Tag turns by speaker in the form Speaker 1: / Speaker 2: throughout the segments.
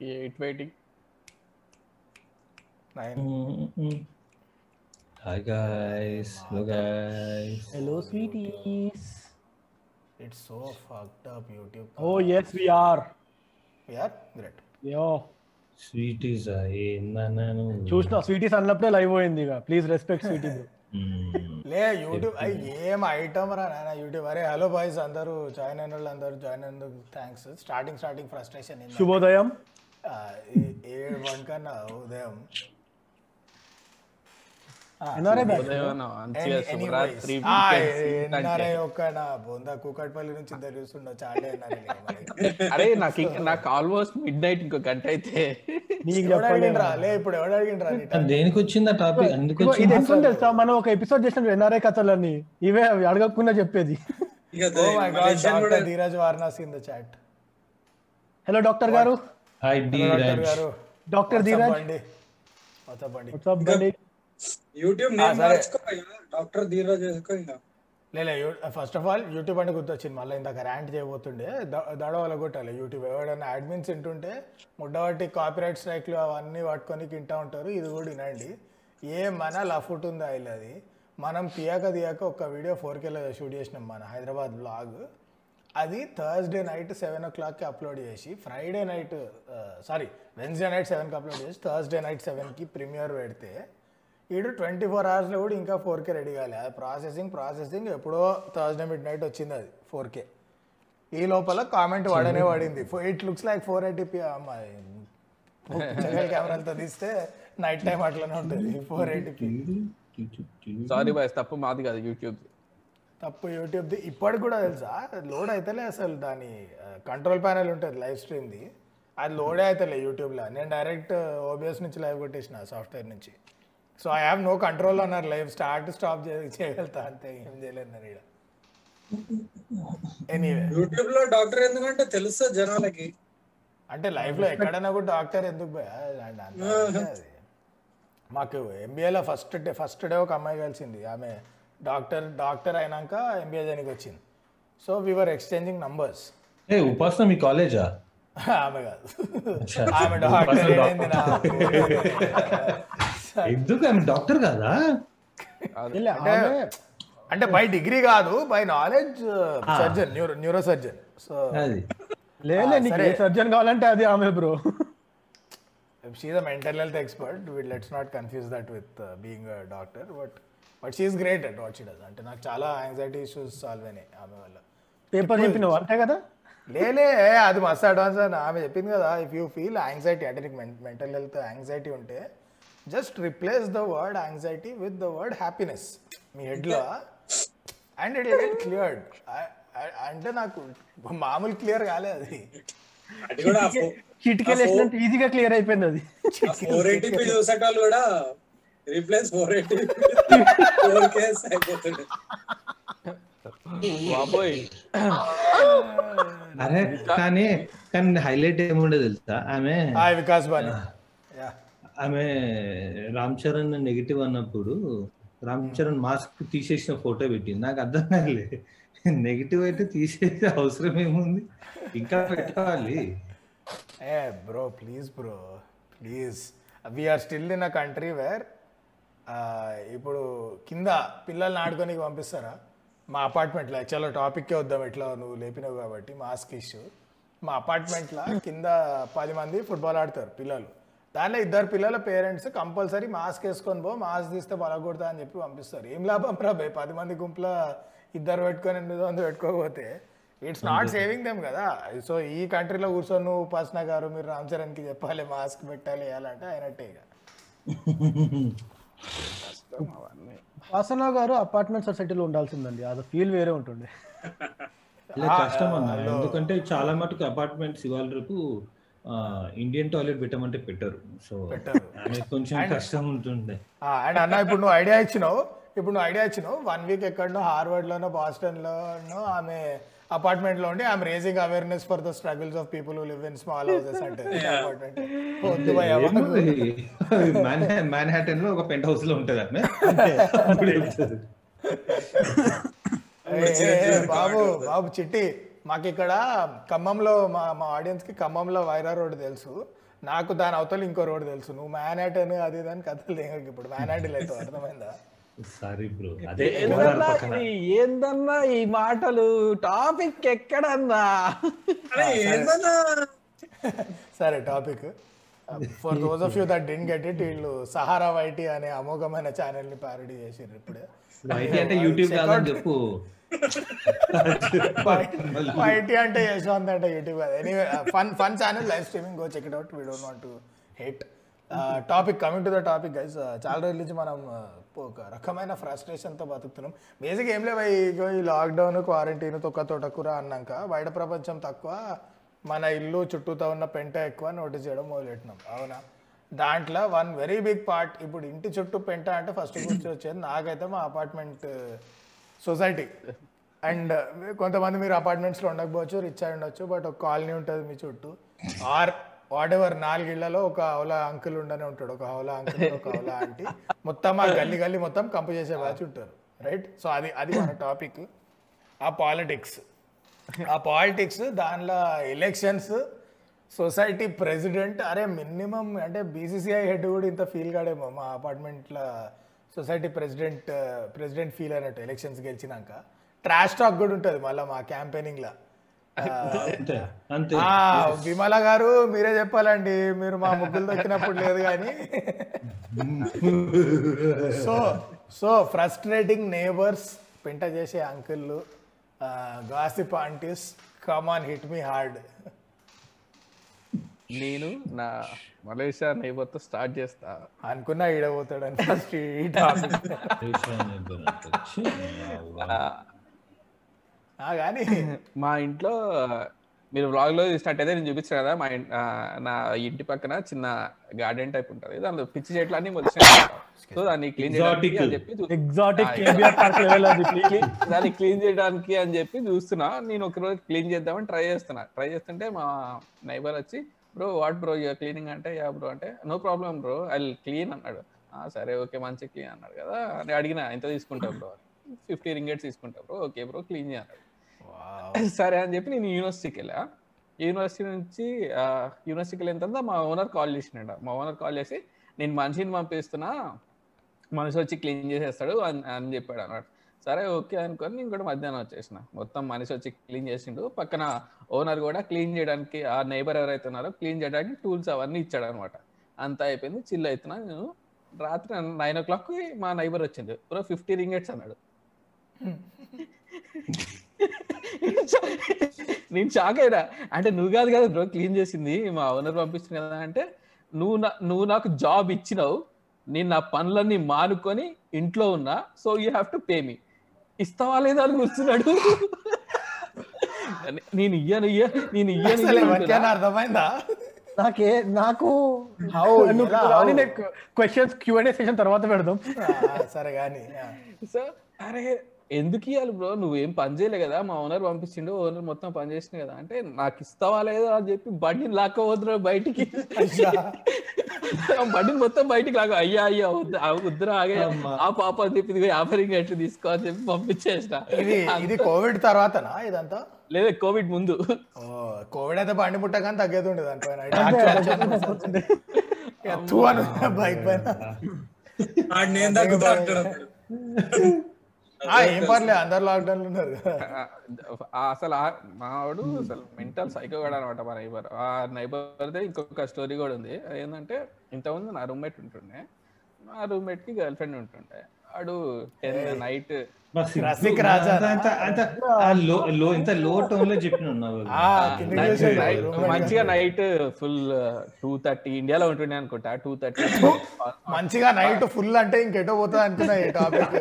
Speaker 1: Eight waiting
Speaker 2: hi guys hello guys
Speaker 1: hello sweeties
Speaker 3: it's so fucked up YouTube
Speaker 1: oh yes we are
Speaker 3: you're great
Speaker 1: yo
Speaker 2: sweeties ఏందన్నాను
Speaker 1: చూసిన sweeties అన్నప్పుడే live పోయింది ఇక. Please respect sweeties
Speaker 3: లే YouTube ఏం item రా నాయన YouTube అరే hello boys అందరూ జాయిన్ అయిన వాళ్ళు అందరూ జాయిన్ అయినందుకు థ్యాంక్స్ స్టార్టింగ్ స్టార్టింగ్ ఫ్రస్ట్రేషన్
Speaker 1: శుభోదయం.
Speaker 3: ఏడు వన్ కన్నా ఉదయం కూకట్పల్లి నుంచి ఇద్దరు చూస్తుండో చాలా
Speaker 1: అరే నాకు ఇంకా నాకు ఆల్మోస్ట్ మిడ్ నైట్ ఇంకో గంట అయితే.
Speaker 3: ఇప్పుడు ఎవడు అడిగిండ్రా నీ time?
Speaker 2: దేనికి వచ్చింది ఆ టాపిక్ అందుకు
Speaker 1: ఇదిగో ఇది
Speaker 2: వచ్చింది.
Speaker 1: ఎంత తెలుసా మనం ఒక ఎపిసోడ్ చేసిన ఎన్ఆర్ఐ కథలన్నీ. ఇవే అవి అడగకుండా చెప్పేది.
Speaker 3: Oh my god, Dr. Dheeraj Varanasi in the chat
Speaker 1: hello doctor గారు.
Speaker 2: హాయ్ డి
Speaker 3: డాక్టర్ గారు.
Speaker 1: డాక్టర్ ధీరజ్
Speaker 4: యూట్యూబ్ నేమ్ మార్చుకో డాక్టర్ ధీరజ్ చేసుకో ఇంకా.
Speaker 3: లేలే ఫస్ట్ ఆఫ్ ఆల్ యూట్యూబ్ అంటే గుర్తొచ్చింది. మళ్ళీ ఇందాక ర్యాంట్ చేయబోతుండే ద- దడ వల్ల కొట్టాలి యూట్యూబ్ ఎవరైనా అడ్మిన్స్ వింటుంటే ముడ్డబట్టి కాపీరైట్ స్ట్రైక్లు అవన్నీ పట్టుకొని తింటా ఉంటారు. ఇది కూడా వినండి. ఏ మన లఫుట్ ఉందో అది. మనం తీయక తీయక ఒక వీడియో ఫోర్ కేలో షూట్ చేసినాం మన హైదరాబాద్ బ్లాగ్ అది థర్స్డే నైట్ సెవెన్ ఓ క్లాక్కి అప్లోడ్ చేసి Friday night sorry Wednesday night సెవెన్కి అప్లోడ్ చేసి థర్స్డే నైట్ సెవెన్కి ప్రీమియర్ పెడితే ఈడు ట్వంటీ ఫోర్ అవర్స్లో కూడా ఇంకా ఫోర్ కే రెడీ కాలే. అది ప్రాసెసింగ్ ప్రాసెసింగ్ ఎప్పుడో థర్స్డే మిడ్ నైట్ వచ్చింది అది ఫోర్ కే ఈ లోపల కామెంట్ వాడనే పడింది it looks like four eighty p కెమెరాలతో తీస్తే నైట్ టైం అట్లనే ఉంటుంది ఫోర్ ఎయిటీపీ
Speaker 1: సారీ బాయ్ తప్పు మాది కాదు యూట్యూబ్
Speaker 3: తప్పు యూట్యూబ్ది ఇప్పటికి కూడా తెలుసా? లోడ్ అయితేలే అసలు దాని కంట్రోల్ ప్యానెల్ ఉంటుంది లైవ్ స్ట్రీమ్ది అది లోడే అవుతలే యూట్యూబ్లో నేను డైరెక్ట్ ఓబిఎస్ నుంచి లైవ్ కొట్టేసిన సాఫ్ట్వేర్ నుంచి. So I have no control అన్నారు లైవ్ స్టార్ట్ స్టాప్ చేయగలుగుతా అంతే ఏం చేయలేదు నేను ఇక్కడ ఎనీవే
Speaker 4: యూట్యూబ్లో డాక్టర్ ఎందుకంటే తెలుస్తుంది జనాలకి.
Speaker 3: అంటే లైఫ్లో ఎక్కడైనా కూడా డాక్టర్ ఎందుకు పోయా. మాకు ఎంబీఏలో ఫస్ట్ డే ఫస్ట్ డే ఒక అమ్మాయి కలిసింది. ఆమె డాక్టర్ డాక్టర్ అయినాక ఎంబీఏ చేయడానికి వచ్చింది సో వీఆర్ ఎక్స్చేంజింగ్ నంబర్స్
Speaker 2: ఏ ఉపాసన మీ కాలేజా?
Speaker 3: ఆమె కాదు. ఆమె డాక్టర్ ఏంది నా
Speaker 2: ఎందుకు ఆమె డాక్టర్ కాదా?
Speaker 3: అంటే అంటే బై డిగ్రీ కాదు by knowledge surgeon neuro neuro surgeon so
Speaker 1: లేలే నీకు సర్జన్ కావాలంటే అది ఆమె bro.
Speaker 3: She's mental health expert with let's not confuse that with being doctor but but she's great at what she does అంటే నాకు చాలా anxiety issues solve అయినాయి ఆమె వల్ల.
Speaker 1: పేపర్ చెప్పినావు? అంతే కదా?
Speaker 3: లేలే అది మస్తు అడ్వాన్స్ అని ఆమె చెప్పింది కదా. ఇఫ్ యూ ఫీల్ యాంగ్జైటీ అంటే నీకు మెంటల్ హెల్త్ యాంగ్జైటీ ఉంటే just replace the word anxiety with the word happiness మీ హెడ్లో అండ్ ఇట్ గెట్ క్లియర్డ్ అంటే నాకు మామూలు క్లియర్ కాలే అది.
Speaker 4: అది కూడా
Speaker 1: చిటికెళ్ళి వేసినంత ఈజీగా క్లియర్ అయిపోయింది అది.
Speaker 4: ఫోర్ చూసేటాళ్ళు కూడా రీప్లేస్ ఫోర్ ఫోర్ కేస్ అయిపోతుంది
Speaker 1: బాబోయ్.
Speaker 2: అరే కానీ కానీ హైలైట్ ఏముండే తెలుసా? ఆమె
Speaker 3: హాయ్ వికాస్ బాని యా
Speaker 2: ఆమె రామ్ చరణ్ నెగిటివ్ అన్నప్పుడు రామ్ చరణ్ మాస్క్ తీసేసిన ఫోటో పెట్టింది. నాకు అర్థం కాలే. నెగిటివ్ అయితే తీసేసే అవసరం ఏముంది? ఇంకా పెట్టుకోవాలి
Speaker 3: ఏ bro please bro please we're still in a country where ఇప్పుడు కింద పిల్లల్ని ఆడుకోనికి పంపిస్తారా? మా అపార్ట్మెంట్లో చలో టాపిక్కే వద్దాం ఎట్లా నువ్వు లేపినావు కాబట్టి మాస్క్ ఇష్యూ. మా అపార్ట్మెంట్లో కింద పది మంది ఫుట్బాల్ ఆడతారు పిల్లలు. దానిలో ఇద్దరు పిల్లల పేరెంట్స్ కంపల్సరీ మాస్క్ వేసుకొని పో మాస్క్ తీస్తే బలగొడతా అని చెప్పి పంపిస్తారు. ఏం లాభం రా భయ్? పది మంది గుంపులో ఇద్దరు పెట్టుకొని ఎనిమిది మంది పెట్టుకోకపోతే. ఇట్స్ నాట్ సేవింగ్ దెమ్ కదా. సో ఈ కంట్రీలో కూర్చొని నువ్వు ఉపాసన గారు మీరు రామ్ చరణ్కి చెప్పాలి మాస్క్ పెట్టాలి వేయాలంటే అయినట్టే ఇక.
Speaker 1: వాసన గారు అపార్ట్మెంట్ సొసైటీలో ఉండాల్సిందండి. అది ఫీల్ వేరే ఉంటుండే
Speaker 2: ఇలా కష్టం అన్న. ఎందుకంటే చాలా మటుకు అపార్ట్మెంట్స్ ఇవాళ రేపు ఇండియన్ టాయిలెట్ పెట్టమంటే పెట్టరు. సో కొంచెం కష్టం ఉంటుండే.
Speaker 3: అండ్ అన్న ఇప్పుడు నువ్వు ఐడియా ఇచ్చినావు. ఇప్పుడు నువ్వు ఐడియా ఇచ్చినావు. వన్ వీక్ ఎక్కడనో హార్వర్డ్లోనో బాస్టన్లోనో ఆమె అపార్ట్మెంట్లో ఉండి I'm raising awareness for the struggles of people who live in small houses అంటే అపార్ట్మెంట్.
Speaker 2: హ్యాటన్లో ఒక పెంట్ హౌస్లో ఉంటది. ఆమె
Speaker 3: బాబు బాబు చిట్టి మాకు ఇక్కడ ఖమ్మంలో మా మా ఆడియన్స్కి ఖమ్మంలో వైరా రోడ్ తెలుసు. నాకు దాని అవతల ఇంకో రోడ్ తెలుసు. నువ్వు మ్యానాటన్ అది దాని కథలు లేక ఇప్పుడు. మ్యానాటిల్ అయితే అర్థమైందా?
Speaker 2: సారీ బ్రో అదే
Speaker 5: ఏందన్నా ఈ- మాటలు టాపిక్ ఎక్కడన్నా?
Speaker 3: సరే. Topic. For those of you that didn't get it వీళ్ళు సహారా వైటీ అనే అమోఘమైన ఛానల్ని ప్యారడీ చేసిర్రు ఇప్పుడే.
Speaker 2: అంటే యూట్యూబ్ కాదని చెప్పు.
Speaker 3: వైటీ అంటే యశ్వంత్ అంటే YouTube anyway fun fun channel live streaming go check it out we don't want to hate topic coming to the topic guys చాలా రోజుల నుంచి మనం uh, ఒక రకమైన ఫ్రస్ట్రేషన్తో బతుకుతున్నాం. బేసిక్ ఏం లేవు ఇగో ఈ లాక్డౌన్ క్వారంటైన్ తొక్క తోటకూర అన్నాక బయట ప్రపంచం తక్కువ మన ఇల్లు చుట్టూతో ఉన్న పెంట ఎక్కువ నోటీస్ చేయడం మొదలెట్టినాం. అవునా? దాంట్లో వన్ వెరీ బిగ్ పార్ట్ ఇప్పుడు ఇంటి చుట్టూ పెంట అంటే ఫస్ట్ గుర్తు వచ్చేది నాకైతే మా అపార్ట్మెంట్ సొసైటీ. అండ్ కొంతమంది మీరు అపార్ట్మెంట్స్లో ఉండకపోవచ్చు రిచ్ అయి ఉండొచ్చు బట్ ఒక కాలనీ ఉంటుంది మీ చుట్టూ. ఆర్ వాట్ ఎవర్ నాలుగిళ్ళలో ఒక హౌలా అంకుల్ ఉండనే ఉంటాడు. ఒక హౌలా అంకుల్ ఒక హౌలా ఆంటీ. మొత్తం ఆ గల్లీ గల్లీ మొత్తం కంపు చేసే బ్యాచ్ ఉంటారు. రైట్ సో అది అది మన టాపిక్ ఆ పాలిటిక్స్ ఆ పాలిటిక్స్ దానిలో ఎలక్షన్స్ సొసైటీ ప్రెసిడెంట్ అరే మినిమం అంటే బీసీసీఐ హెడ్ కూడా ఇంత ఫీల్ కాడేమో. మా అపార్ట్మెంట్లో సొసైటీ ప్రెసిడెంట్ ప్రెసిడెంట్ ఫీల్ అయినట్టు ఎలక్షన్స్ గెలిచినాక. ట్రాష్ టాక్ కూడా ఉంటుంది మళ్ళీ మా క్యాంపెయినింగ్లో
Speaker 2: అంతే
Speaker 3: విమల గారు మీరే చెప్పాలండి మీరు మా ముగ్గులు దొక్కినప్పుడు లేదు కానీ. సో సో ఫ్రస్ట్రేటింగ్ నేబర్స్ పెంట చేసే అంకుళ్ళు gossip aunties come on hit me hard
Speaker 5: నేను నా మలేషియా నైబర్తో స్టార్ట్ చేస్తా.
Speaker 3: అనుకున్నా ఈడపోతాడని ఫస్ట్ ఈ టాపిక్
Speaker 2: రేషన్ ఇబ్బంది అంటే. ఛీ,
Speaker 5: ఆ,
Speaker 3: కానీ
Speaker 5: మా ఇంట్లో మీరు vlog లో చూసినట్టయితే నేను చూపించాను కదా మా నా ఇంటి పక్కన చిన్న గార్డెన్ టైప్ ఉంటుంది. దానిలో పిచ్చి చెట్లు అన్ని మొలిచినాయి సో దాన్ని క్లీన్ చేయడానికి అని చెప్పి
Speaker 1: ఎగ్జాటిక్ కేబిఆర్ పార్క్ లెవెల్ అది.
Speaker 5: క్లీ- దాన్ని క్లీన్ చేయడానికి అని చెప్పి చూస్తున్నా. నేను ఒక రోజు క్లీన్ చేద్దామని ట్రై చేస్తున్నా. ట్రై చేస్తుంటే మా నైబర్ వచ్చి bro what bro you're cleaning అంటే యా బ్రో అంటే no problem bro I clean అన్నాడు. "ఆ, సరే ఓకే మంచి క్లీన్ అన్నాడు కదా. అని అడిగిన ఎంత తీసుకుంటా బ్రో ఫిఫ్టీ రింగెట్స్ తీసుకుంటా బ్రో ఓకే బ్రో క్లీన్ చేయన్నాడు సరే అని చెప్పి నేను యూనివర్సిటీకి వెళ్ళా యూనివర్సిటీ నుంచి యూనివర్సిటీకి వెళ్ళిన తర్వాత మా ఓనర్ కాల్ చేసినాడు మా ఓనర్ కాల్ చేసి నేను మనిషిని పంపిస్తున్నా మనిషి వచ్చి క్లీన్ చేసేస్తాడు అని అని చెప్పాడు అన్నమాట. సరే ఓకే అనుకొని నేను కూడా మధ్యాహ్నం వచ్చేసిన. మొత్తం మనిషి వచ్చి క్లీన్ చేసిండు. పక్కన ఓనర్ కూడా క్లీన్ చేయడానికి ఆ నైబర్ ఎవరైతే ఉన్నారో క్లీన్ చేయడానికి టూల్స్ అవన్నీ ఇచ్చాడు అనమాట అంతా అయిపోయింది. చిల్ అవుతున్నా నేను రాత్రి నైన్ ఓ క్లాక్ మా నైబర్ వచ్చింది బ్రో ఫిఫ్టీ రింగెట్స్ అన్నాడు. నేను షాక్ అయినా. అంటే నువ్వు కాదు కదా బ్రో క్లీన్ చేసింది మా ఓనర్ పంపించింది కదా అంటే నువ్వు నా నువ్వు నాకు జాబ్ ఇచ్చినావు నేను నా పనులన్నీ మానుకొని ఇంట్లో ఉన్నా so you have to pay me ఇస్తావా లేదా అని కూర్చున్నాడు. నేను ఇయ్యను ఇయ్య నేను ఇయ్యను.
Speaker 3: అర్థమైందా?
Speaker 1: నాకే నాకు? క్వశ్చన్స్ క్యూఎన్ఏ సెషన్ తర్వాత పెడదాం
Speaker 3: సరే కానీ
Speaker 5: సో అరే ఎందుకు ఇవ్వాలి బ్రో నువ్వేం పని చేయలే కదా. మా ఓనర్ పంపించిండు ఓనర్ మొత్తం పని చేసింది కదా. అంటే నాకు ఇస్తావా లేదా అని చెప్పి బండిని లాక్కపోతున్నా బయటికి. బండిని మొత్తం బయటికి లాగా అయ్యా అయ్యా వద్దురా ఆగే. ఆ పాప అని చెప్పి ఇదిగో యాభై రింగ్ ఎట్లు తీసుకో అని చెప్పి పంపించేసిన.
Speaker 3: ఇది ఇది కోవిడ్ తర్వాతనా ఇదంతా?
Speaker 5: లేదా కోవిడ్ ముందు.
Speaker 3: ఓ, కోవిడ్ అయితే బండి ముట్టగానే తగ్గేది ఉండదు దానిపైన బైక్ పైన?
Speaker 4: నేను
Speaker 3: ఏం పర్లేదు అందరు లాక్డౌన్ ఉన్నారు
Speaker 5: అసలు ఆ మావాడు అసలు మెంటల్ సైకో కూడా అనమాట మా నైబర్ ఆ నైబర్దే ఇంకొక స్టోరీ కూడా ఉంది. ఏంటంటే ఇంతకుముందు నా రూమ్మేట్ ఉంటుండే. నా రూమ్మేట్కి గర్ల్ ఫ్రెండ్ ఉంటుండే. Ten night
Speaker 3: Rasik Raja.
Speaker 2: అంత అంత ఆ లో లో ఇంత లో టోన్లో చెప్పిన
Speaker 5: మంచిగా నైట్ ఫుల్ టూ థర్టీ ఇండియాలో ఉంటుండే అనుకుంటా టూ థర్టీ
Speaker 3: మంచిగా నైట్ ఫుల్ అంటే ఇంకెటో పోతుంది అనుకున్నా ఈ టాపిక్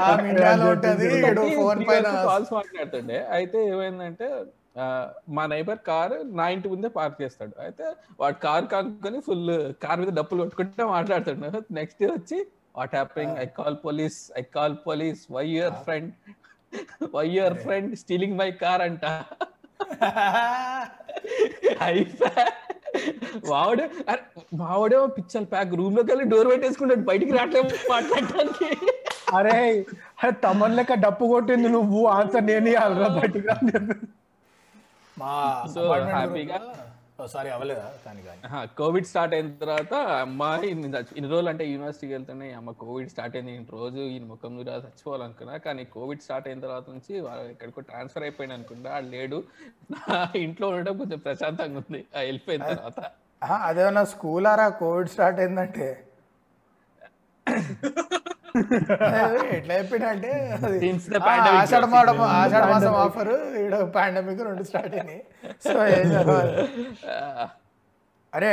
Speaker 3: ఆ ఇండియాలో ఉంటది ఈడు ఫోన్ పైన.
Speaker 5: కాల్స్ మాట్లాడుతుండే. అయితే ఏమైందంటే మా నైబర్ కార్ నా ఇంటి ముందే పార్క్ చేస్తాడు. అయితే వాడు కార్ కానుకొని ఫుల్ కార్ మీద డప్పులు కొట్టుకుంటే మాట్లాడుతుండే నెక్స్ట్ డే వచ్చి what happening I call police I call police why your friend why your friend stealing my car అంట అరే మావాడేమో పిచ్చల్ ప్యాక్ రూమ్లోకి వెళ్ళి డోర్ పెట్టేసుకుంటాడు. బయటికి రావట్లేదు మాట్లాడటానికి.
Speaker 1: అరే అరే తమన్ లెక్క డప్పు కొట్టింది నువ్వు. ఆన్సర్ నేను బయటికి రా.
Speaker 3: మా
Speaker 5: సో హ్యాపీగా
Speaker 3: సారీ అవ్వలేదా కానీ
Speaker 5: కోవిడ్ స్టార్ట్ అయిన తర్వాత అమ్మాయి ఇన్ని రోజులు అంటే యూనివర్సిటీకి వెళ్తున్నాయి అమ్మ కోవిడ్ స్టార్ట్ అయింది నేను రోజు ఈ ముఖం మీద చచ్చిపోవాలనుకున్నా కానీ కోవిడ్ స్టార్ట్ అయిన తర్వాత నుంచి ఎక్కడికో ట్రాన్స్ఫర్ అయిపోయింది అనుకుంటా లేడు. నా ఇంట్లో ఉండడం కొంచెం ప్రశాంతంగా ఉంది ఆ వెళ్ళిపోయిన తర్వాత.
Speaker 3: అదేమన్నా స్కూల్ ఆరా కోవిడ్ స్టార్ట్ అయిందంటే? ఎట్లా
Speaker 5: pandemic,
Speaker 3: ఆషాఢ మాసం ఆషాఢ మాసం ఆఫర్ ఈడ పాండమిక్ రెండు స్టార్ట్ అయినాయి. సో అరే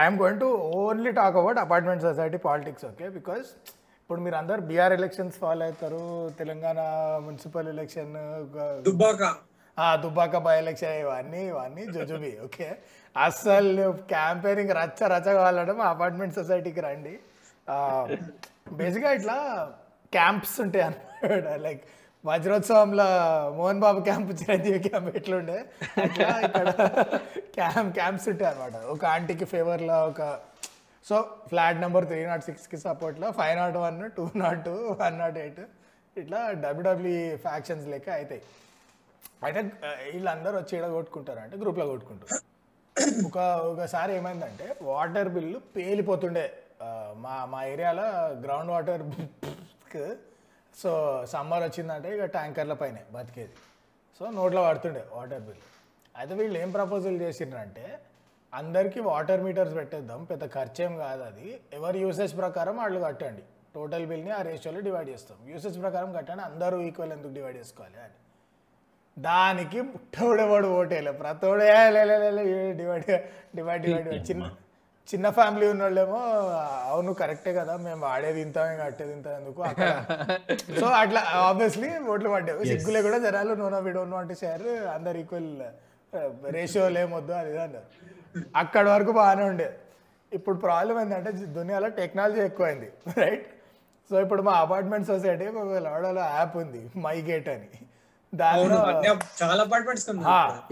Speaker 3: I'm going to only talk about apartment society politics okay because ఇప్పుడు మీరు అందరు బీఆర్ ఎలక్షన్స్ ఫాలో అవుతారు Telangana municipal election
Speaker 4: Dubbaka.
Speaker 3: By election ఇవన్నీ ఇవన్నీ జుజుబి ఓకే అస్సలు క్యాంపెయినింగ్ రచ్చ రచ్చ కావాలంటే మా అపార్ట్మెంట్ సొసైటీకి రండి. బేసిక్గా ఇట్లా క్యాంప్స్ ఉంటాయి అన్నమాట లైక్ వజ్రోత్సవంలో మోహన్ బాబు క్యాంప్ చిరంజీవి క్యాంప్ ఎట్లుండే? అట్లా ఇక్కడ క్యాంప్ క్యాంప్స్ ఉంటాయి అనమాట ఒక ఆంటీకి ఫేవర్లో ఒక so flat number three nought సిక్స్కి సపోర్ట్లో five nought one two nought two one nought eight ఇట్లా డబ్ల్యూడబ్ల్యూ ఫ్యాక్షన్స్ లెక్క అవుతాయి అయితే వీళ్ళందరూ వచ్చి ఈడ కొట్టుకుంటారు అంటే గ్రూప్లో కొట్టుకుంటారు. ఒక ఒకసారి ఏమైందంటే వాటర్ బిల్లు పేలిపోతుండే. మా మా ఏరియాలో గ్రౌండ్ వాటర్ సో సమ్మర్ వచ్చిందంటే ఇక ట్యాంకర్ల పైనే బతికేది. సో నోట్లో పడుతుండే వాటర్ బిల్ అయితే వీళ్ళు ఏం ప్రపోజల్ చేసిండ్రంటే అందరికీ వాటర్ మీటర్స్ పెట్టేద్దాం పెద్ద ఖర్చేం కాదు అది. ఎవరి యూసేజ్ ప్రకారం వాళ్ళు కట్టండి. టోటల్ బిల్ని ఆ రేషియోలో డివైడ్ చేస్తాం. యూసేజ్ ప్రకారం కట్టండి అందరూ ఈక్వల్ ఎందుకు డివైడ్ చేసుకోవాలి అని. దానికి ముట్టోడేవాడు ఓటేలే ప్రతోడే డివైడ్ డివైడ్ డివైడ్ చిన్న చిన్న ఫ్యామిలీ ఉన్నోళ్ళేమో అవును కరెక్టే కదా మేము వాడేది ఇంత కట్టేది ఇంత ఎందుకు? అక్కడ సో అట్లా ఆబ్వియస్లీ ఓట్లు పడ్డాయి. సిగ్గులే కూడా జనాలు నూనె విడోను అంటే షేర్ అందరు ఈక్వల్ రేషియోలు ఏమొద్దు అది అన్నారు. అక్కడ వరకు బాగానే ఉండేది ఇప్పుడు ప్రాబ్లం ఏంటంటే దునియాలో టెక్నాలజీ ఎక్కువైంది రైట్ సో ఇప్పుడు మా అపార్ట్మెంట్ సొసైటీ ఒక లాడలో యాప్ ఉంది మై గేట్ అని దానిలో
Speaker 4: చాలా అపార్ట్మెంట్స్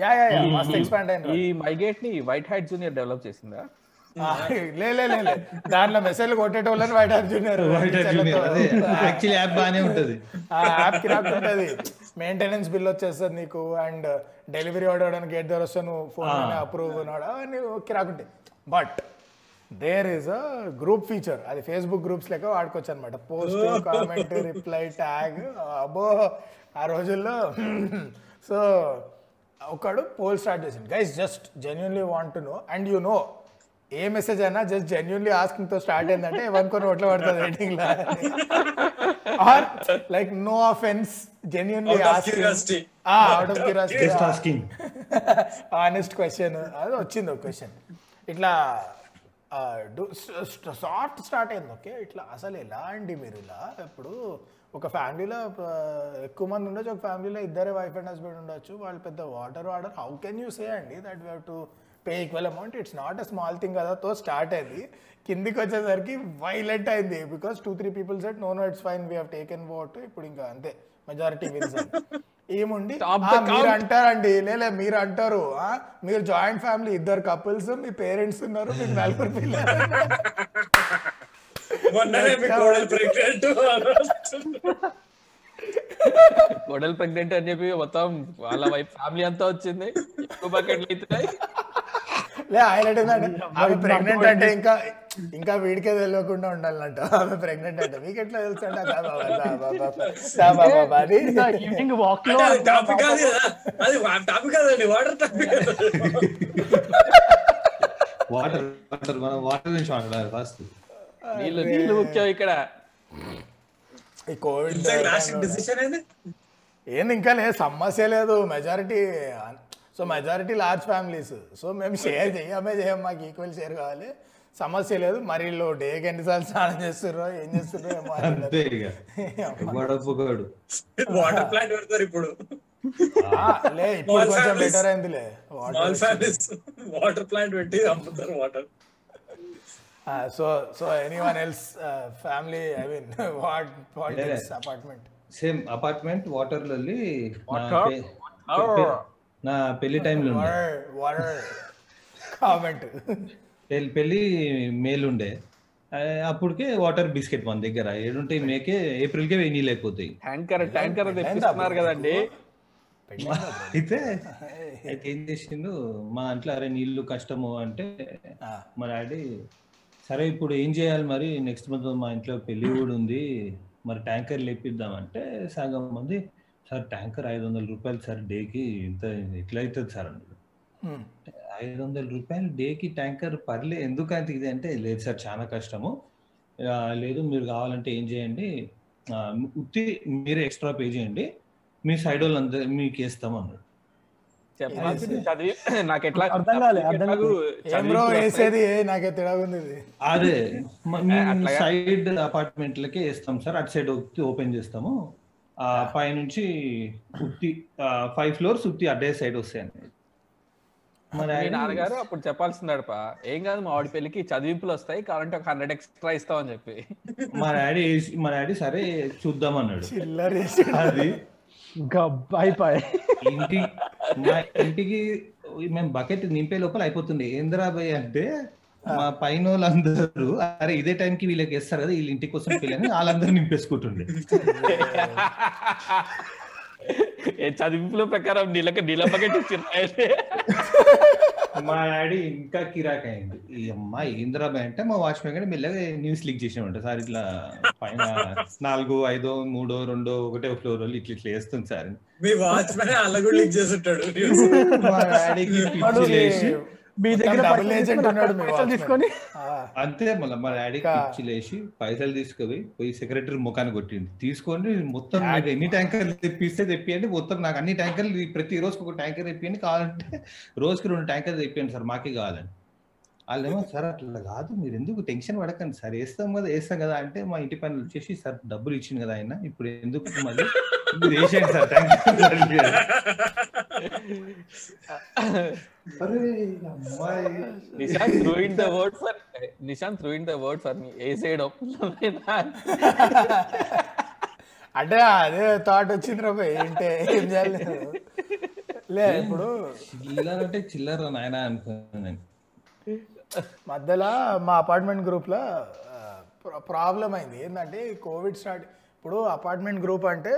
Speaker 3: యా యా మస్త్ ఎక్స్పాండ్ అయింది
Speaker 5: ఈ మైగేట్ని వైట్ హ్యాట్ జూనియర్ డెవలప్ చేసిందా?
Speaker 3: లే. దాంట్లో మెసేజ్లు కొట్టేటోళ్ళని white heart junior.
Speaker 2: Actually app బాగానే ఉంటది.
Speaker 3: ఆ యాప్ కిరాక్ ఉంటుంది. మెయింటెనెన్స్ బిల్ వచ్చేస్తుంది నీకు అండ్ డెలివరీ ఆర్డర్ గేట్ ద్వారా వస్తే నువ్వు ఫోన్ అప్రూవ్ అవన్నీ కిరాక్ ఉంటాయి. But there is a group feature అది ఫేస్బుక్ గ్రూప్స్ లెక్క వాడుకోవచ్చు అనమాట పోస్ట్ కామెంట్ రిప్లై ట్యాగ్ అబ్బో ఆ రోజుల్లో సో ఒకడు పోల్ స్టార్ట్ చేసింది guys just genuinely want to know and you know a message అయినా జస్ట్ జెన్యున్లీ ఆస్కింగ్తో స్టార్ట్ అయిందంటే ఏమనుకొని ఓట్లో పడుతుంది రేటింగ్లో. Or like no offence genuinely
Speaker 4: Out of
Speaker 3: asking
Speaker 4: curiosity.
Speaker 3: Out of curiosity
Speaker 2: just asking
Speaker 3: honest question అది వచ్చింది ఒక question ఇట్లా soft start అయింది ఓకే ఇట్లా అసలు ఎలా అండి మీరు ఇలా ఇప్పుడు ఒక ఫ్యామిలీలో ఎక్కువ మంది ఉండొచ్చు. ఒక ఫ్యామిలీలో ఇద్దరే వైఫ్ అండ్ హస్బెండ్ ఉండొచ్చు. వాళ్ళు పెద్ద water water how can you say అండి that we to pay equal amount it's not a small thing కదా తో స్టార్ట్ అయింది. కిందికి వచ్చేసరికి వైలెంట్ అయింది because two three people said no no it's fine we have taken vote ఇప్పుడు ఇంకా అంతే మెజారిటీ విన్స్ ఏముండి
Speaker 5: Stop
Speaker 3: "ఆ,
Speaker 5: the
Speaker 3: మీరు
Speaker 5: count."
Speaker 3: అంటారండి లేలే మీరు అంటారు మీరు జాయింట్ ఫ్యామిలీ ఇద్దరు కపుల్స్ మీ పేరెంట్స్ ఉన్నారు మీకు నలుగురు పిల్లలు
Speaker 4: మొన్ననే మీ కోడలు ప్రెగ్నెంట్
Speaker 5: గొడవలు ప్రెగ్నెంట్ అని చెప్పి మొత్తం వాళ్ళ వైఫ్ ఫ్యామిలీ అంతా వచ్చింది ఎక్కువ బకెట్లు అవుతున్నాయి
Speaker 3: లే హైలైట్ ఏంటంటే ఆమె ప్రెగ్నెంట్ అంటే ఇంకా ఇంకా వీడికే తెలియకుండా ఉండాలంట ఆమె ప్రెగ్నెంట్ అంటే మీకు ఎట్లా తెలుసు
Speaker 4: కాదండి వాటర్ టాపిక్
Speaker 2: వాటర్ వాటర్ మనం వాటర్ గురించి మాట్లాడాలి ఫస్ట్
Speaker 5: నీళ్ళు నీళ్ళు ముఖ్యం ఇక్కడ
Speaker 3: ఈ కోవిడ్
Speaker 4: ఏంది?
Speaker 3: ఇంకా లేదు సమస్య లేదు. Majority so majority large families so మేము షేర్ చేయమే చేయం మాకు ఈక్వల్ షేర్ కావాలి. సమస్య లేదు. మరి వీళ్ళు డేకి ఎన్నిసార్లు స్నానం చేస్తుర్రో ఏం చేస్తుర్రో
Speaker 4: వాటర్ ప్లాంట్ పెడతారు ఇప్పుడు.
Speaker 3: ఆ, లే ఇప్పుడు కొంచెం. బెటర్ అయిందిలే.
Speaker 4: వాటర్ ప్లాంట్ పెట్టి అమ్ముతారు water
Speaker 3: so so anyone else family I mean what politics apartment
Speaker 2: same apartment water Lalli నా పెళ్ళి టైంలో
Speaker 3: కామెంట్
Speaker 2: పెళ్ళి పెళ్ళి మేలు ఉండే అప్పటికే వాటర్ బిస్కెట్ మన దగ్గర. ఏడుంటే మేకే ఏప్రిల్కే వెయ్యి నీళ్ళు అయిపోతాయి
Speaker 5: ట్యాంకర్ ట్యాంకర్ తెప్పిస్తున్నారు కదండి.
Speaker 2: అయితే అయితే ఏం చేసిండు? మా ఇంట్లో అరే నీళ్ళు కష్టము అంటే మా డాడీ సరే ఇప్పుడు ఏం చేయాలి మరి? నెక్స్ట్ మంత్ మా ఇంట్లో పెళ్ళి కూడా ఉంది. మరి ట్యాంకర్ లేపిద్దామంటే సగం మంది సార్ ట్యాంకర్ ఐదు వందల రూపాయలు సార్ డేకి ఇంత ఎట్లా అవుతుంది సార్ అన్నాడు. ఐదు వందల రూపాయలు డేకి ట్యాంకర్ పర్లే ఎందుకు అంత ఇది అంటే లేదు సార్ చాలా కష్టము. లేదు మీరు కావాలంటే ఏం చేయండి? ఉత్తి మీరే ఎక్స్ట్రా పే చేయండి. మీ సైడ్ వాళ్ళందరూ మీకు వేస్తాం అన్నాడు.
Speaker 5: చదివి నాకు ఎట్లా
Speaker 1: అర్థం కాలే, అర్థం
Speaker 5: ఎట్లాగూ
Speaker 3: ఏం బ్రో
Speaker 5: చదివి
Speaker 3: వేసేది? నాకే తిడగుంది ఇది
Speaker 2: అదే? సైడ్ అపార్ట్మెంట్లకే వేస్తాం సార్. అటు సైడ్ ఉత్తి ఓపెన్ చేస్తాము. ఆ పైనుంచి ఉత్తి ఫైవ్ ఫ్లోర్స్ ఉత్తి అడ్డే సైడ్ వస్తాయండి. మరి
Speaker 5: మీ నాన్నగారు అప్పుడు చెప్పాల్సిందడప ఏం కాదు మా వాడి పెళ్ళికి చదివింపులు వస్తాయి కావాలంటే ఒక హండ్రెడ్ ఎక్స్ట్రా ఇస్తామని చెప్పి.
Speaker 2: మా డాడీ మా డాడీ సరే చూద్దాం అన్నాడు అది
Speaker 1: గబ్బ అయిపోయి
Speaker 2: ఇంటి మా ఇంటికి మేము బకెట్ నింపే లోపల అయిపోతుంది ఏంద్రా భయ్ అంటే మా పైన వాళ్ళందరూ అరే ఇదే టైంకి వీళ్ళకి వేస్తారు కదా వీళ్ళ ఇంటి కోసం పిల్లని వాళ్ళందరూ నింపేసుకుంటుండే.
Speaker 5: చదివింపుల ప్రకారం నీళ్ళకి నీళ్ళ బకెట్ ఇచ్చిన
Speaker 2: మా డాడీ ఇంకా కిరాక్ అయింది ఈ అమ్మాయి ఏంద్రా అంటే మా వాచ్మెన్ గారు మెల్లగా న్యూస్ లీక్ చేసామంట సార్ ఇట్లా పైన నాలుగు ఐదో మూడో రెండో ఒకటే ఫ్లోర్ వాళ్ళు ఇట్లా ఇట్లా వేస్తుంది సార్
Speaker 4: మీ వాచ్మెన్ అలా కూడా లీక్ చేస్తుంటాడు
Speaker 2: మా డాడీకి పిచ్చి లేచి
Speaker 1: మీ దగ్గర
Speaker 3: డబుల్
Speaker 1: పైసలు
Speaker 3: ఏజెంట్
Speaker 1: తీసుకొని. తీసుకొని
Speaker 2: అంతే మళ్ళీ మా డాడీకి పిచ్చి లేచి పైసలు తీసుకుపోయి పోయి సెక్రటరీ ముఖాన్ని కొట్టింది తీసుకొని మొత్తం నాకు ఎన్ని ట్యాంకర్లు తెప్పిస్తే తెప్పియండి. మొత్తం నాకు అన్ని ట్యాంకర్లు ప్రతి రోజుకి ఒక ట్యాంకర్ తెప్పియండి. కావాలంటే రోజుకి రెండు ట్యాంకర్లు తెప్పియండి సార్ మాకే కావాలని. వాళ్ళేమో సార్ అట్లా కాదు మీరు ఎందుకు టెన్షన్ పడకండి సార్. వేస్తాం కదా వేస్తాం కదా అంటే మా ఇంటి పైన వచ్చేసి సార్ డబ్బులు ఇచ్చింది కదా ఆయన ఇప్పుడు ఎందుకు మళ్ళీ మీరు వేసేయండి sir tanker
Speaker 5: Nishant throwing the word for Nishant throwing the word for మీ ఏ సైడ్
Speaker 3: అంటే అదే థాట్ వచ్చింది రా ఏంటే ఏం చేయాలి? లే ఇప్పుడు
Speaker 2: చిల్లర అంటే చిల్లర నాయన అనుకున్నాను నేను.
Speaker 3: మధ్యలో మా అపార్ట్మెంట్ గ్రూప్లో ప్రాబ్లం అయింది. ఏంటంటే కోవిడ్ స్టార్ట్ ఇప్పుడు అపార్ట్మెంట్ గ్రూప్ అంటే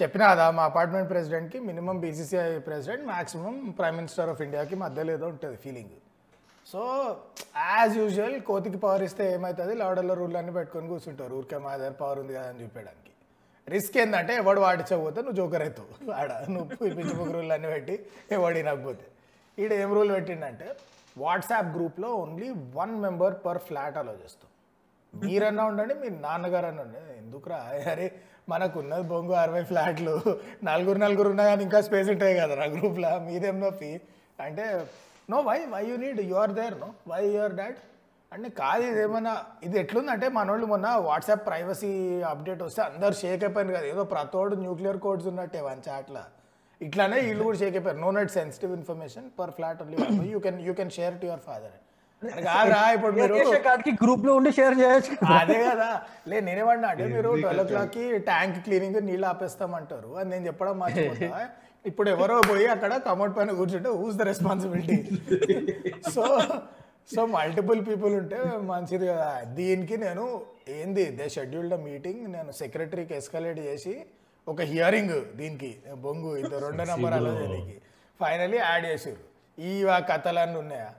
Speaker 3: చెప్పినా కదా మా apartment ప్రెసిడెంట్కి minimum BCCI president maximum prime minister of ఇండియాకి మధ్యలో ఏదో ఉంటుంది ఫీలింగ్ సో యాజ్ యూజువల్ కోతికి పవర్ ఇస్తే ఏమవుతుంది లౌడర్లో రూల్ అన్ని పెట్టుకొని కూర్చుంటారు. ఊరికే మా దగ్గర పవర్ ఉంది కదా అని చూపించడానికి రిస్క్ ఏంటంటే ఎవడు వాడించకపోతే నువ్వు జోకర్ అవుతావు. ఆడ నువ్వు పిచ్చి రూల్ అన్ని పెట్టి ఎవడు వినకపోతే. ఈడ ఏం రూల్ పెట్టిండంటే వాట్సాప్ గ్రూప్లో only one member per flat allow చేస్తాం. మీరన్నా ఉండండి మీ నాన్నగారు అన్న ఉండండి. ఎందుకురా? అరే మనకు ఉన్నది బొంగు అరవై ఫ్లాట్లు. నలుగురు నలుగురు ఉన్నా కానీ ఇంకా స్పేస్ ఉంటాయి కదా నా గ్రూప్లో. మీదేం నొప్పి అంటే no why why you need you are there no? Why your dad? అంటే కాదు ఇది ఏమన్నా ఇది ఎట్లుందంటే మనోళ్ళు మొన్న వాట్సాప్ ప్రైవసీ అప్డేట్ వస్తే అందరు షేక్ అయిపోయింది కదా. ఏదో ప్రతోడు న్యూక్లియర్ కోడ్స్ ఉన్నట్టే వన్ చాట్ల. ఇట్లానే వీళ్ళు కూడా షేక్ అయిపోయారు. No net sensitive information per flat only you can you can share to your father కాదురా ఇప్పుడు మీరు
Speaker 1: కార్డ్కి గ్రూప్లో ఉండి షేర్ చేయొచ్చు.
Speaker 3: అదే కదా. లే నేనేమన్నా అంటే మీరు ట్వెల్వ్ ఓ క్లాక్కి ట్యాంక్ క్లీనింగ్ నీళ్ళు ఆపేస్తామంటారు. అని నేను చెప్పడం మర్చిపోతా. ఇప్పుడు ఎవరో పోయి అక్కడ కమౌట్ పైన కూర్చుంటే who's the responsibility so so multiple people ఉంటే మంచిది కదా. దీనికి నేను ఏంది దే షెడ్యూల్డ్ మీటింగ్ నేను సెక్రటరీకి ఎస్కలేట్ చేసి ఒక హియరింగ్ దీనికి. బొంగు ఇది రెండో నెంబర్ అలా దీనికి ఫైనలీ యాడ్ చేసారు ఈ కథలన్నీ ఉన్నాయా?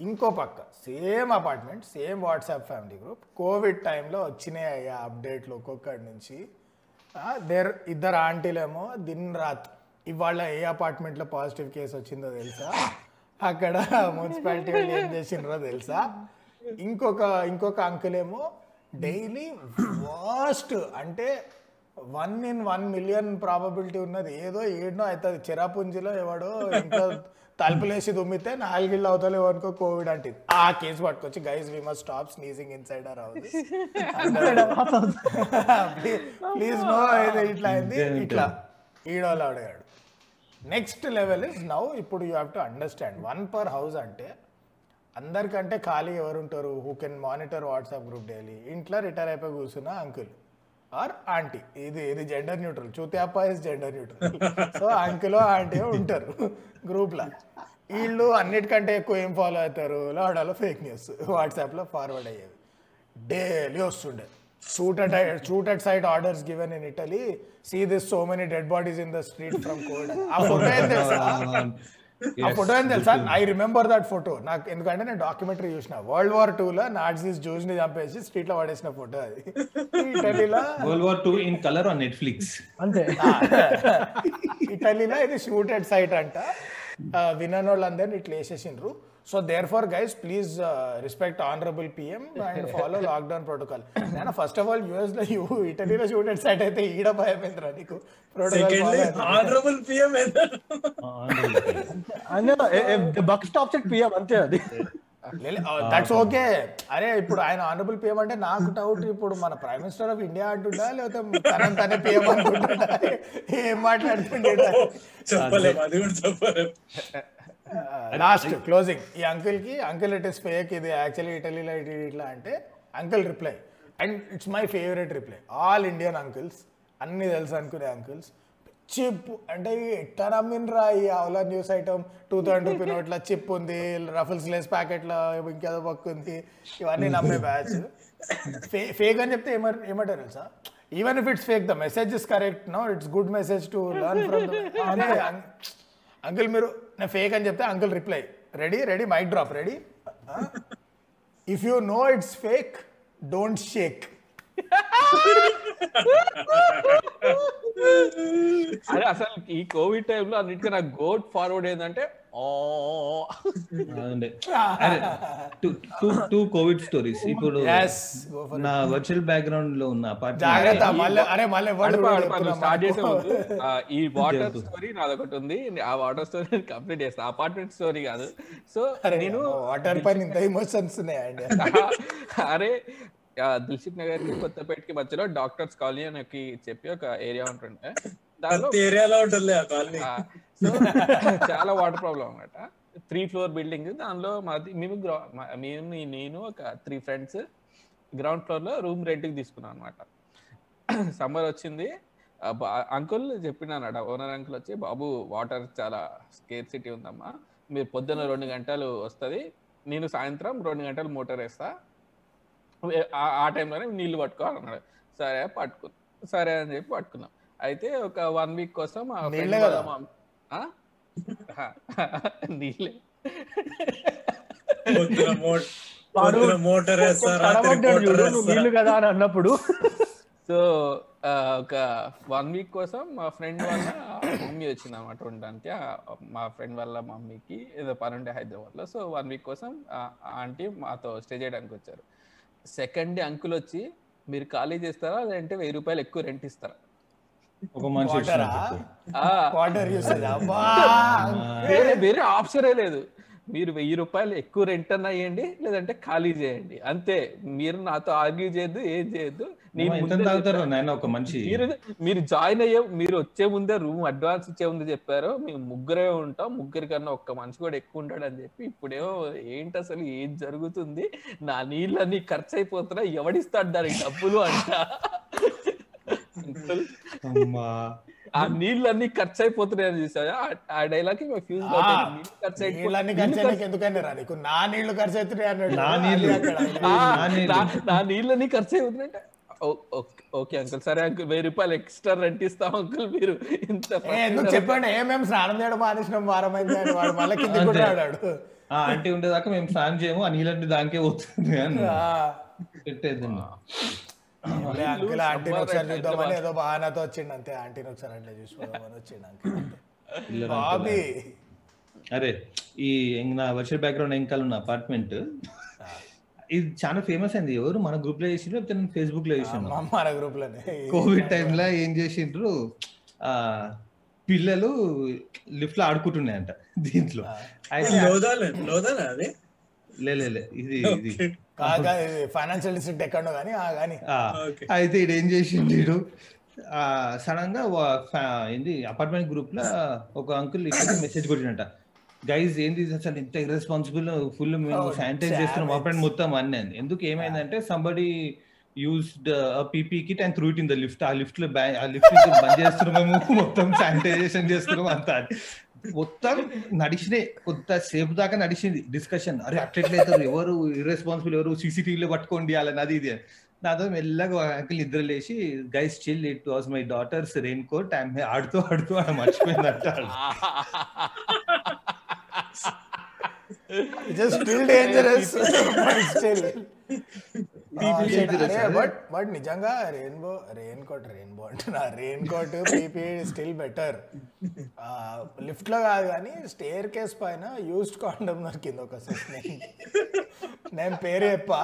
Speaker 3: ఇంకో పక్క same apartment same WhatsApp family group COVID టైంలో వచ్చినాయి అయ్యా అప్డేట్లు ఒక్కొక్కటి నుంచి. దేర్ ఇద్దరు ఆంటీలేమో దిన్ రాత్ ఇవాళ ఏ అపార్ట్మెంట్లో పాజిటివ్ కేసు వచ్చిందో తెలుసా? అక్కడ మున్సిపాలిటీ వాళ్ళు ఏం చేసిండ్రో తెలుసా? ఇంకొక ఇంకొక అంకుల్ ఏమో డైలీ వర్స్ట్ అంటే one in one million probability ఉన్నది. ఏదో ఏడనో అవుతుంది చిరాపుంజిలో ఎవడో ఇంకా తలుపులేసి దుమ్మితే నాలుగిళ్ళు అవుతాలో అనుకో కోవిడ్ అంటే ఆ కేసు పట్టుకొచ్చి guys we must stop sneezing inside our house please no ఇట్లా అయింది ఇట్లా. ఈడోళ్ళు అడిగాడు నెక్స్ట్ లెవెల్ ఇస్ నౌ ఇప్పుడు you have to understand one per house అంటే అందరికంటే ఖాళీ ఎవరు ఉంటారు who can monitor WhatsApp group daily ఇంట్లో రిటైర్ అయిపోయి కూర్చున్న అంకుల్ ఆర్ ఆంటీ ఇది ఇది gender neutral చూతేప్ప is gender neutral so uncle aunty ఉంటారు గ్రూప్లో వీళ్ళు అన్నిటికంటే ఎక్కువ ఏం ఫాలో అవుతారు? లాడాలో ఫేక్ న్యూస్ వాట్సాప్లో ఫార్వర్డ్ అయ్యేవి. డైలీ వస్తుండే. Shoot at shoot at site orders given in Italy. See this so many dead bodies in the street from COVID. ఆ ఫోటో ఏం తెలుసా? ఆ ఫోటో ఏం తెలుసా? ఐ రిమెంబర్ దట్ ఫోటో నాకు ఎందుకంటే నేను డాక్యుమెంటరీ చూసిన. వరల్డ్ వార్ టూ లో నాట్సీస్ జూస్ని చంపేసి స్ట్రీట్లో పడేసిన ఫోటో అది. ఇటలీలో
Speaker 2: World War Two in colour on Netflix
Speaker 1: అంతే.
Speaker 3: ఇటలీలో ఇది షూట్ ఎట్ సైట్ అంట. వినన్ వాళ్ళందరినీ ఇట్లా వేసేసిండ్రు so therefore guys please respect honourable PM and follow lockdown protocol నేను ఫస్ట్ ఆఫ్ ఆల్ యూఎస్లో యూ ఇటలీలో షూట్ ఎట్ సైట్ అయితే ఈడ భయమైందిరా నీకు
Speaker 4: secondly
Speaker 3: protocol
Speaker 4: honourable PM
Speaker 1: buck stop at PM అంతే అది
Speaker 3: దట్స్ ఓకే. అరే ఇప్పుడు ఆయన ఆనరబుల్ పిఎం అంటే నాకు డౌట్ ఇప్పుడు మన ప్రైమ్ మినిస్టర్ ఆఫ్ ఇండియా అంటుండా లేకపోతే తన తనే పిఎం అనుకుంటుండా ఏం మాట్లాడుతుండే
Speaker 4: చెప్పలేము అది కూడా చెప్పలేము
Speaker 3: లాస్ట్ క్లోజింగ్ ఈ అంకుల్కి అంకుల్ ఇట్ ఇస్ ఫేక్ ఇది యాక్చువల్లీ ఇటలీలో ఇటు ఇట్లా అంటే uncle reply and it's my favourite reply all Indian uncles అన్ని తెలుసు అనుకునే అంకుల్స్ చిప్ అంటే ఎట్లా నమ్మినరా ఈ అవలా news item? Two thousand rupee నోట్ల చిప్ ఉంది రఫుల్స్ లేస్ ప్యాకెట్లో ఇంకేదో పక్క ఉంది ఇవన్నీ నమ్మే బ్యాచ్. ఫేక్ అని చెప్తే ఏమ ఏమంటారు తెలుసా? Even if it's fake the message is correct no it's good message to learn from uncle మీరు నేను ఫేక్ అని చెప్తే uncle reply ready ready mic drop ready if you know it's fake don't share
Speaker 5: అదే అసలు ఈ Covid టైంలో అన్నిటికీ నాకు గోట్ ఫార్వర్డ్ ఏంటంటే
Speaker 2: టూ కోవిడ్ స్టోరీస్ ఇప్పుడు నా వర్చువల్ బ్యాక్గ్రౌండ్లో ఉన్న
Speaker 3: అరే
Speaker 5: స్టార్ట్ చేసే. ముందు, ఈ వాటర్ స్టోరీ నాదొకటి ఉంది. ఆ వాటర్ స్టోరీ కంప్లీట్ చేస్తా. అపార్ట్మెంట్ స్టోరీ కాదు. సో
Speaker 3: అరే
Speaker 5: నేను
Speaker 3: వాటర్ పైన ఇంత ఎమోషన్స్ ఉన్నాయండి
Speaker 5: అరే దిల్సుఖ్ నగర్కి కొత్తపేటకి మధ్యలో డాక్టర్స్ కాలనీ అని చెప్పి ఒక ఏరియా ఉంటుండే. దానిలో
Speaker 4: ఏరియాలో ఉంటుంది
Speaker 5: చాలా వాటర్ ప్రాబ్లం అన్నమాట. త్రీ ఫ్లోర్ బిల్డింగ్ దానిలో మాది మేము మేము నేను ఒక త్రీ ఫ్రెండ్స్ గ్రౌండ్ ఫ్లోర్లో రూమ్ రెంట్కి తీసుకున్నాం అనమాట సమ్మర్ వచ్చింది. అంకుల్ చెప్పినానట ఓనర్ అంకుల్ వచ్చి బాబు వాటర్ చాలా స్కేర్ సిటీ ఉందమ్మా. మీరు పొద్దున్న రెండు గంటలు వస్తుంది. నేను సాయంత్రం రెండు గంటలు మోటార్ వేస్తా. ఆ- ఆ టైంలోనే నీళ్ళు పట్టుకోవాలన్నాడు. సరే పట్టుకు సరే అని చెప్పి పట్టుకున్నాం. అయితే ఒక వన్ వీక్ కోసం
Speaker 3: నీళ్ళే
Speaker 5: వాళ్ళ
Speaker 3: కదా?
Speaker 5: మమ్- ఆ? నీళ్ళే.
Speaker 4: మోటార్
Speaker 1: నీళ్ళు కదా అని అన్నప్పుడు.
Speaker 5: సో ఆ, ఒక వన్ వీక్ కోసం మా ఫ్రెండ్ వాళ్ళ మమ్మీ వచ్చింది అనమాట ఉండడానికి. ఆ, మా ఫ్రెండ్ వాళ్ళ మమ్మీకి ఏదో పని ఉండే హైదరాబాద్లో సో వన్ వీక్ కోసం ఆంటీ మాతో స్టే చేయడానికి వచ్చారు. సెకండ్ డే అంకుల్ వచ్చి మీరు ఖాళీ చేస్తారా? లేదంటే వెయ్యి రూపాయలు ఎక్కువ రెంట్ ఇస్తారా?
Speaker 2: ఒక మనిషి
Speaker 5: వేరే వేరే ఆప్షనే లేదు. మీరు వెయ్యి రూపాయలు ఎక్కువ రెంట్ అన్న వేయండి లేదంటే ఖాళీ చేయండి. అంతే. మీరు నాతో ఆర్గ్యూ చేయొద్దు ఏం చేయొద్దు.
Speaker 2: ఒక మనిషి.
Speaker 5: మీరు మీరు జాయిన్ అయ్యే మీరు వచ్చే ముందే రూమ్ అడ్వాన్స్ ఇచ్చే ముందే చెప్పారు. మేము ముగ్గురే ఉంటాం. ముగ్గురి కన్నా ఒక్క మనిషి కూడా ఎక్కువ ఉంటాడు అని చెప్పి ఇప్పుడేమో ఏంటి అసలు ఏం జరుగుతుంది? నా నీళ్ళన్నీ ఖర్చు అయిపోతున్నాయి ఎవడిస్తాడు దానికి డబ్బులు అంట.
Speaker 2: అమ్మా.
Speaker 5: ఆ నీళ్ళన్నీ ఖర్చు అయిపోతున్నాయి అని చూసా ఆ డైలాగ్ ఫ్యూజ్
Speaker 3: నీళ్ళన్నీ ఎందుకని రా నీకు? నా నీళ్ళు ఖర్చు అవుతున్నాయి అన్నాడు.
Speaker 2: నా
Speaker 3: అది
Speaker 2: నీళ్ళు.
Speaker 3: అక్కడ.
Speaker 5: ఆ,
Speaker 2: నా నీళ్ళు.
Speaker 5: నా- నా నీళ్ళని ఖర్చు అవుతుందంటే ఓకే అంకుల్ సరే అంకుల్ వెయ్యి రూపాయలు ఎక్స్ట్రా రెంట్ ఇస్తాం అంకుల్ మీరు. ఇంత
Speaker 3: ఏ, ఎందుకు చెప్పండి? ఏమేమి స్నానం చేయడం మానేసినాం వారం అయింది వాడు మళ్ళీ కింద కూడా
Speaker 2: అంతే.
Speaker 3: ఆడాడు
Speaker 2: ఆ ఆంటీ ఉండేదాకా మేము స్నానం చేయము ఆ నీళ్ళంటి దానికే పోతుంది అని పెట్టేద్దండి
Speaker 3: అంకుల్ ఆంటీని ఒకసారి చూద్దామని. ఏదో బహానాతో వచ్చిండు అంతే. ఆంటీని ఒకసారి అట్లా చూసుకోదామని వచ్చిండు అంకుల్ బాబీ.
Speaker 2: అరే ఈ ఎంగ్ నా వర్చువల్ బ్యాక్గ్రౌండ్ వెనకాల ఉన్న అపార్ట్మెంట్ ఇది చాలా ఫేమస్ అయింది. ఎవరు మన గ్రూప్లో చేసిండ్రు లేకపోతే నేను ఫేస్బుక్లో చేసాను
Speaker 3: మా మన గ్రూప్లోనే.
Speaker 2: కోవిడ్ టైంలో ఏం చేసిండ్రు? ఆ పిల్లలు లిఫ్ట్లో ఆడుకుంటున్నాయంట దీంట్లో. అయితే
Speaker 4: లోదాలే లోదానా అది?
Speaker 2: లే లే, లే, ఇది ఇది.
Speaker 3: ఫైనాన్షియల్ డిస్ట్రిక్ట్ ఎక్కడో కానీ ఆ కానీ.
Speaker 2: అయితే ఈడు ఏం చేసిండు ఈడు? సడన్గా ఏంది అపార్ట్మెంట్ గ్రూప్లో ఒక అంకుల్ మెసేజ్ కొట్టినట గైజ్ ఏంది ఇది అసలు ఇంత ఇర్రెస్పాన్సిబుల్ ఫుల్ మేము శానిటైజ్ చేస్తున్నాం అపార్ట్మెంట్ మొత్తం అన్నీ అని ఎందుకు ఏమైందంటే somebody used PP kit and threw it in the lift ఆ లిఫ్ట్లో ఆ లిఫ్ట్ బంద్ చేస్తున్నాము మొత్తం శానిటైజేషన్ చేస్తున్నాం అంతా. మొత్తం నడిచినాయి కొంత సేపు దాకా నడిచింది డిస్కషన్ అరే అట్లెట్లయితారు ఎవరు ఇర్రెస్పాన్సిబుల్ ఎవరు సీసీటీవీలో పట్టుకోండి అలాని అది ఇది అని. నాతో మెల్లగా అంకుల్ ఇద్దరు లేచి guys chill it was my daughter's raincoat ఆమె ఆడుతూ ఆడుతూ ఆమె మర్చిపోయిందంట
Speaker 3: just still dangerous still
Speaker 2: dangerous, అదే.
Speaker 3: బట్ బట్ నిజంగా రెయిన్బో రెయిన్ కోట్ రెయిన్బో అంటున్నా rain coat PP still better లిఫ్ట్లో కాదు కానీ స్టేర్ కేస్ పైన యూస్డ్ కాండమ్ దొరికింది ఒక నేను. పేరు చెప్పా.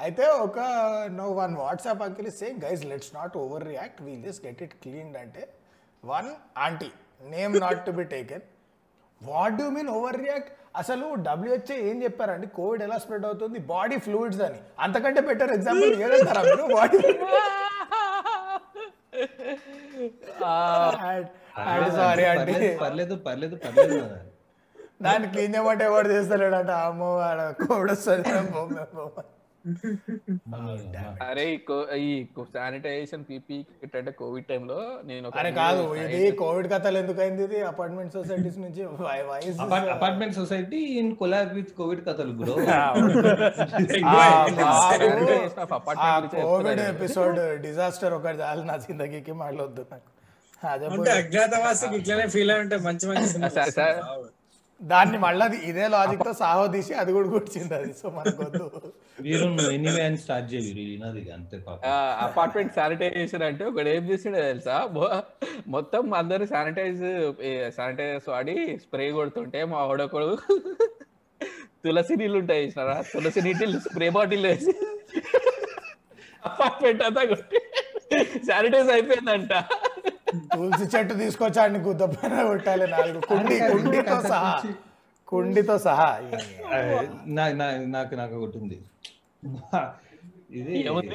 Speaker 3: అయితే ఒక no one WhatsApp uncle say guys let's not overreact we'll just get it cleaned అంటే one aunty name not to be taken what do mean overreact అసలు డబ్ల్యూహెచ్ఏ ఏం చెప్పారండి? కోవిడ్ ఎలా స్ప్రెడ్ అవుతుంది? బాడీ ఫ్లూయిడ్స్ అని. అంతకంటే బెటర్ ఎగ్జాంపుల్ ఏదంటారా మీరు? Body sorry అండి.
Speaker 2: పర్లేదు పర్లేదు పర్లేదు
Speaker 3: దాన్ని క్లీన్ చేయమంటే ఎవరు చేస్తలేడంట? అమ్మో ఆడ కోవిడ్ వస్తుంది బొమ్మ, బొమ్మ.
Speaker 5: అరే ఈ కో- ఈ శానిటైజేషన్ పీపీ కిట్ అంటే కోవిడ్ టైంలో నేను
Speaker 3: అరే కాదు ఇది కోవిడ్ కథలు ఎందుకు అయింది ఇది? అపార్ట్మెంట్ సొసైటీస్ నుంచి
Speaker 2: apartment society in collab with COVID కథలు బ్రో
Speaker 5: గురించి
Speaker 3: కోవిడ్. ఎపిసోడ్ డిజాస్టర్ ఒకటి చాలు నా జిందగీకి మాట్లాడొద్దు నాకు. అదే
Speaker 4: అంటే అజ్ఞాతవాసికి ఇట్లనే ఫీల్ అయి ఉంటే మంచి మంచి
Speaker 3: దాన్ని మళ్ళీ ఇదే లాజిక్తో సాహో తీసి అది కూడా కూర్చింది అది. సో మనకు వద్దు
Speaker 2: వీరు ఎనీవే అని స్టార్ట్ చేయి వీరు వినది అంతే పాప.
Speaker 5: అపార్ట్మెంట్ శానిటైజేషన్ అంటే ఒకడు ఏం చేసిండే తెలుసా? మొ- మొత్తం అందరు శానిటైజ్ శానిటైజర్స్ వాడి స్ప్రే కొడుతుంటే మా వాడొకడు తులసి నీళ్ళు ఉంటాయి చూసినారా? తులసి నీళ్ళు స్ప్రే బాటిల్ వేసి అపార్ట్మెంట్ అంతా కొట్టి శానిటైజ్ అయిపోయిందంట.
Speaker 3: తులసి చెట్టు తీసుకొచ్చాడిని గుద్ద పైన కొట్టాలి నాలుగు. కుండి కుండితో సహా. కుండితో సహా.
Speaker 2: నా- నా- నాకు నాకు ఒకటి ఉంది. ఇది
Speaker 3: one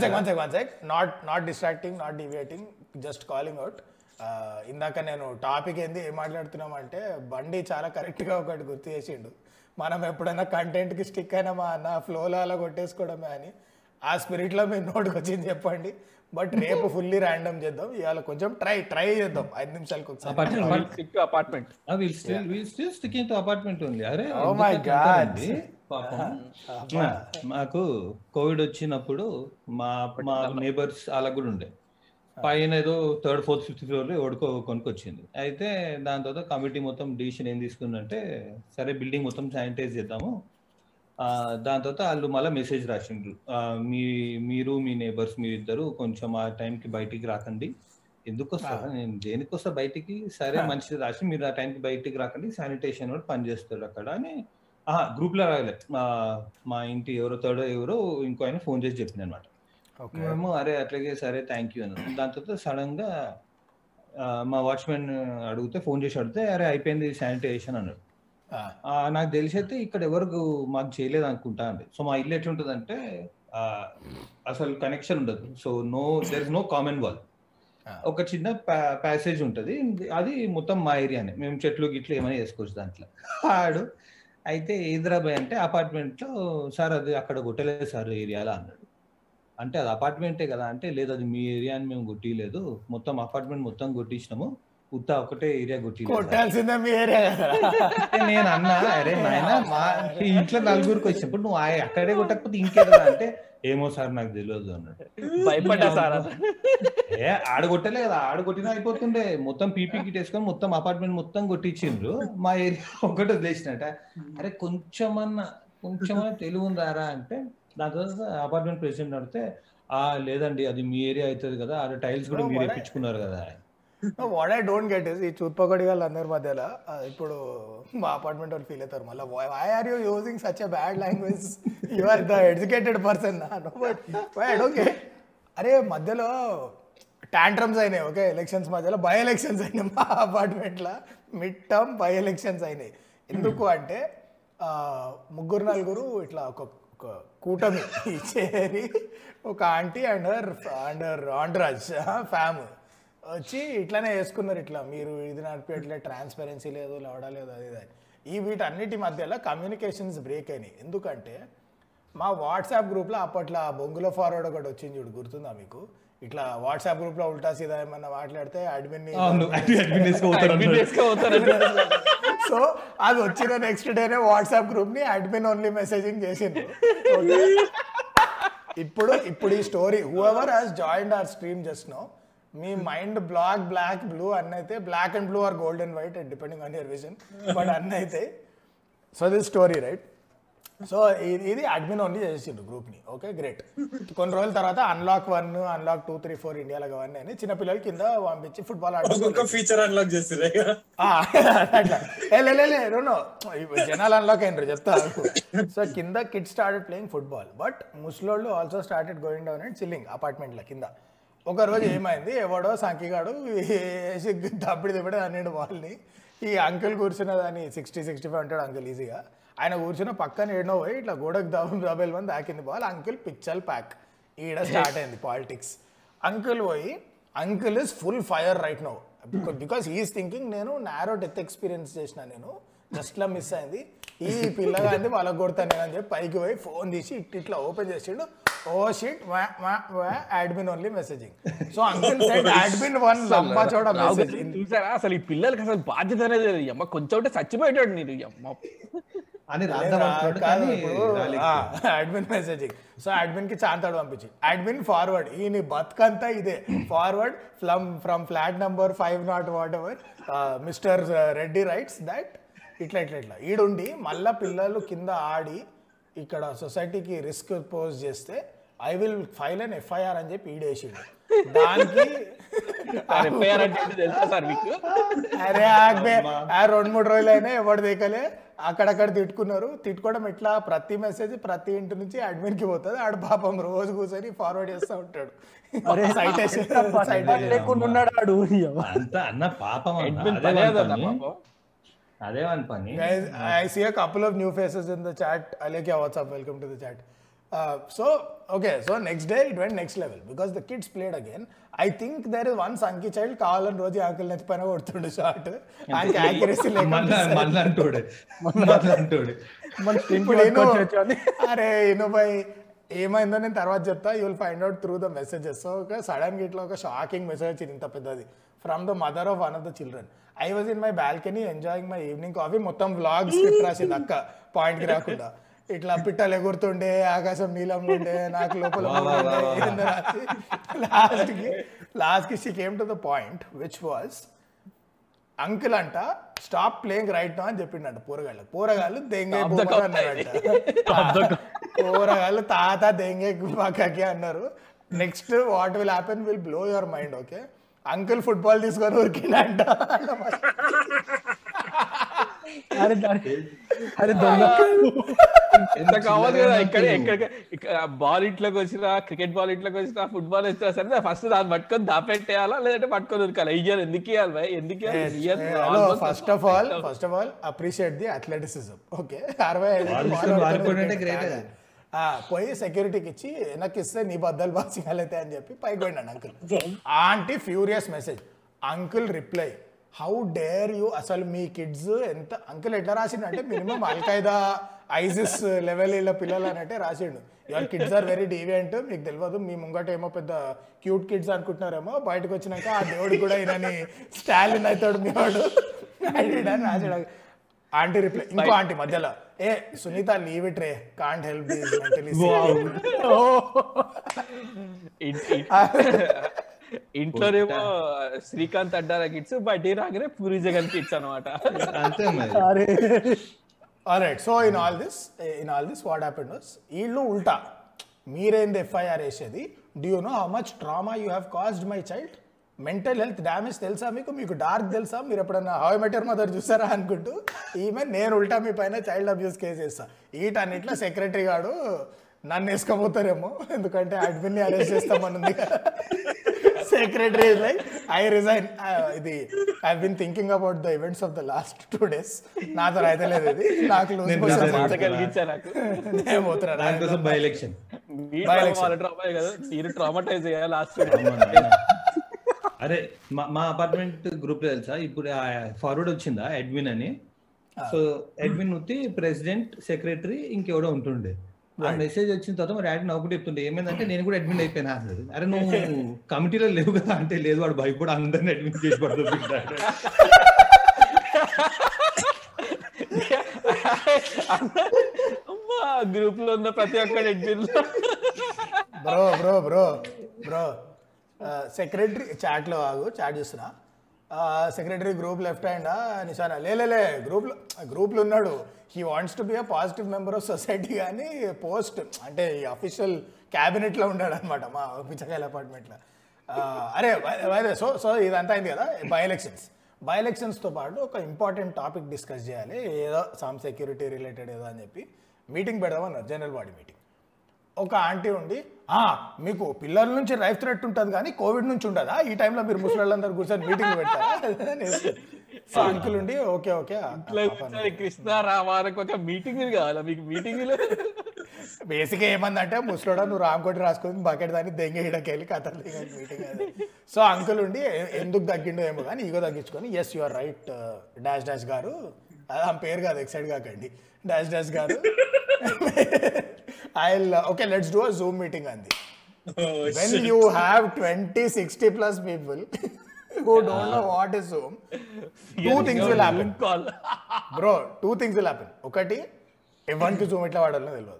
Speaker 3: sec one sec one sec not not distracting not deviating just calling out ఇందాక నేను టాపిక్ ఏంది ఏం మాట్లాడుతున్నాం అంటే బండి చాలా కరెక్ట్గా ఒకటి గుర్తు చేసిండు. మనం ఎప్పుడైనా కంటెంట్కి స్టిక్ అయినా మా అన్న ఫ్లోలో అలా కొట్టేసుకోవడమే అని. ఆ స్పిరిట్లో మీరు నోటికి వచ్చింది చెప్పండి. బట్ రేపు ఫుల్లీ ర్యాండమ్ చేద్దాం. ఇవాళ కొంచెం ట్రై ట్రై చేద్దాం. ఐదు నిమిషాలకు ఒకసారి.
Speaker 5: Apartment
Speaker 2: apartment only. అరే
Speaker 3: Oh.
Speaker 2: ఆ, మాకు కోవిడ్ వచ్చినప్పుడు మా మా నేబర్స్ అలా కూడా ఉండే. పైన ఏదో థర్డ్ ఫోర్త్ ఫిఫ్త్ ఫ్లోర్లో ఎవడికో కొనుక్కొచ్చింది. అయితే దాని తర్వాత కమిటీ మొత్తం డిసిషన్ ఏం తీసుకుందంటే సరే బిల్డింగ్ మొత్తం శానిటైజ్ చేద్దాము. దాని తర్వాత వాళ్ళు మళ్ళీ మెసేజ్ రాసిండ్రు. మీ మీరు మీ నేబర్స్ మీ ఇద్దరు కొంచెం ఆ టైంకి బయటికి రాకండి. ఎందుకు వస్తారా నేను దేనికి వస్తా బయటికి? సరే మంచిది రాసి మీరు ఆ టైంకి బయటికి రాకండి. శానిటేషన్ కూడా పని చేస్తారు అక్కడ అని గ్రూప్లో రాయలే. మా మా ఇంటి ఎవరో థర్డ్ ఎవరో ఇంకో ఆయన ఫోన్ చేసి చెప్పింది అనమాట
Speaker 3: ఓకే.
Speaker 2: మేము అరే అట్లాగే సరే థ్యాంక్ యూ అన్నాం దాని తర్వాత సడన్గా మా వాచ్మెన్ అడిగితే ఫోన్ చేసి అడిగితే అరే అయిపోయింది శానిటైజేషన్ అన్నాడు. నాకు తెలిసి అయితే ఇక్కడ ఎవరు మాకు చేయలేదు అనుకుంటా అండి సో మా ఇల్లు ఎట్లుంటదంటే ఆ, అసలు కనెక్షన్ ఉండదు. So no there is no common wall. ఒక చిన్న ప్యాసేజ్ ఉంటది. అది మొత్తం మా ఏరియానే. మేము చెట్లు గిట్లు ఏమైనా చేసుకోవచ్చు దాంట్లో. ఆడు అయితే హైదరాబాద్ అంటే అపార్ట్మెంట్లో సార్ అది అక్కడ కొట్టలేదు సార్ ఏరియాలో అన్నాడు. అంటే అది అపార్ట్మెంటే కదా. అంటే లేదు అది మీ ఏరియా అని మేము కొట్టిలేదు మొత్తం అపార్ట్మెంట్ మొత్తం కొట్టించినాము. ఉత్తా ఒకటే ఏరియా కొట్టిలేదు
Speaker 3: కొట్టాల్సిందే మీ ఏరియా
Speaker 2: నేను అన్నా అరే నాయన మా ఇంట్లో నలుగురికి వచ్చినప్పుడు నువ్వు ఆ- అక్కడే కొట్టకపోతే ఇంకేదా అంటే ఏమో సార్ నాకు తెలియదు అన్నాడు
Speaker 5: భయపడ్డా సార్
Speaker 2: ఏ ఆడ కొట్టలే కదా ఆడ కొట్టినా అయిపోతుండే. మొత్తం పీపీ కిట్ వేసుకొని మొత్తం అపార్ట్మెంట్ మొత్తం కొట్టించిండ్రు. మా ఏరియా ఒకటి వదిలేసినట్ట అరే కొంచెమన్నా కొంచెమన్నా తెలివి ఉందారా అంటే దాని తర్వాత అపార్ట్మెంట్ ప్రెసిడెంట్ అడిగితే ఆ లేదండి అది మీ ఏరియా అవుతుంది కదా ఆడ టైల్స్ కూడా మీరు వేయించుకున్నారు కదా
Speaker 3: what I don't get is ఈ చూత్పకొడి వాళ్ళు అందరి మధ్యలో ఇప్పుడు మా అపార్ట్మెంట్ వాళ్ళు ఫీల్ అవుతారు. మళ్ళీ why are you using such a bad language you are the educated person no. But why I don't get అరే మధ్యలో టాంట్రమ్స్ అయినాయి ఓకే ఎలక్షన్స్ మధ్యలో బై ఎలక్షన్స్ అయినాయి మా అపార్ట్మెంట్లో మిడ్ టర్మ్ బై ఎలక్షన్స్ అయినాయి. ఎందుకు అంటే ముగ్గురు నలుగురు ఇట్లా ఒక కూటమి చేరి ఒక aunty and her and her ఆండ్రాజ్ family వచ్చి ఇట్లానే వేసుకున్నారు ఇట్లా. మీరు ఇది నడిపేట్లే ట్రాన్స్పరెన్సీ లేదు లవడా లేదు అది ఇది అని. ఈ వీటన్నిటి మధ్యలో కమ్యూనికేషన్స్ బ్రేక్ అయినాయి. ఎందుకంటే మా వాట్సాప్ గ్రూప్లో అప్పట్లో ఆ బొంగులో ఫార్వర్డ్ ఒకటి వచ్చింది చూడు గుర్తుందా మీకు? ఇట్లా వాట్సాప్ గ్రూప్లో ఉల్టా సీదా ఏమన్నా మాట్లాడితే అడ్మిన్. సో అది వచ్చిన నెక్స్ట్ డేనే వాట్సాప్ గ్రూప్ని అడ్మిన్ ఓన్లీ మెసేజింగ్ చేసింది ఇప్పుడు ఇప్పుడు ఈ story whoever has joined our stream just know me mind block black blue అన్న అయితే black and blue or gold and white depending on your vision but అన్న అయితే so this story right so ఇది admin only చేసిండు గ్రూప్ని. Okay great కొన్ని రోజుల తర్వాత unlock one unlock two three four ఇండియాలో అవన్నీ అని చిన్నపిల్లల కింద పంపించి ఫుట్బాల్ ఆడుతుంది
Speaker 4: ఫీచర్ అన్లాక్.
Speaker 3: ఇప్పుడు జనాలు అన్లాక్ అయినరు చెప్తా సో కింద kid started playing football but ముస్లోళ్ళు also started going down and chilling అపార్ట్మెంట్ల కింద. ఒక రోజు ఏమైంది? ఎవడో సంకిగాడు వేసి దబ్బడి దిబ్బడి అన్నాడు వాళ్ళని. ఈ అంకుల్ కూర్చున్న దాన్ని సిక్స్టీ సిక్స్టీ ఫైవ్ అంటాడు అంకుల్ ఈజీగా. ఆయన కూర్చున్న పక్కన ఏడో పోయి ఇట్లా గోడకు దబం డబల్ మంది దాకింది బాల్. అంకుల్ పిచ్చల్ ప్యాక్. ఈడ స్టార్ట్ అయింది పాలిటిక్స్. అంకుల్ పోయి uncle is full fire right no. Because is thinking నేను నేరో డెత్ ఎక్స్పీరియన్స్ చేసిన నేను. జస్ట్ లా మిస్ అయింది. ఈ పిల్లగాంది వాళ్ళకి కొడతాను నేను అని చెప్పి పైకి పోయి ఫోన్ తీసి ఇట్ ఇట్లా ఓపెన్ చేసిండు. ఓ shit admin only messaging so uncle send admin one లంబా చోడ
Speaker 5: రావు
Speaker 3: మెసేజ్
Speaker 5: గారు చూసారా? అసలు ఈ పిల్లలకి అసలు బాధ్యత అనేది లేదు. అమ్మ కొంచెం ఉంటే చచ్చిపోయేటాడు నేను అమ్మ
Speaker 2: అని.
Speaker 3: అడ్మిన్ మెసేజింగ్ సో అడ్మిన్కి చాంతాడు పంపించి. అడ్మిన్ ఫార్వర్డ్ ఈ నీ బతుకంతా ఇదే. Forward from from flat number five nought whatever mister Reddy writes that ఇట్లా ఇట్లా ఇట్లా. ఈడుండి మళ్ళా పిల్లలు కింద ఆడి ఇక్కడ సొసైటీకి రిస్క్ పోజ్ చేస్తే I will file an FIR అని చెప్పి ఈడేసిండు. దానికి అరే ఆ రెండు మూడు రోజులు అయినా ఎవడు దేకలే. అక్కడక్కడ తిట్టుకున్నారు. తిట్టుకోవడం ఇట్లా ప్రతి మెసేజ్ ప్రతి ఇంటి నుంచి అడ్మిన్కి పోతుంది. ఆడు పాపం రోజు కూర్చొని ఫార్వర్డ్ చేస్తూ ఉంటాడు. సైటేషన్ సైటేషన్
Speaker 1: లేకుండా ఉన్నాడు ఆడు.
Speaker 2: అంత అన్న పాపం. అన్న.
Speaker 5: అడ్మిన్
Speaker 2: అదే
Speaker 5: పనే
Speaker 2: వాని వాని
Speaker 3: couple of new faces in the chat. Alekia, what's up? Welcome to the chat. Uh, so, okay, so next day it went next level because the kids played again. I think there is one Sanki child, కావాలని రోజు uncle నెత్తి పైన కొడుతుండే short ఆయనకి accuracy ఇను అరే ఇను ఏమైందో నేను తర్వాత చెప్తా. You will find out through the messages so ఒక సడన్గా ఇట్లా ఒక షాకింగ్ మెసేజ్ వచ్చింది. ఇంత పెద్దది. From the mother of one of the children I was in my balcony enjoying my evening coffee మొత్తం వ్లాగ్ స్క్రిప్ట్ రాసింది అక్క. పాయింట్కి రాకుండా. ఇట్లా పిట్టలు ఎగురుతుండే ఆకాశం నీలంలో ఉండే నాకు లోపల లాస్ట్కి లాస్ట్కి she came to the point which was uncle అంట స్టాప్ ప్లేయింగ్ రైట్ నో అని చెప్పిండంట పోరగాళ్ళు. పోరగాళ్ళు దెంగే అన్నారంట. పోరగాళ్ళు తాత దెంగే పక్కకి అన్నారు. Next what will happen will blow your mind okay uncle football తీసుకొని
Speaker 1: అరే అరే దొంగ.
Speaker 5: ఎంత కావాలి కదా ఇక్కడ ఎక్కడ బాల్ ఇంట్లోకి వచ్చినా క్రికెట్ బాల్ ఇంట్లోకి వచ్చినా ఫుట్బాల్ వచ్చినా సరే ఫస్ట్ దాన్ని పట్టుకొని దాపెట్టేయాలా లేదంటే పట్టుకొని ఉరకాలి? ఇయ్యాలి ఎందుకు ఇవ్వాలి భయ్? ఎందుకు
Speaker 3: first of all first of all appreciate the athleticism okay అరవై ఐదు పోయి సెక్యూరిటీకి ఇచ్చి వెనక్కి ఇస్తే నీ బద్దలు బాసింగలైతే అని చెప్పి పైకి పోయినాడు uncle aunty furious message uncle reply how dare you అసలు మీ కిడ్స్ ఎంత అంకుల్ ఎట్లా రాసిండు అంటే మినిమం అల్ఖైదా ఐసిస్ లెవెల్ ఇలా పిల్లలు అన్నట్టే రాసిండు. Your kids are very deviant మీకు తెలియదు మీ ముంగట ఏమో పెద్ద క్యూట్ కిడ్స్ అనుకుంటున్నారేమో. బయటకు వచ్చినాక ఆ దేవుడు కూడా ఈయనని స్టాలిన్ అవుతాడు మీ వాడు అని రాసాడు. ఆంటీ రిప్లై ఇంకో ఆంటీ మధ్యలో. ఏ సునీత లీవ్ ఇట్ రే కాంట్ హెల్ప్ దిస్ మెంటలీ
Speaker 5: ఇంట్లోనేమో శ్రీకాంత్ అడ్డాల కిడ్స్ బయటికి రాగానే పూరి జగన్ కిడ్స్ అనమాట.
Speaker 3: Alright so in all this in all this what happen was వీళ్ళు ఉల్టా. మీరేంది ఎఫ్ఐఆర్ వేసేది? Do you know how much trauma you have caused my child mental health damage తెలుసా మీకు? మీకు డార్క్ తెలుసా? మీరు ఎప్పుడన్నా హౌ మెటర్ మదర్ చూసారా అనుకుంటూ? ఈమె నేను ఉల్టా మీ పైన చైల్డ్ అబ్యూస్ కేసు వేస్తా వీటన్నిట్లో సెక్రటరీ గాడు నన్ను వేసుకోబోతారేమో. ఎందుకంటే అడ్మిన్ అరెస్ట్ చేస్తామనుంది సెక్రటరీ లైక్ ఐ రిజైన్ ఇది I been thinking about the events of the last two days నాతో అయితే లేదు ఇది. నాకు లూజ్
Speaker 2: నేను
Speaker 3: మోషన్.
Speaker 2: resign
Speaker 5: మాట కలిగించా నాకు
Speaker 3: నేను పోతున్నా.
Speaker 2: దానికోసం బై ఎలక్షన్
Speaker 5: కదా? మీరు ట్రామటైజ్ అయ్యాలి లాస్ట్
Speaker 2: అరే మా మా అపార్ట్మెంట్ గ్రూప్ తెలుసా? ఇప్పుడు ఫార్వర్డ్ వచ్చిందా అడ్మిన్ అని? సో అడ్మిన్ ఉత్తి ప్రెసిడెంట్ సెక్రటరీ ఇంకెవడో ఉంటుండే. ఆ మెసేజ్ వచ్చిన తర్వాత మరి యాడ్ నవ్వుకుంటూ చెప్తుండే ఏమైందంటే నేను కూడా అడ్మిన్ అయిపోయినా అరే నువ్వు కమిటీలో లేవు కదా అంటే లేదు వాడు భయపడి అందరిని అడ్మిన్ చేసి పడుతుంది
Speaker 5: గ్రూప్లో ఉన్న ప్రతి ఒక్కడు admin
Speaker 3: bro bro bro bro. Secretary చాట్లో ఆగు చాట్ చూస్తున్నా. సెక్రటరీ గ్రూప్ లెఫ్ట్ హ్యాండ్ నిశానా? లేలే గ్రూప్లో గ్రూప్లో ఉన్నాడు. He wants to be a positive member of society కానీ పోస్ట్ అంటే ఈ అఫీషియల్ క్యాబినెట్లో ఉన్నాడు అనమాట మా పిచ్చకాయల అపార్ట్మెంట్లో అరే అదే సో సో ఇదంతా అయింది కదా? బై ఎలక్షన్స్ బై ఎలక్షన్స్తో పాటు ఒక ఇంపార్టెంట్ టాపిక్ డిస్కస్ చేయాలి. ఏదో సమ్ సెక్యూరిటీ రిలేటెడ్ ఏదో అని చెప్పి. మీటింగ్ పెడదామన్నారు జనరల్ బాడీ మీటింగ్ ఒక ఆంటీ ఉండి మీకు పిల్లల నుంచి లైఫ్ థ్రెట్ ఉంటుంది కానీ కోవిడ్ నుంచి ఉండదా? ఈ టైంలో మీరు ముసలాళ్ళందరూ కూర్చొని మీటింగ్ పెడతారా? సో అంకుల్ ఉండి ఓకే ఓకే.
Speaker 5: కృష్ణ రామానికి ఒక మీటింగ్ కావాలా? మీకు మీటింగ్
Speaker 3: బేసిక్గా ఏమందంటే ముసలోడా నువ్వు రామకోటి రాసుకొని బకెట్ దాన్ని దెంగేయడానికి వెళ్ళి కథలు మీటింగ్ సో అంకుల్ ఉండి "ఎ- ఎందుకు తగ్గిండో ఏమో కానీ ఈగో తగ్గించుకొని yes your right dash dash గారు ఆమె పేరు కాదు ఎక్సైడ్ కాకండి. డాష్ డాష్ గారు. I okay let's do a zoom meeting అంది when you have 20 60 plus people who don't know what is zoom two things will happen.
Speaker 5: Call
Speaker 3: bro two things will happen ఒకటి ఎవరికి zoom ఎట్లా వాడాలో తెలియదు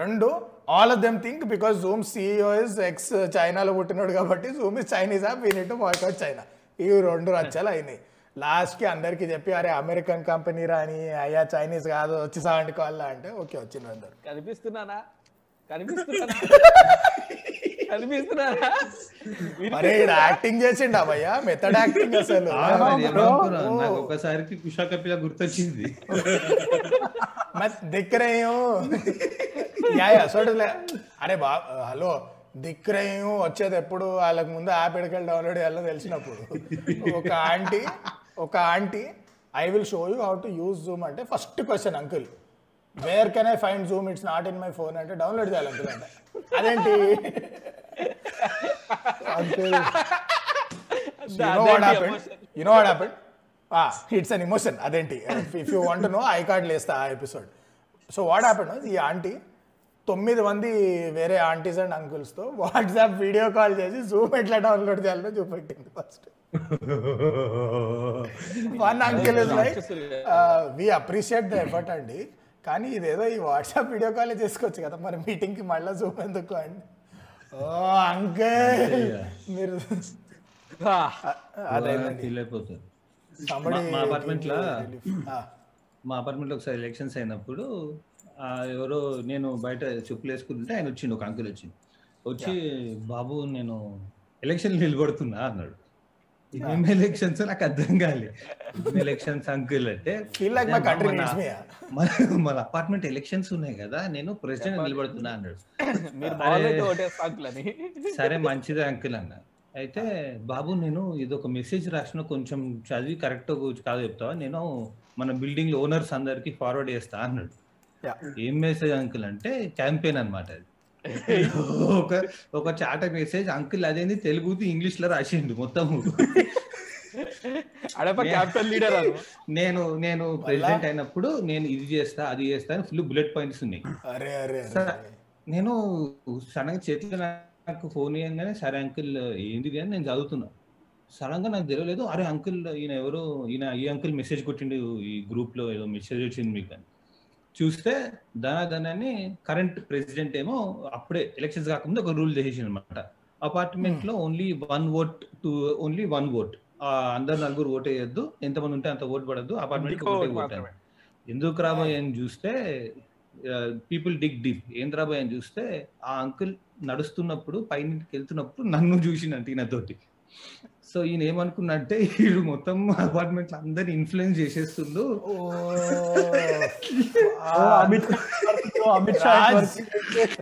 Speaker 3: రెండు all of them think because zoom CEO is ex చైనాలో పుట్టినాడు కాబట్టి zoom is Chinese app we need boycott China ఇవి రెండు రచ్చాలు అయినాయి. లాస్ట్కి అందరికి చెప్పి అరే అమెరికన్ కంపెనీ రాని అయ్యా చైనీస్ కాదు వచ్చి సాంటి కాల్ అంటే ఓకే వచ్చిండ్రు అందరు.
Speaker 5: కనిపిస్తున్నానా? కనిపిస్తున్నానా?
Speaker 3: అరే యాక్టింగ్ చేసిండు భయ్యా మెథడ్ యాక్టింగ్ అసలు.
Speaker 2: మరి? నాకు ఒకసారికి కుషా కపిల గుర్తొచ్చింది.
Speaker 3: యా యా చూడలే అరే బా హలో దిక్ రही हूँ వచ్చేది ఎప్పుడు? వాళ్ళకి ముందు యాప్ ఎడకెళ్ళి డౌన్లోడ్ చేయాలో తెలిసినప్పుడు. ఒక ఆంటీ ఒక aunty I will show you how to use zoom అంటే first question uncle where can I find zoom it's not in my phone అంటే డౌన్లోడ్ చేయాలి అంకుల్ అంటే. అదేంటి? Uncle you know what happened? you know what happened? Ah it's an emotion. అదేంటి? If you want no I card లేస్తా ఆ episode so what happened ఈ aunty తొమ్మిది మంది వేరే ఆంటీస్ అండ్ అంకుల్స్తో వాట్సాప్ వీడియో కాల్ చేసి జూమ్ ఎట్లా డౌన్లోడ్ చేయాలో చూపెట్టింది first one uncle is like we appreciate the effort అండి. కానీ ఇదేదో ఈ వాట్సాప్ వీడియో కాల్ చేసుకోవచ్చు కదా. మరి మీటింగ్కి మళ్ళీ జూమ్ ఎందుకు అండి? ఓ అంకుల్ మీరు Somebody
Speaker 2: మా apartment
Speaker 3: give
Speaker 2: లా-
Speaker 3: you relief. Ah.
Speaker 2: మా అపార్ట్మెంట్లో ఒకసారి ఎలక్షన్స్ అయినప్పుడు ఎవరో నేను బయట చెప్పులు వేసుకుంటుంటే ఆయన వచ్చిండు ఒక అంకుల్ వచ్చింది వచ్చి బాబు నేను ఎలక్షన్ నిలబడుతున్నా అన్నాడు. ఏం ఎలక్షన్స్ నాకు అర్థం కాలే. ఎలక్షన్స్ అంకుల్ అంటే మన- అపార్ట్మెంట్ ఎలక్షన్స్ ఉన్నాయి కదా నేను ప్రెసిడెంట్ నిలబడుతున్నా అన్నాడు. సరే. మంచిదే అంకుల్ అన్న. అయితే బాబు నేను ఇది ఒక మెసేజ్ రాసిన కొంచెం చదివి కరెక్ట్ కాదు చెప్తావా? నేను మన బిల్డింగ్ ఓనర్స్ అందరికి ఫార్వర్డ్ చేస్తా అన్నాడు. ఏం మెసేజ్ అంకుల్ అంటే క్యాంపెయిన్ అన్నమాట అది. ఒక ఒక చాట మెసేజ్ అంకుల్ అదేంది? తెలుగు ఇంగ్లీష్లో రాసిండు మొత్తం
Speaker 5: క్యాపిటల్ లీడర్
Speaker 2: నేను నేను ప్రెసిడెంట్ అయినప్పుడు నేను ఇది చేస్తా అది చేస్తా అని ఫుల్ బుల్లెట్ పాయింట్స్ ఉన్నాయి. నేను సడన్గా చేతిలో నాకు ఫోన్ ఇవ్వగానే సరే అంకుల్ ఏంది ఇది? అని నేను చదువుతున్నా. సడన్గా నాకు తెలియలేదు అరే అంకుల్ ఈయన ఎవరు ఈయన ఈ అంకుల్ మెసేజ్ కొట్టిండు ఈ గ్రూప్లో ఏదో మెసేజ్ వచ్చింది మీకు అని. చూస్తే ధనాధన్ అని కరెంట్ ప్రెసిడెంట్ ఏమో అప్పుడే ఎలక్షన్స్ కాకముందు ఒక రూల్ చేసేసింది అనమాట అపార్ట్మెంట్లో only one vote to only one vote అందరు నలుగురు ఓట్ వేయొద్దు. ఎంతమంది ఉంటే అంత ఓట్ పడద్దు. Apartment
Speaker 5: vote
Speaker 2: vote. ఎందుకు రాబోయే అని చూస్తే పీపుల్ డిగ్ డీప్ ఏం రాబోయే అని చూస్తే ఆ అంకుల్ నడుస్తున్నప్పుడు పైనకి వెళ్తున్నప్పుడు నన్ను చూసినట్టు ఈయనతోటి. సో ఈయన ఏమనుకున్నట్టే వీడు మొత్తం అపార్ట్మెంట్ అందరిని ఇన్ఫ్లుయెన్స్ చేసేస్తుండు.
Speaker 1: అమిత్ షా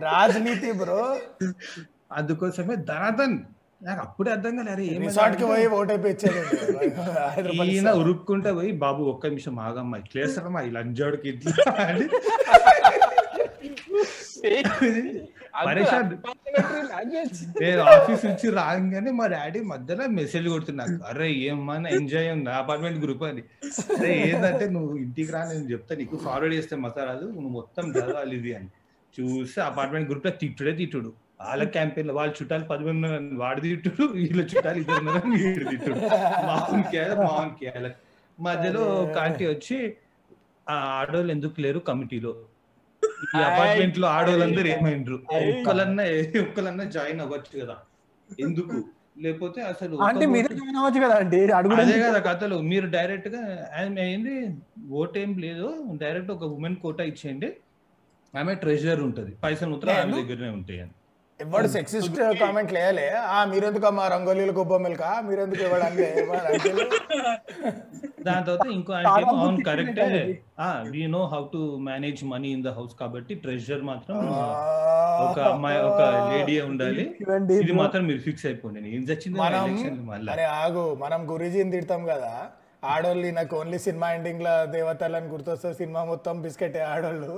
Speaker 3: రాజనీతి బ్రో.
Speaker 2: అందుకోసమే ధనాధన్ నాకు అప్పుడే అర్థం కాలే అరే ఏమైంది
Speaker 3: రిసార్ట్కి
Speaker 2: అంటే
Speaker 3: పోయి ఓట్ అయిపోయింది హైదరాబాద్
Speaker 2: ఈయన ఉరుక్కుంటే పోయి బాబు ఒక్క నిమిషం ఆగమ్మా ఇట్లా వేస్తారమ్మా ఈ లంజాడికి ఇట్లా నేను ఆఫీస్ నుంచి రాగానే మా డాడీ మధ్యలో మెసేజ్ కొడుతున్నాడు అరే ఏమన్నా ఎంజాయ్ ఉంది? అపార్ట్మెంట్ గ్రూప్ అని. అరే ఏంటంటే నువ్వు ఇంటికి రా నేను చెప్తా. నీకు ఫార్వర్డ్ చేస్తే మసారాదు నువ్వు మొత్తం చదవాలి ఇది అని. చూస్తే అపార్ట్మెంట్ గ్రూప్లో తిట్టుడే తిట్టుడు. వాళ్ళ క్యాంపెయిన్లో వాళ్ళ చుట్టాలు పది మంది వాడు తిట్టుడు వీళ్ళ చుట్టాలు ఇద్దరు వీడు తిట్టుడు. మామూలు కేయాలి మామూలు కేయాలి మధ్యలో ఒక ఆంటీ వచ్చి ఆ ఆడవాళ్ళు ఎందుకు లేరు కమిటీలో? ఈ అపార్ట్మెంట్లో ఆడవాళ్ళందరూ ఏమైండ్రు? ఒక్కలన్నా ఒక్కలన్నా జాయిన్ అవ్వచ్చు కదా. ఎందుకు? లేకపోతే అసలు
Speaker 1: అంటే మీరే జాయిన్ అవ్వచ్చు కదా అండి
Speaker 2: అదే కదా కథలు. మీరు డైరెక్ట్గా ఏంది? ఓట్ ఏం లేదు. డైరెక్ట్ ఒక ఉమెన్ కోటా ఇచ్చేయండి. ఆమె ట్రెజర్ ఉంటది. పైసలు మాత్రం ఆమె. దగ్గరనే ఉంటాయి అని
Speaker 3: ఎవడు సెక్సిస్ట్ కామెంట్ లేయలే ఆ మీరెందుకు మా రంగోలీలు గొబ్బొమ్మలకా మీరెందుకు ఇవ్వడానికి
Speaker 2: దాని తర్వాత ఇంకో ఆయన అవును కరెక్టే we know how to manage money in the house కాబట్టి ట్రెజర్ మాత్రం ఒక అమ్మాయి ఒక లేడీ ఉండాలి.
Speaker 1: ఇవ్వండి
Speaker 2: ఇది. మాత్రం మీరు ఫిక్స్ అయిపోండి. ఏం చచ్చింది
Speaker 3: అరే ఆగు. మనం గురూజీని తిడతాం కదా. ఆడోళ్ళు నాకు ఓన్లీ సినిమా ఎండింగ్లో దేవతలని గుర్తొస్తారు సినిమా మొత్తం బిస్కెట్ ఆడోళ్ళు.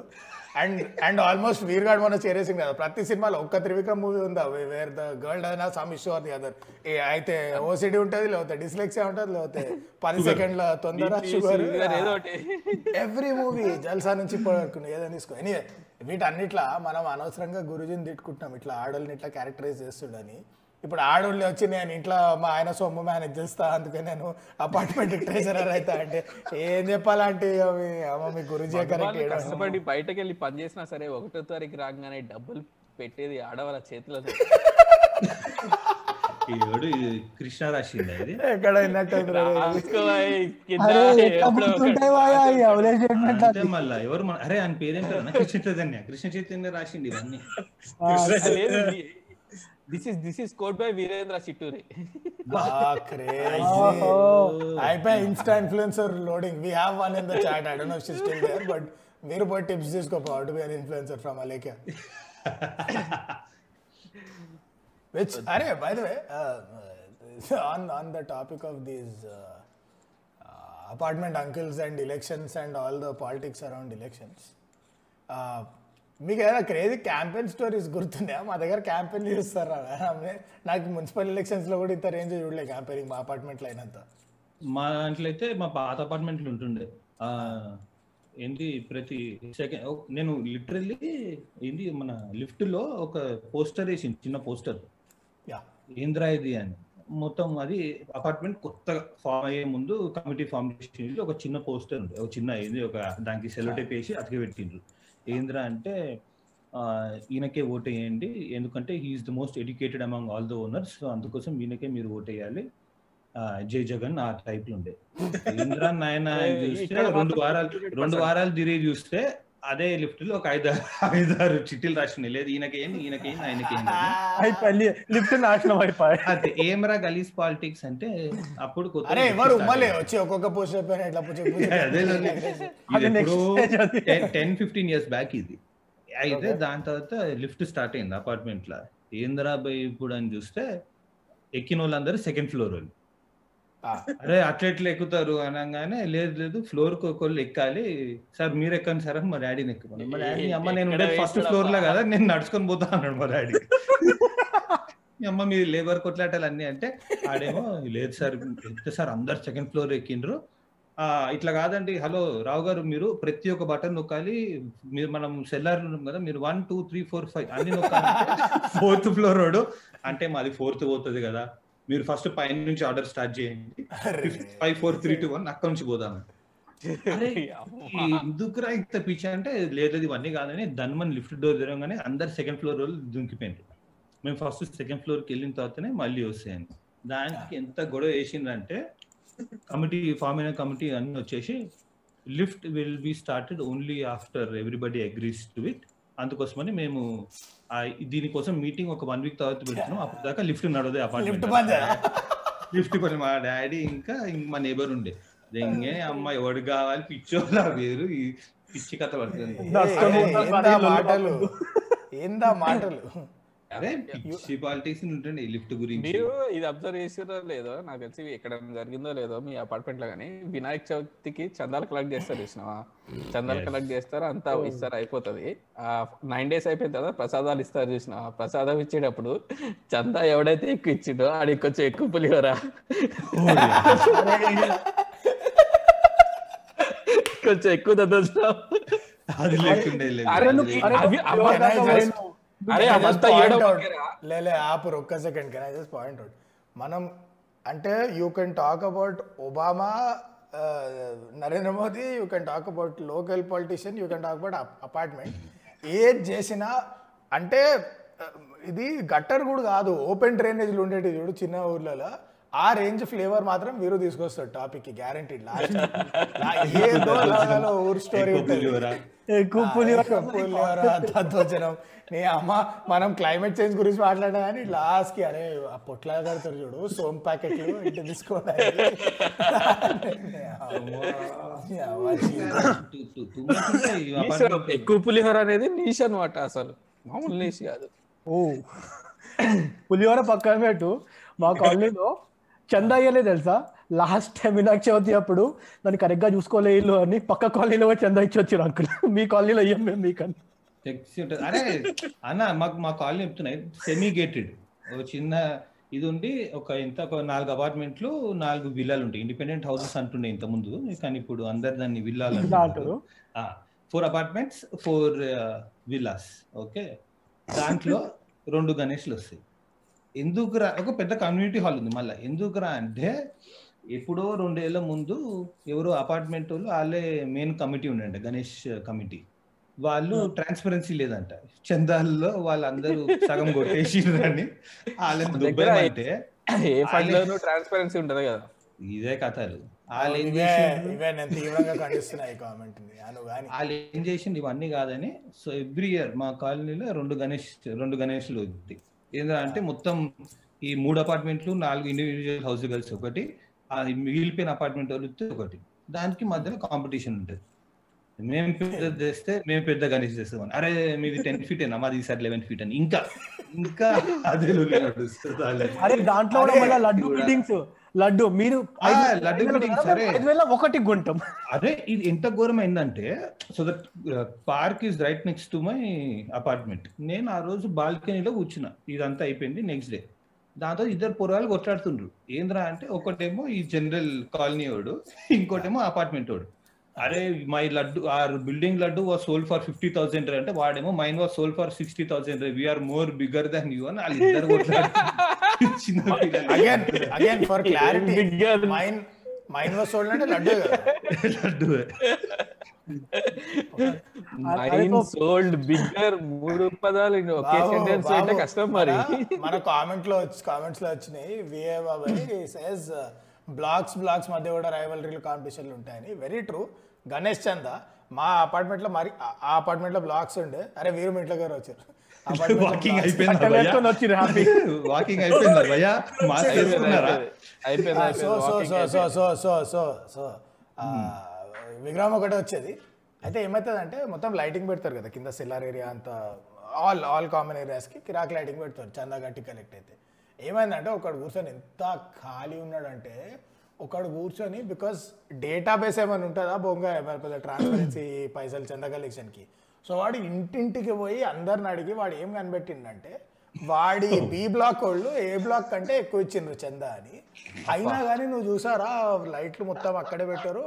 Speaker 3: అండ్ అండ్ ఆల్మోస్ట్ వీర్గాడ్ మన చేరేసింది కదా. ప్రతి సినిమాలో ఒక్క త్రివిక్రమ్ మూవీ ఉందా? Where the girl డైనా some issue or the other? అయితే ఓసిడి ఉంటుంది లేకపోతే డిస్లెక్సియా ఉంటుంది లేకపోతే పది సెకండ్ల తొందర షుగర్.
Speaker 5: ఏదో
Speaker 3: ఎవ్రీ మూవీ జల్సా నుంచి ఇప్పటివరకు ఏదైనా తీసుకో. ఎనీవే వీటన్నిట్లా మనం అనవసరంగా గురుజీని తిట్టుకుంటున్నాం. ఇట్లా ఆడోళ్ళని ఇట్లా క్యారెక్టరైజ్ చేస్తుండని. ఇప్పుడు ఆడోళ్ళు వచ్చి నేను ఇంట్లో మా ఆయన సొమ్ము మేనేజ్ చేస్తా అందుకే నేను అపార్ట్మెంట్ ట్రెజరర్ అవుతా అంటే ఏం చెప్పాలంటే మీ- గురుజీ కరెక్ట్
Speaker 5: కష్టపడి బయటకు వెళ్ళి పని చేసినా సరే ఒకటో తారీఖు రాగానే డబ్బులు పెట్టేది ఆడవాళ్ళ చేతిలో.
Speaker 3: ఎక్కడ
Speaker 2: మళ్ళా ఎవరు అరే ఆయన పేరేంటారు కృష్ణ చైతన్య. కృష్ణ చైతన్య రాసింది ఇవన్నీ.
Speaker 5: This is this is scored by Virendra Chitture. ah,
Speaker 1: crazy!
Speaker 3: Oh. oh. I pay Insta influencer loading. We have one in the chat. I don't know if she's still there, but मेरे tips tips जिसको पाओ to be an influencer from Alekia. Which, अरे by the way, uh, uh, on on the topic of these uh, uh, apartment uncles and elections and all the politics around elections, uh, మీకు ఏదైనా crazy campaign stories గుర్తున్నాయా? మా దగ్గర campaign చూస్తారా నాకు municipal ఎలక్షన్స్లో కూడా ఇంత రేంజ్ చూడలే క్యాంపెయినింగ్ మా అపార్ట్మెంట్లో అయినంత
Speaker 2: మా దాంట్లో అయితే మా పాత అపార్ట్మెంట్లు ఉంటుండే. ఏంటి ప్రతి సెకండ్ నేను లిటరల్లీ ఏంటి మన లిఫ్ట్లో ఒక పోస్టర్ వేసింది చిన్న పోస్టర్
Speaker 3: యా
Speaker 2: ఏంద్రా ఇది అని. మొత్తం అది అపార్ట్మెంట్ కొత్తగా ఫామ్ అయ్యే ముందు కమిటీ ఫామ్ చేసి ఒక చిన్న పోస్టర్ ఉంది ఒక చిన్న ఏంది ఒక దానికి సెలోటేప్ వేసి అతికి పెట్టిండ్రు ఏంద్రా అంటే ఆ, ఈయనకే ఓట్ వేయండి ఎందుకంటే he is the most educated among all the owners so అందుకోసం ఈయనకే మీరు ఓట్ వేయాలి ఆ, జై జగన్ ఆ టైప్లో ఉండే. ఏంద్రా నాయన చూస్తే రెండు వారాలు
Speaker 5: 58%
Speaker 2: రెండు వారాలు తిరిగి చూస్తే అదే లిఫ్ట్లో ఒక ఐదు ఐదారు చిట్టీలు రాసినాయి. లేదు ఈయనకేంది ఈయనకేంది ఆయనకేంది.
Speaker 1: అయిపోయి లిఫ్ట్ నాశనం అయిపోయి
Speaker 2: అది ఏమరా గలీస్ పాలిటిక్స్ అంటే అప్పుడు కొత్త
Speaker 3: అరే ఎవరు? ఉమ్మలే వచ్చి ఒక్కొక్క పోస్ట్ అయిపోయిన ఇట్లా
Speaker 2: అదే. టెన్ ఫిఫ్టీన్ ఇయర్స్ బ్యాక్ ఇది. అయితే దాని తర్వాత లిఫ్ట్ స్టార్ట్ అయింది అపార్ట్మెంట్లో ఏంద్రా బై ఇప్పుడు అని చూస్తే ఎక్కిన వాళ్ళందరూ సెకండ్ ఫ్లోర్ వాళ్ళు. అరే అట్లా ఎట్లా ఎక్కుతారు అనగానే లేదు లేదు ఫ్లోర్కి ఒకళ్ళు ఎక్కాలి. సార్ మీరు ఎక్కండి సార్ అని మా డాడీని ఎక్కుమని మా డాడీ అమ్మ నేను ఫస్ట్ ఫ్లోర్లో కదా నేను నడుచుకొని పోతా అన్నాడు మా డాడీ. మీ అమ్మ మీ లేబర్ కొట్లాటాలు అన్ని అంటే ఆడేమో లేదు సార్ ఎంత సార్ అందరు సెకండ్ ఫ్లోర్ ఎక్కిండ్రు. ఆ, ఇట్లా కాదండి. హలో రావు గారు మీరు ప్రతి ఒక్క బటన్ నొక్కాలి. మీరు మనం సెల్లార్ ఉన్నాం కదా మీరు one two three four five అన్ని నొక్కాలి ఫోర్త్ ఫ్లోర్ రోడ్ అంటే మాది ఫోర్త్ పోతుంది కదా. మీరు ఫస్ట్ పైన నుంచి ఆర్డర్ స్టార్ట్ చేయండి. Five four three two one అక్కడ నుంచి పోదాం ఎందుకురా ఇంత పిచ్చి అంటే లేదు ఇవన్నీ కాదని ధన్మన్ లిఫ్ట్ డోర్ తెరవగానే అందరు సెకండ్ ఫ్లోర్ వాళ్ళు దుంకిపోయింది మేము ఫస్ట్ సెకండ్ ఫ్లోర్కి వెళ్ళిన తర్వాతనే మళ్ళీ వస్తాయని దానికి ఎంత గొడవ వేసిందంటే కమిటీ ఫామ్ అయిన కమిటీ అన్ని వచ్చేసి lift will be started only after everybody agrees to it అందుకోసమని మేము దీనికోసం మీటింగ్ ఒక వన్ వీక్ తర్వాత పెడుతున్నాం. అప్పుడు దాకా లిఫ్ట్ నడవదే
Speaker 3: లిఫ్ట్
Speaker 2: అపార్ట్మెంట్ లిఫ్ట్ పని మా డాడీ ఇంకా ఇంక మా నేబర్ ఉండే. దెంగే అమ్మ ఎవడు కావాలి? పిచ్చోళ్ళ వేరు? ఈ పిచ్చి కథ పడుతుంది.
Speaker 3: మాటలు? ఏందా మాటలు?
Speaker 2: అదే పిచ్చి పాలిటిక్స్ ఉంటుండే లిఫ్ట్ గురించి.
Speaker 5: మీరు ఇది అబ్జర్వ్ చేసారో లేదో నాకు తెలిసి ఎక్కడ జరిగిందో లేదో మీ అపార్ట్మెంట్లో కానీ వినాయక చవితికి చందాలు కలెక్ట్ చేస్తారు చూసినావా? చందాలు. కలెక్ట్ చేస్తారు అంతా ఇస్తారు అయిపోతుంది. ఆ నైన్ డేస్ అయిపోయిన తర్వాత ప్రసాదాలు ఇస్తారు చూసిన ప్రసాదం ఇచ్చేటప్పుడు చందా ఎవడైతే ఎక్కువ ఇచ్చిండో ఆడికి కొంచెం ఎక్కువ పులిహోరా. కొంచెం ఎక్కువ దద్దోజనం
Speaker 2: అది లేకుండే లేదు.
Speaker 5: అరే
Speaker 2: అది
Speaker 5: నువ్వు-
Speaker 2: లేకుండే.
Speaker 5: అవి అమ్మ-
Speaker 3: Can I just-
Speaker 5: అరే
Speaker 3: Can I just
Speaker 5: అవంతా
Speaker 3: point
Speaker 5: ఏడో
Speaker 3: out?
Speaker 5: పక్కరా.
Speaker 3: లే లే ఆపు ఒక్క second can I just point out మనం అంటే you can talk about Obama Narendra Modi you can talk about local politician you can talk about apartment ఏది చేసినా అంటే ఆ, ఇది గట్టర్ కూడా కాదు ఓపెన్ డ్రైనేజ్లు ఉండేటి చూడు చిన్న ఊర్లలో ఆ రేంజ్ ఫ్లేవర్ మాత్రం వీరు తీసుకొస్తాడు టాపిక్కి గ్యారంటీ లాస్ట్ ఏదో లాగాలో ఊరు స్టోరీ
Speaker 1: ఎక్కువ పులిహోర.
Speaker 3: పులిహోర, దద్దోజనం నీ అమ్మ మనం క్లైమేట్ చేంజ్ గురించి మాట్లాడా కానీ లాస్ట్కి అరే ఆ పొట్లా కడతారు చూడు సోమ్ ప్యాకెట్లు ఇంటి తీసుకోవాలి.
Speaker 5: ఎక్కువ పులిహోర అనేది నీష్ అనమాట అసలు. మామూలు నీష్ కాదు.
Speaker 1: ఓ. పులిహోర పక్కన పెట్టు. మా కాలనీలో చందా అయ్యలే తెలుసా? లాస్ట్ టైం వినాయక చవితి అప్పుడు దాన్ని కరెక్ట్గా చూసుకోలే ఇల్లు అని పక్క కాలనీలో చందా ఇచ్చి వచ్చారు అంకుల్ మీ కాలనీలో అయ్యాం మేము మీకని?
Speaker 2: టెక్సీ ఉంటుంది. అరే అన్న మాకు మా కాలనీ చెప్తున్నాయి. సెమీ గేటెడ్ ఒక చిన్న ఇది ఉండి ఒక ఇంత ఒక నాలుగు అపార్ట్మెంట్లు నాలుగు విల్లాలు ఉంటాయి. ఇండిపెండెంట్ హౌసెస్ అంటుండే ఇంత ముందు కానీ ఇప్పుడు అందరు దాన్ని విల్లాలు. Four apartments four villas okay దాంట్లో రెండు గణేష్లు వస్తాయి. ఎందుకురా? ఒక పెద్ద కమ్యూనిటీ హాల్ ఉంది మళ్ళీ. ఎందుకురా అంటే ఎప్పుడో రెండేళ్ళ ముందు ఎవరో అపార్ట్మెంట్ వాళ్ళు వాళ్ళే మెయిన్ కమిటీ ఉండండి గణేష్ కమిటీ వాళ్ళు ట్రాన్స్పరెన్సీ లేదంట. చందాల్లో వాళ్ళందరూ సగం కొట్టేసిరని వాళ్ళని దుబ్బేమంటే
Speaker 5: ఏ ఫండ్ లోనూ ట్రాన్స్పరెన్సీ ఉంటది కదా.
Speaker 2: ఇదే కథలు. వాళ్ళు ఏం వాళ్ళు ఏం చేసింది ఇవన్నీ కాదని సో ఎవ్రీ ఇయర్ మా కాలనీలో రెండు గణేష్ రెండు గణేష్లు ఉంది ఏంటంటే మొత్తం ఈ మూడు అపార్ట్మెంట్లు నాలుగు ఇండివిజువల్ హౌస్ కలిసి ఒకటి మిగిలిపోయిన అపార్ట్మెంట్ వాళ్ళు ఒకటి. దానికి మధ్యలో కాంపిటీషన్ ఉంటుంది. మేము పెద్ద చేస్తే మేము పెద్ద గణేష్ చేస్తామని అరే మీది టెన్ ఫీట్ అయినా మాది ఈసారి లెవెన్ ఫీట్ అని. ఇంకా ఇంకా అదే
Speaker 1: దాంట్లో లడ్డు బిల్డింగ్స్ లడ్డు మీరు ఒకటి గుంటాం.
Speaker 2: అదే ఇది ఎంత ఘోరం అయిందంటే so that park is right next to my apartment నేను ఆ రోజు బాల్కనీలో కూర్చున్నా. ఇదంతా అయిపోయింది నెక్స్ట్ డే దాంతో ఇద్దరు పొరగాలు కొట్లాడుతుండ్రు. ఏంద్రా అంటే ఒకటేమో ఈ జనరల్ కాలనీ వాడు ఇంకోటేమో అపార్ట్మెంట్ వాడు. అరే మై లడ్డు ఆ building laddu was sold for fifty thousand అంటే వాడేమో mine was sold for sixty thousand we're more bigger than you అని వాళ్ళు ఇద్దరు కొట్లాడుతున్నారు. చిన్న పిల్లలు.
Speaker 3: Again again for clarity
Speaker 5: Bigger.
Speaker 3: Mine mine was sold అంటే laddu
Speaker 2: laddu
Speaker 5: mine sold bigger మూడు పదాలు. ఒకే సెంటెన్స్ అంటే కష్టం మరి.
Speaker 3: మన- కామెంట్లో కామెంట్స్లో వచ్చినాయి. విఏ బాబాయ్ సేస్ బ్లాక్స్ బ్లాక్స్ మధ్య కూడా రైవలరీలు కాంపిటీషన్లు ఉంటాయని. వెరీ ట్రూ గణేష్ చంద మా అపార్ట్మెంట్లో మరి ఆ- ఆ అపార్ట్మెంట్లో బ్లాక్స్ ఉండే. అరే వీరు మీ ఇంట్లో గారు వచ్చారు.
Speaker 2: Walking
Speaker 3: blocks.
Speaker 2: అయిపోయిందా. వాకింగ్ అయిపోయిందా
Speaker 3: so so
Speaker 5: walking
Speaker 3: so so. So so so so ఆ, విగ్రహం ఒకటే వచ్చేది. అయితే ఏమవుతుంది అంటే మొత్తం లైటింగ్ పెడతారు కదా కింద సెల్లార్ ఏరియా అంతా ఆల్ ఆల్ కామన్ ఏరియాస్కి కిరాక్ లైటింగ్ పెడతారు చందా గట్టి కలెక్ట్ అయితే. ఏమైందంటే ఒకడు కూర్చొని ఎంత ఖాళీ ఉన్నాడంటే ఒకడు కూర్చొని బికాస్ డేటాబేస్ ఏమైనా ఉంటుందా? బొంగ ఏమైనా ట్రాన్స్పరెన్సీ పైసలు చందా కలెక్షన్కి సో వాడు ఇంటింటికి పోయి అందరిని అడిగి వాడు ఏం కనిపెట్టిండంటే వాడి బి బ్లాక్ వాళ్ళు ఏ బ్లాక్ కంటే ఎక్కువ ఇచ్చిండ్రు చందా అని. అయినా కానీ నువ్వు చూసారా లైట్లు మొత్తం అక్కడే పెట్టారు.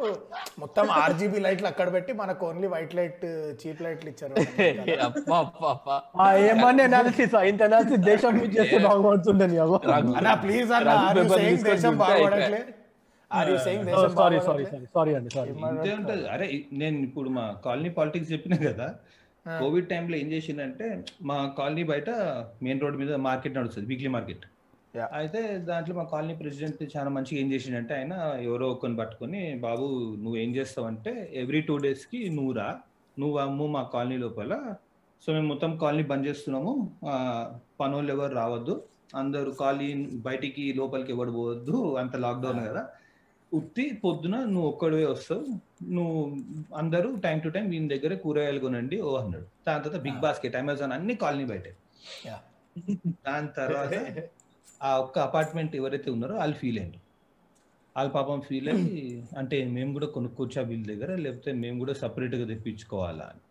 Speaker 3: మొత్తం ఆర్జీబీ లైట్లు అక్కడ పెట్టి మనకు ఓన్లీ వైట్ లైట్ చీప్ లైట్లు ఇచ్చారు.
Speaker 1: అనాలిసిస్ ఇంత అనాలిసిస్ దేశం చేస్తే బాగుపడుతుండే
Speaker 3: ప్లీజ్ అన్న దేశం
Speaker 5: చూస్తే
Speaker 1: సారీ సారీ సారీ సారీ అండి సారీ
Speaker 2: ఇంతే ఉంటది అరే నేను ఇప్పుడు మా కాలనీ పాలిటిక్స్ చెప్పినా కదా కోవిడ్ టైంలో ఏం చేసిందంటే మా కాలనీ బయట మెయిన్ రోడ్ మీద మార్కెట్ నడుస్తుంది వీక్లీ మార్కెట్.
Speaker 3: Yeah.
Speaker 2: అయితే దాంట్లో మా కాలనీ ప్రెసిడెంట్ చాలా మంచిగా ఏం చేసిండంటే ఆయన ఎవరో ఒకరిని పట్టుకొని బాబు నువ్వు ఏం చేస్తావంటే ఎవ్రీ టూ డేస్కి నువ్వు రా నువ్వు అమ్ము మా కాలనీ లోపల. సో మేము మొత్తం కాలనీ బంద్ చేస్తున్నాము. పనోళ్ళు ఎవరు రావద్దు. అందరూ కాలనీ బయటికి లోపలికి ఎవరు పోవద్దు అంత లాక్డౌన్ కదా. ఉత్తి పొద్దున నువ్వు ఒక్కడివే వస్తావు. నువ్వు అందరూ టైం టు టైం వీని దగ్గర కూరగాయలు కొనండి ఓ అన్నాడు. దాని తర్వాత బిగ్ బాస్కెట్ అమెజాన్ అన్ని కాలనీ బయటే. దాని తర్వాత ఆ ఒక్క అపార్ట్మెంట్ ఎవరైతే ఉన్నారో వాళ్ళు ఫీల్ అయ్యారు. వాళ్ళు పాపం ఫీల్ అయ్యి అంటే మేము కూడా కొనుక్కోవచ్చా వీళ్ళ దగ్గర లేకపోతే మేము కూడా separate గా తెప్పించుకోవాలా అని.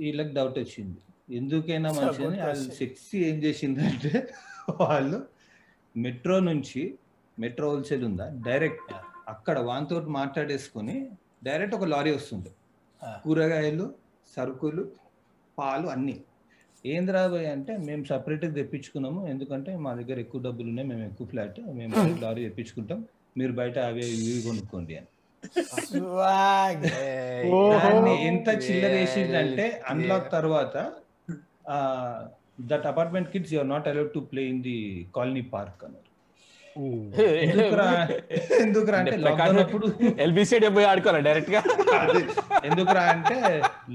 Speaker 2: వీళ్ళకి డౌట్ వచ్చింది. ఎందుకైనా మంచిదని వాళ్ళు సెక్సీ ఏం చేసిందంటే వాళ్ళు మెట్రో నుంచి మెట్రో హోల్సేల్ ఉందా? డైరెక్ట్ అక్కడ వాంతో మాట్లాడేసుకొని డైరెక్ట్ ఒక లారీ వస్తుంది. కూరగాయలు సరుకులు పాలు అన్నీ. ఏంద్రా భయ్ అంటే మేము సపరేట్గా తెప్పించుకున్నాము. ఎందుకంటే మా దగ్గర ఎక్కువ డబ్బులు ఉన్నాయి మేము ఎక్కువ ఫ్లాట్ మేము లారీ తెప్పించుకుంటాం. మీరు బయట అవి ఇవి కొనుక్కోండి అని. దాన్ని ఎంత చిల్లర వేసిందంటే అన్లాక్ తర్వాత that apartment kids you're not allowed to play in the colony park అన్నారు. ఎందుకురా? ఎందుకురా అంటే లాక్డౌన్ అప్పుడు
Speaker 5: ఎల్బీ స్టేడియం పోయి ఆడుకోవాలి
Speaker 2: డైరెక్ట్గా. ఎందుకురా అంటే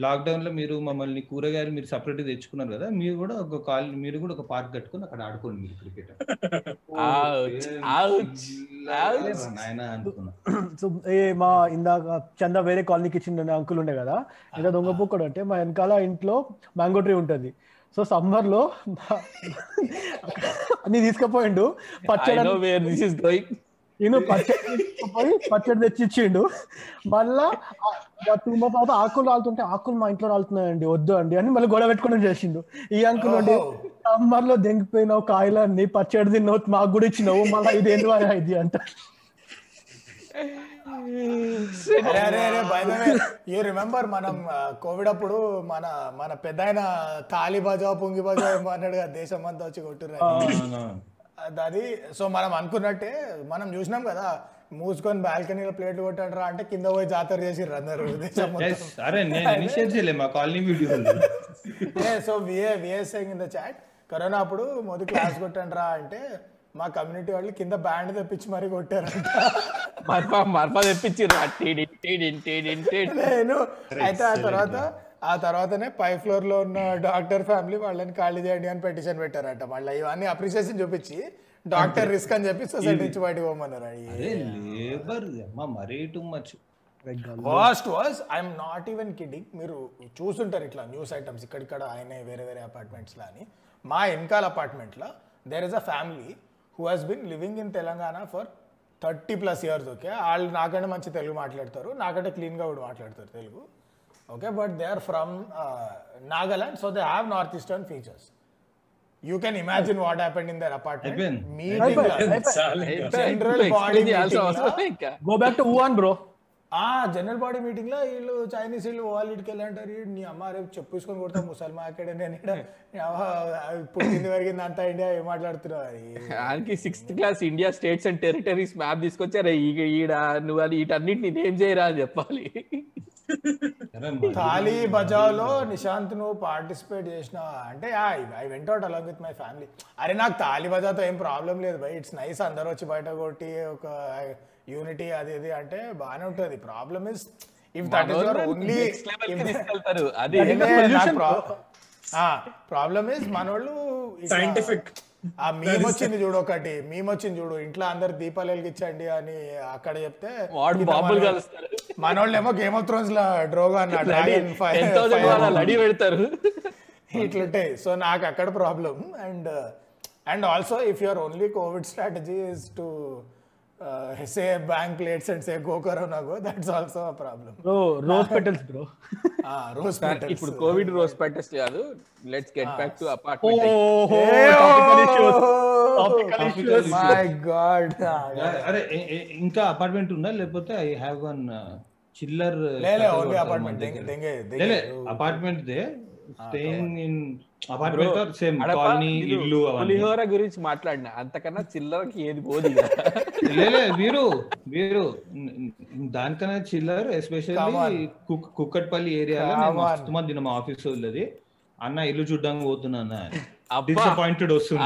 Speaker 2: లాక్డౌన్లో మీరు మమ్మల్ని కూరగాయలు మీరు సపరేట్ తెచ్చుకున్నారు కదా మీరు కూడా ఒక కాలనీ మీరు కూడా ఒక పార్క్ కట్టుకొని అక్కడ ఆడుకోండి మీరు క్రికెట్
Speaker 1: సో ఏ మా ఇందాక చంద వేరే కాలనీకి ఇచ్చిన అంకుల్ ఉండే కదా ఎంత దొంగ పుక్కడు అంటే మా వెనకాల ఇంట్లో మ్యాంగో ట్రీ ఉంటది. సో సమ్మర్లో అన్ని తీసుకుపోయిండు.
Speaker 5: ఐ
Speaker 1: పచ్చడి
Speaker 5: know where this is going
Speaker 1: నేను పచ్చడి తీసుకుపోయి పచ్చడి తెచ్చి ఇచ్చిండు మళ్ళా టూ మంత్స్ తర్వాత ఆకులు రాలుతుంటే ఆకులు మా ఇంట్లో రాలుతున్నాయండి వద్దు అండి అని మళ్ళీ గొడవ పెట్టుకుని చేసిండు. ఈ అంకుల్ ఉండి సమ్మర్లో దెంగిపోయినావు కాయలన్నీ పచ్చడి తిన్నావు మాకు కూడా ఇచ్చినావు మళ్ళీ ఇది ఎందుకు ఇది అంట.
Speaker 3: అరే అరే అరే యూ రిమెంబర్ మనం కోవిడ్ అప్పుడు మన మన పెద్ద ఆయన తాలి బజావ్ పుంగి బజావ్ అన్నాడు కదా దేశం అంతా వచ్చి అని. అది- సో మనం అనుకున్నట్టే మనం చూసినాం కదా మూసుకొని బాల్కనీలో ప్లేట్లు కొట్టాడరా అంటే కింద పోయి జాతర చేసిర్రు అందరు దేశం
Speaker 2: Yes, అరే నేను ఇనిషియేట్ చేయలే మా కాలనీ వీడియోలు
Speaker 3: so we are saying in the chat corona అప్పుడు మోదీ క్లాస్ కొట్టండిరా అంటే మా కమ్యూనిటీ వాళ్ళు కింద బ్యాండ్ తెప్పించి మరీ కొట్టారంట.
Speaker 5: మర్పా మర్పా తెప్పించిర్రు టీడి టీడి టీడి టీడి.
Speaker 3: నేను అయితే ఆ తర్వాత ఆ తర్వాతనే పై ఫ్లోర్లో ఉన్న డాక్టర్ ఫ్యామిలీ వాళ్ళని ఖాళీ చేయండి అని పెటిషన్ పెట్టారంట. మళ్ళీ ఇవన్నీ అప్రిసియేషన్ చూపించి డాక్టర్ రిస్క్ అని చెప్పి సొసైటీ నుంచి బయటకు పోమన్నారు.
Speaker 2: లేబర్ అమ్మ మరీ too much
Speaker 3: was I'm not even kidding మీరు చూసుంటారు ఇట్లా న్యూస్ ఐటమ్స్ ఇక్కడిక్కడ ఆయన వేరే వేరే అపార్ట్మెంట్స్లో అని. మా వెనకాల అపార్ట్మెంట్లో there is a family who has been living in Telangana for thirty plus years okay వాళ్ళు నాకంటే మంచి తెలుగు మాట్లాడతారు. నాకంటే క్లీన్గా కూడా మాట్లాడతారు Telugu. Okay but they are from Nagaland so they have north eastern features you can imagine what happened in their apartment. Meeting
Speaker 4: చాలా
Speaker 3: General body meeting లా?
Speaker 5: ఇంకా
Speaker 1: go back to Wuhan bro
Speaker 3: general body మీటింగ్లో వీళ్ళు Chinese వీళ్ళు వాళ్ళు ఇటుకి వెళ్ళంటారు "ఈ నీ అమ్మ రేపు చెప్పుకొని కొడతా ముసల్మా అక్కడ నేను ఈడ, పుట్టింది వరిగింది అంతా ఇండియా ఏం మాట్లాడుతున్నావు? అది
Speaker 5: sixth class India states and territories map తీసుకొచ్చారు ఈగ ఈడ నువ్వు అది వీటన్నిటిని ఏం చేయరా? అని చెప్పాలి.
Speaker 3: తాలి బజావ్లో నిశాంత్ నువ్వు పార్టిసిపేట్ చేసిన అంటే I went out along with my family అరే నాకు తాలి బజాతో ఏం ప్రాబ్లం లేదు బై ఇట్స్ నైస్ అందరూ వచ్చి బయట కొట్టి ఒక యూనిటీ అది ఇది అంటే బాగానే ఉంటుంది. Problem is if that is your only
Speaker 5: అది
Speaker 3: ప్రాబ్లమ్ ఇస్ మనోళ్ళు
Speaker 4: Scientific.
Speaker 3: ఆ మేము వచ్చింది చూడు ఒకటి. మేము వచ్చింది చూడు. ఇంట్లో అందరు దీపాలు వెలిగించండి అని అక్కడ చెప్తే
Speaker 5: వాడు
Speaker 3: కింద
Speaker 5: బాంబులు
Speaker 3: మనోళ్ళు-
Speaker 5: కాలుస్తారు.
Speaker 3: మనోళ్ళు ఏమో గేమ్ ఆఫ్ థ్రోన్స్లో డ్రోగా
Speaker 5: పెడతారు.
Speaker 3: ఇట్లుంటాయి సో నాకు అక్కడ problem and and also if your only covid strategy is to say bang plates and say go corona go that's also a problem
Speaker 1: bro rose petals bro.
Speaker 3: Rose
Speaker 5: ఇప్పుడు covid రోజు పెట్టేసి కాదు let's get back to apartment
Speaker 1: issues
Speaker 3: my god
Speaker 2: అరే ఇంకా apartment ఉందా? లేకపోతే I have one చిల్లర్
Speaker 3: లేలే ఓన్లీ అపార్ట్మెంట్ దెంగే దెంగే
Speaker 2: అపార్ట్మెంట్ దే స్టేయింగ్ ఇన్
Speaker 5: పులిహోర గురించి మాట్లాడిన? అంతకన్నా చిల్లరకి ఏది పోదు
Speaker 2: వీరు వీరు దానికన్నా చిల్లర్ ఎస్పెషల్లీ కుక్కట్పల్లి ఏరియాలో. మస్తు మంది మా ఆఫీస్ వాళ్ళది. అన్న ఇల్లు చూడడానికి పోతున్నా. డిసప్పాయింటెడ్ వస్తుంది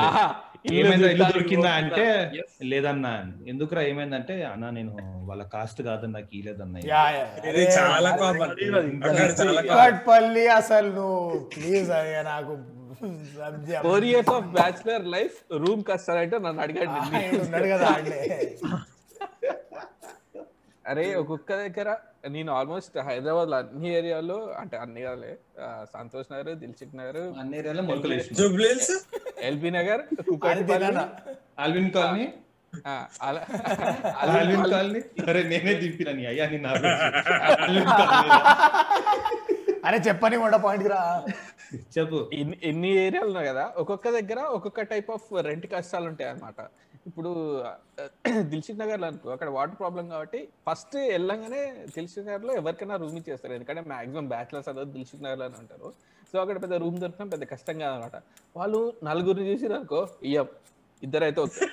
Speaker 2: ఏమైందా ఇల్లు దొరికిందా. అంటే. లేదన్నా ఎందుకురా ఏమైందంటే అన్న నేను వాళ్ళ కాస్ట్ కాదన్న నాకు ఇలేదన్న.
Speaker 3: కుక్కట్పల్లి అసలు నువ్వు ప్లీజ్ అయ్యా నాకు
Speaker 5: four years of bachelor life room కష్టాలంటే నన్ను అడిగాడు
Speaker 3: కదా
Speaker 5: అరే ఒక్కొక్క దగ్గర నేను ఆల్మోస్ట్ హైదరాబాద్లో అన్ని ఏరియాలో అంటే అన్ని కాదులే ఆ, సంతోష్ నగర్ దిల్చిక్ నగర్
Speaker 2: అన్ని ఏరియాలో
Speaker 5: ఎల్బీ నగర్?
Speaker 2: Alvin colony.
Speaker 5: ఆ, అలా-
Speaker 2: ఆల్విన్ కాలనీ. అరే నేనే దింపిన నీ అయ్యా నిన్న
Speaker 3: అరే చెప్పని పాయింట్ రా.
Speaker 2: చెప్పు.
Speaker 5: ఇన్ని ఎన్ని ఏరియాలు ఉన్నాయి కదా ఒక్కొక్క దగ్గర ఒక్కొక్క టైప్ ఆఫ్ రెంట్ కష్టాలు ఉంటాయి అన్నమాట ఇప్పుడు దిల్షుక్ నగర్లో అనుకో అక్కడ వాటర్ ప్రాబ్లం కాబట్టి ఫస్ట్ వెళ్ళంగానే దిల్షుక్ నగర్లో ఎవరికైనా రూమ్ ఇచ్చేస్తారు. ఎందుకంటే మాక్సిమం బ్యాచిలర్స్ అందరూ దిల్షుక్ నగర్లోనే ఉంటారు సో అక్కడ పెద్ద రూమ్ దొరకడం పెద్ద కష్టం కాదనమాట. వాళ్ళు నలుగురిని చూసి అనుకో ఇయ్యం ఇద్దరైతే ఓకే.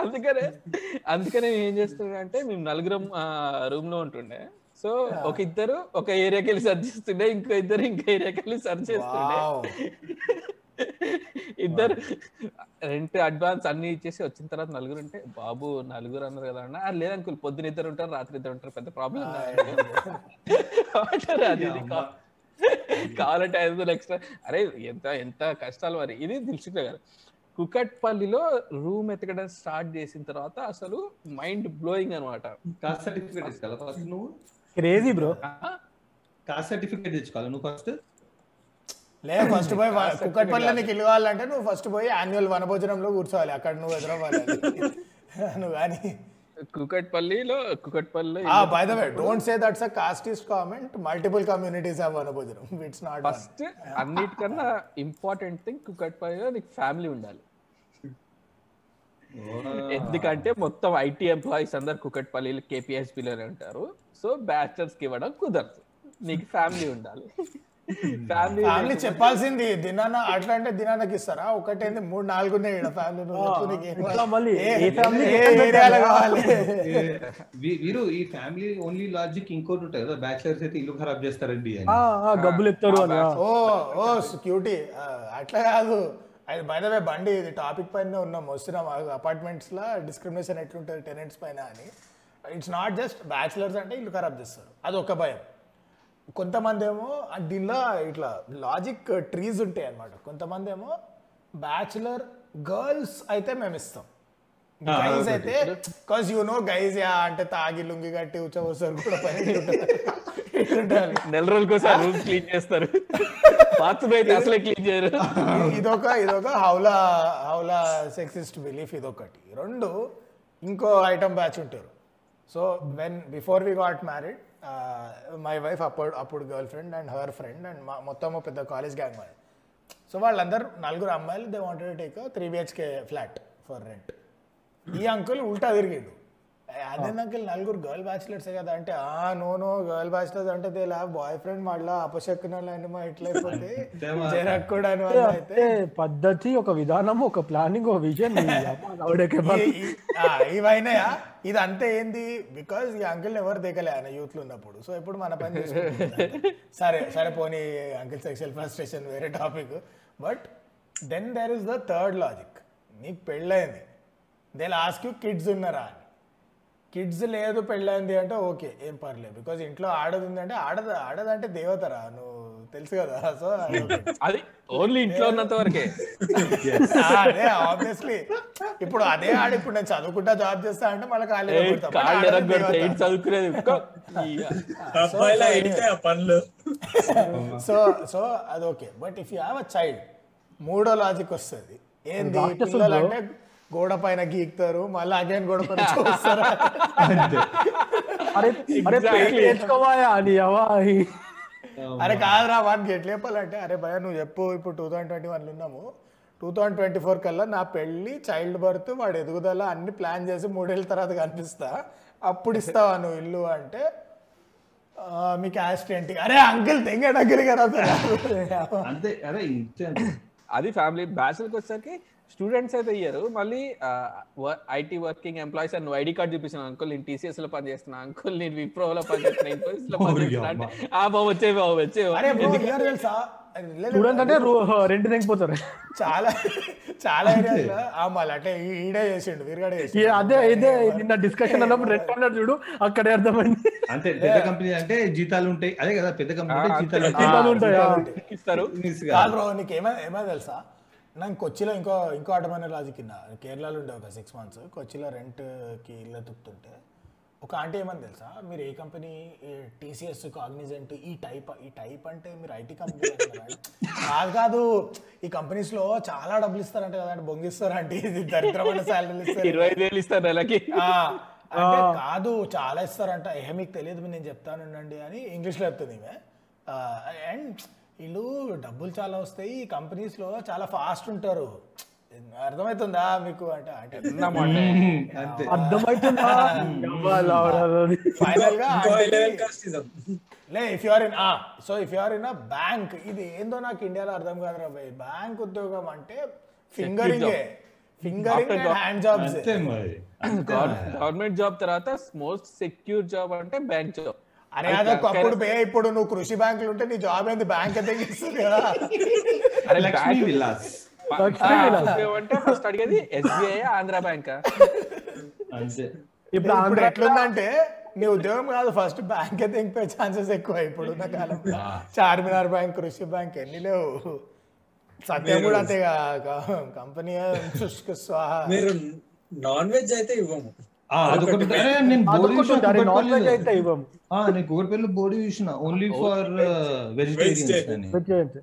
Speaker 5: అందుకనే అందుకనే ఏం చేస్తుండే అంటే మేము నలుగురం రూమ్లో ఉంటుండే. సో ఒక ఇద్దరు ఒక ఏరియాకి వెళ్ళి సర్చ్ చేస్తుండే ఇంకో ఇద్దరు ఇంకో ఏరియాకి వెళ్ళి సర్చ్ చేస్తుండే ఇద్దరు రెంట్ అడ్వాన్స్ అన్ని ఇచ్చేసి వచ్చిన తర్వాత నలుగురు ఉంటే బాబు నలుగురు అన్నారు కదా అన్న. "ఆ, లేదు అంకుల్ పొద్దున ఇద్దరు ఉంటారు రాత్రి ఇద్దరు ఉంటారు పెద్ద ప్రాబ్లం అది కావాలంటే ఐదు వందలు ఎక్స్ట్రా. అరే ఎంత ఎంత కష్టాలు మరి. ఇది దిల్సుఖ్ గారు కుకట్పల్లిలో రూమ్ ఎతకడం స్టార్ట్ చేసిన తర్వాత అసలు మైండ్ బ్లోయింగ్ అనమాట
Speaker 2: కాస్ట్ సర్టిఫికేట్ ఫస్ట్ నువ్వు?
Speaker 1: క్రేజీ బ్రో
Speaker 2: కాస్ట్ సర్టిఫికేట్ తెచ్చుకోవాలి నువ్వు ఫస్ట్?
Speaker 3: లేదు ఫస్ట్ పోయి కుక్కట్పల్లి నీకు ఇల్లు కావాలంటే నువ్వు ఫస్ట్ పోయి యాన్యువల్ వనభోజనంలో కూర్చోవాలి అక్కడ నువ్వు ఎదురవ్వాలి నువ్వు కానీ
Speaker 5: కుకట్పల్లిలో కుకట్పల్లిలో
Speaker 3: ఆ by the way don't say that's a casteist comment multiple communities have వనభోజనం. It's not
Speaker 5: first అన్నిటికన్నా ఇంపార్టెంట్ థింగ్ కుకట్పల్లిలో నీకు ఫ్యామిలీ ఉండాలి. ఎందుకంటే మొత్తం ఐటీ ఎంప్లాయీస్ అందరు కుకట్పల్లి కేపీఎస్పీలోనే ఉంటారు. సో బ్యాచిలర్స్కి ఇవ్వడం కుదరదు. నీకు ఫ్యామిలీ ఉండాలి. ఫ్యామిలీ
Speaker 3: ఫ్యామిలీ చెప్పాల్సింది. దినాన అట్లా అంటే దినానకి ఇస్తారా? ఒకటేంది? మూడు నాలుగు ఉన్నాయి ఫ్యామిలీ
Speaker 2: వీరు ఈ ఫ్యామిలీ ఓన్లీ లాజిక్ ఇంకోటి ఉంటుంది కదా? బ్యాచిలర్స్ అయితే ఇల్లు ఖరాబ్ చేస్తారండి అని.
Speaker 1: ఆ, ఆ, గబ్బులు ఎత్తారు అని ఆ.
Speaker 3: ఓ ఓ క్యూటీ అట్లా కాదు. అది బై ద వే బండి ఇది టాపిక్ పైన ఉన్నాం. వస్తున్నాం. అపార్ట్మెంట్స్లో డిస్క్రిమినేషన్ ఎట్లుంటుంది టెనెంట్స్ పైన అని. ఇట్స్ నాట్ జస్ట్ బ్యాచిలర్స్ అంటే ఇల్లు ఖరాబ్ చేస్తారు. అది ఒక భయం. కొంతమంది ఏమో దీనిలో ఇట్లా లాజిక్ ట్రీస్ ఉంటాయి అన్నమాట. కొంతమంది ఏమో బ్యాచులర్ గర్ల్స్ అయితే మేము ఇస్తాం. గైజ్ అయితే because you know guys yeah అంటే తాగి లుంగి కట్టి ఉచ్చవస్తారు కూడా పని
Speaker 5: నెల రోజులకోసారి రూమ్ క్లీన్ చేస్తారు. బాత్రూమ్ అయితే అసలే క్లీన్ చేయరు.
Speaker 3: ఇదొక ఇదొక హౌలా హౌలా సెక్సిస్ట్ బిలీఫ్ ఇదొకటి. రెండు ఇంకో ఐటమ్ బ్యాచ్ ఉంటారు. So when before we got married my wife అప్పుడు అప్పుడు girlfriend and her friend and మా మొత్తం పెద్ద కాలేజ్ గ్యాంగ్ మాది సో వాళ్ళందరూ నలుగురు అమ్మాయిలు they wanted take three BHK flat for rent ఈ అంకుల్ ఉల్టా తిరిగిండు. అదే అంకుల్ నలుగురు గర్ల్ బ్యాచిలర్సే కదా అంటే ఆ నో నో గర్ల్ బ్యాచిలర్స్ అంటే దే లావ్ బాయ్ ఫ్రెండ్ మళ్ళా అపశకునాలు అని మా ఇట్లా అయిపోతే జరగ కూడా అని వాళ్ళు అయితే
Speaker 1: పద్ధతి ఒక విధానం ఒక ప్లానింగ్ ఒక విజన్
Speaker 3: ఇవైనాయా? ఇది అంతే ఏంది? బికాజ్ ఈ అంకిల్ ఎవరు దిగలే ఆయన యూత్లో ఉన్నప్పుడు. సో ఇప్పుడు మన పని సరే సరే పోనీ అంకిల్ సెక్షువల్ ఫ్రస్ట్రేషన్ వేరే topic but then there is the third logic నీకు పెళ్ళైంది. దే లాస్ట్ యూ కిడ్స్ ఉన్నారా అని. కిడ్స్ లేదు పెళ్ళైంది అంటే ఓకే ఏం పర్లేదు. బికాజ్ ఇంట్లో ఆడది ఉందంటే ఆడదు ఆడదంటే దేవతరా? నువ్వు తెలుసు కదా సో
Speaker 5: అది ఓన్లీ ఇంట్లో ఉన్నంత వరకే.
Speaker 3: అదే ఆబ్వియస్లీ ఇప్పుడు అదే ఆడ ఇప్పుడు నేను చదువుకుంటా జాబ్ చేస్తా అంటే మళ్ళీ ఖాళీ
Speaker 5: కాళ్ళు చదువుకునేది?
Speaker 4: పనులు.
Speaker 3: సో సో అది okay but if you have a child మూడో లాజిక్ వస్తుంది. ఏంది? పిల్లలు. అంటే గోడ పైన గీక్తారు మళ్ళీ అగైన్ గోడ పైన చూస్తారు?
Speaker 1: అరే అరే అని అవా
Speaker 3: అరే కాదురా వానికి ఎట్లా చెప్పాలంటే అరే భయ నువ్వు చెప్పు ఇప్పుడు టూ థౌసండ్ ట్వంటీ వన్లో ఉన్నాము. టూ థౌసండ్ ట్వంటీ ఫోర్ కల్లా నా పెళ్ళి చైల్డ్ బర్త్ వాడు ఎదుగుదల అన్ని ప్లాన్ చేసి మూడేళ్ళ తర్వాత కనిపిస్తా. అప్పుడు ఇస్తావా నువ్వు ఇల్లు అంటే ఆ, మీ క్యాస్ట్ ఏంటి? అరే అంకిల్ తెంగ దగ్గర కదా
Speaker 2: అంతే అరే.
Speaker 5: అది ఫ్యామిలీ బ్యాచులర్కి వచ్చేసరికి స్టూడెంట్స్ అయితే ఇయ్యారు. మళ్ళీ ఐటీ వర్కింగ్ ఎంప్లాయీస్ అని ఐడి కార్డ్ చూపిస్తున్నా అంకుల్ నేను టీసీఎస్లో పని చేస్తున్నా అంకుల్ నేను విప్రోలో పని చేస్తున్నా ఇన్ఫోసిస్లో పని చేస్తున్నా అంటే ఆ బాబు వచ్చే బాబు వచ్చే.
Speaker 1: స్టూడెంట్ అంటే రెంట్ తెగిపోతారు.
Speaker 3: చాలా చాలా మళ్ళీ అంటే ఈడే చేసిండు వీరుగాడే
Speaker 1: అదే ఇదే నిన్న డిస్కషన్ అన్నప్పుడు రెంట్ అన్నాడు చూడు అక్కడే అర్థమైంది.
Speaker 2: అంతే పెద్ద కంపెనీ అంటే జీతాలు ఉంటాయి. అదే కదా పెద్ద కంపెనీ అంటే జీతాలు ఉంటాయి.
Speaker 5: ఇస్తారు.
Speaker 3: నీకు ఏమో ఏమో తెలుసా? నాకు కొచ్చిలో ఇంకో ఇంకో ఆటమైన లాజిక్ కింద. కేరళలో ఉండే ఒక సిక్స్ మంత్స్ కొచ్చిలో రెంట్కి ఇల్లు తుక్తుంటే ఒక ఆంటీ ఏమని తెలుసా? మీరు ఏ కంపెనీ టీసీఎస్ కాగ్నిజెంట్ ఈ టైప్ ఈ టైప్ అంటే మీరు ఐటీ కంపెనీ కాదు కాదు. ఈ కంపెనీస్లో చాలా డబ్బులు ఇస్తారంట కదా అంటే బొంగిస్తారు అంటే ఇది దరిద్రమైన శాలరీలు ఇస్తారు.
Speaker 5: ఇరవై వేలు ఇస్తారు నెలకి.
Speaker 3: అంటే కాదు చాలా ఇస్తారంట. ఏ మీకు తెలియదు నేను చెప్తాను ఉండండి అని ఇంగ్లీష్లో చెప్తుంది ఈమె. అండ్ వీళ్ళు డబ్బులు చాలా వస్తాయి ఈ కంపెనీస్లో చాలా ఫాస్ట్ ఉంటారు. అర్థమవుతుందా మీకు? అంటే లే if you're in so if you're in a bank ఇది ఏందో నాకు ఇండియాలో అర్థం కాదు రా భయ్. బ్యాంక్ ఉద్యోగం అంటే fingering fingering. Hand jobs
Speaker 5: government job తర్వాత మోస్ట్ సెక్యూర్ జాబ్ అంటే బ్యాంక్ జాబ్
Speaker 3: అరే అదొక అప్పుడు బే ఇప్పుడు నువ్వు కృషి బ్యాంకులు ఉంటే నీ జాబ్ ఏంది? బ్యాంక్ అయితే ఇస్తుంది కదా.
Speaker 5: అరే
Speaker 2: లక్ష్మీ. విలాస్.
Speaker 5: అంటే ఫస్ట్ అడిగేది ఎస్బీఐ ఆంధ్ర బ్యాంక్?
Speaker 1: ఇప్పుడు ఆంధ్ర
Speaker 3: ఎట్లుందంటే నీ ఉద్యోగం కాదు ఫస్ట్ బ్యాంక్ అయితే ఇంకో ఛాన్సెస్ ఎక్కువ ఇప్పుడు ఉన్న కాలంలో చార్మినార్ బ్యాంక్ కృషి బ్యాంక్ ఎన్ని లేవు. సత్యం కూడా అంతే కంపెనీ స్వాహ.
Speaker 4: మీరు నాన్ వెజ్ అయితే ఇవ్వము.
Speaker 2: నేను బోర్డు
Speaker 1: అదొకటి
Speaker 2: చూసిన ఓన్లీ ఫర్ వెజిటేరియన్స్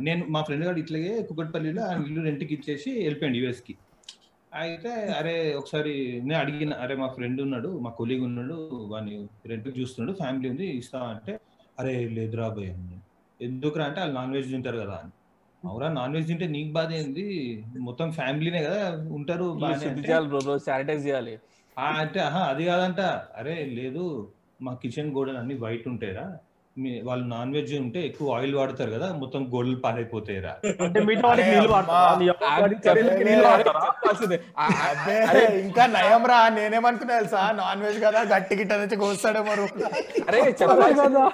Speaker 2: నేను మా ఫ్రెండ్ గారు ఇట్లాగే కుకట్పల్లిలో ఆయన ఇల్లు రెంట్కి ఇచ్చేసి వెళ్ళిపోయాడు యుఎస్కి అయితే అరే ఒకసారి నేను అడిగిన అరే మా ఫ్రెండ్ ఉన్నాడు మా కొలీగ్ ఉన్నాడు వాడిని రెంట్ చూస్తున్నాడు ఫ్యామిలీ ఉంది ఇస్తా అంటే అరే లేదురా భయ్. ఎందుకురా అంటే వాళ్ళు నాన్ వెజ్ తింటారు కదా అని. అవురా నాన్ వెజ్ తింటే నీకు బాధ ఏంది? మొత్తం ఫ్యామిలీనే కదా ఉంటారు
Speaker 5: శానిటైజ్ చేయాలి.
Speaker 2: ఆ అంటే ఆహా అది కాదంట. అరే లేదు మా కిచెన్ గోడలు అన్ని వైట్ ఉంటాయిరా. మీ వాళ్ళు నాన్ వెజ్ ఉంటే ఎక్కువ ఆయిల్ వాడతారు కదా మొత్తం గోడలు పాడైపోతాయిరా.
Speaker 3: ఇంకా నయం రా నేనేమనుకున్నా తెలుసా? నాన్ వెజ్ కదా గట్టి గిట్ట కోస్తాడేమో.
Speaker 5: అరే
Speaker 1: అదే
Speaker 5: చెప్పాల్సిందే.
Speaker 1: కదా.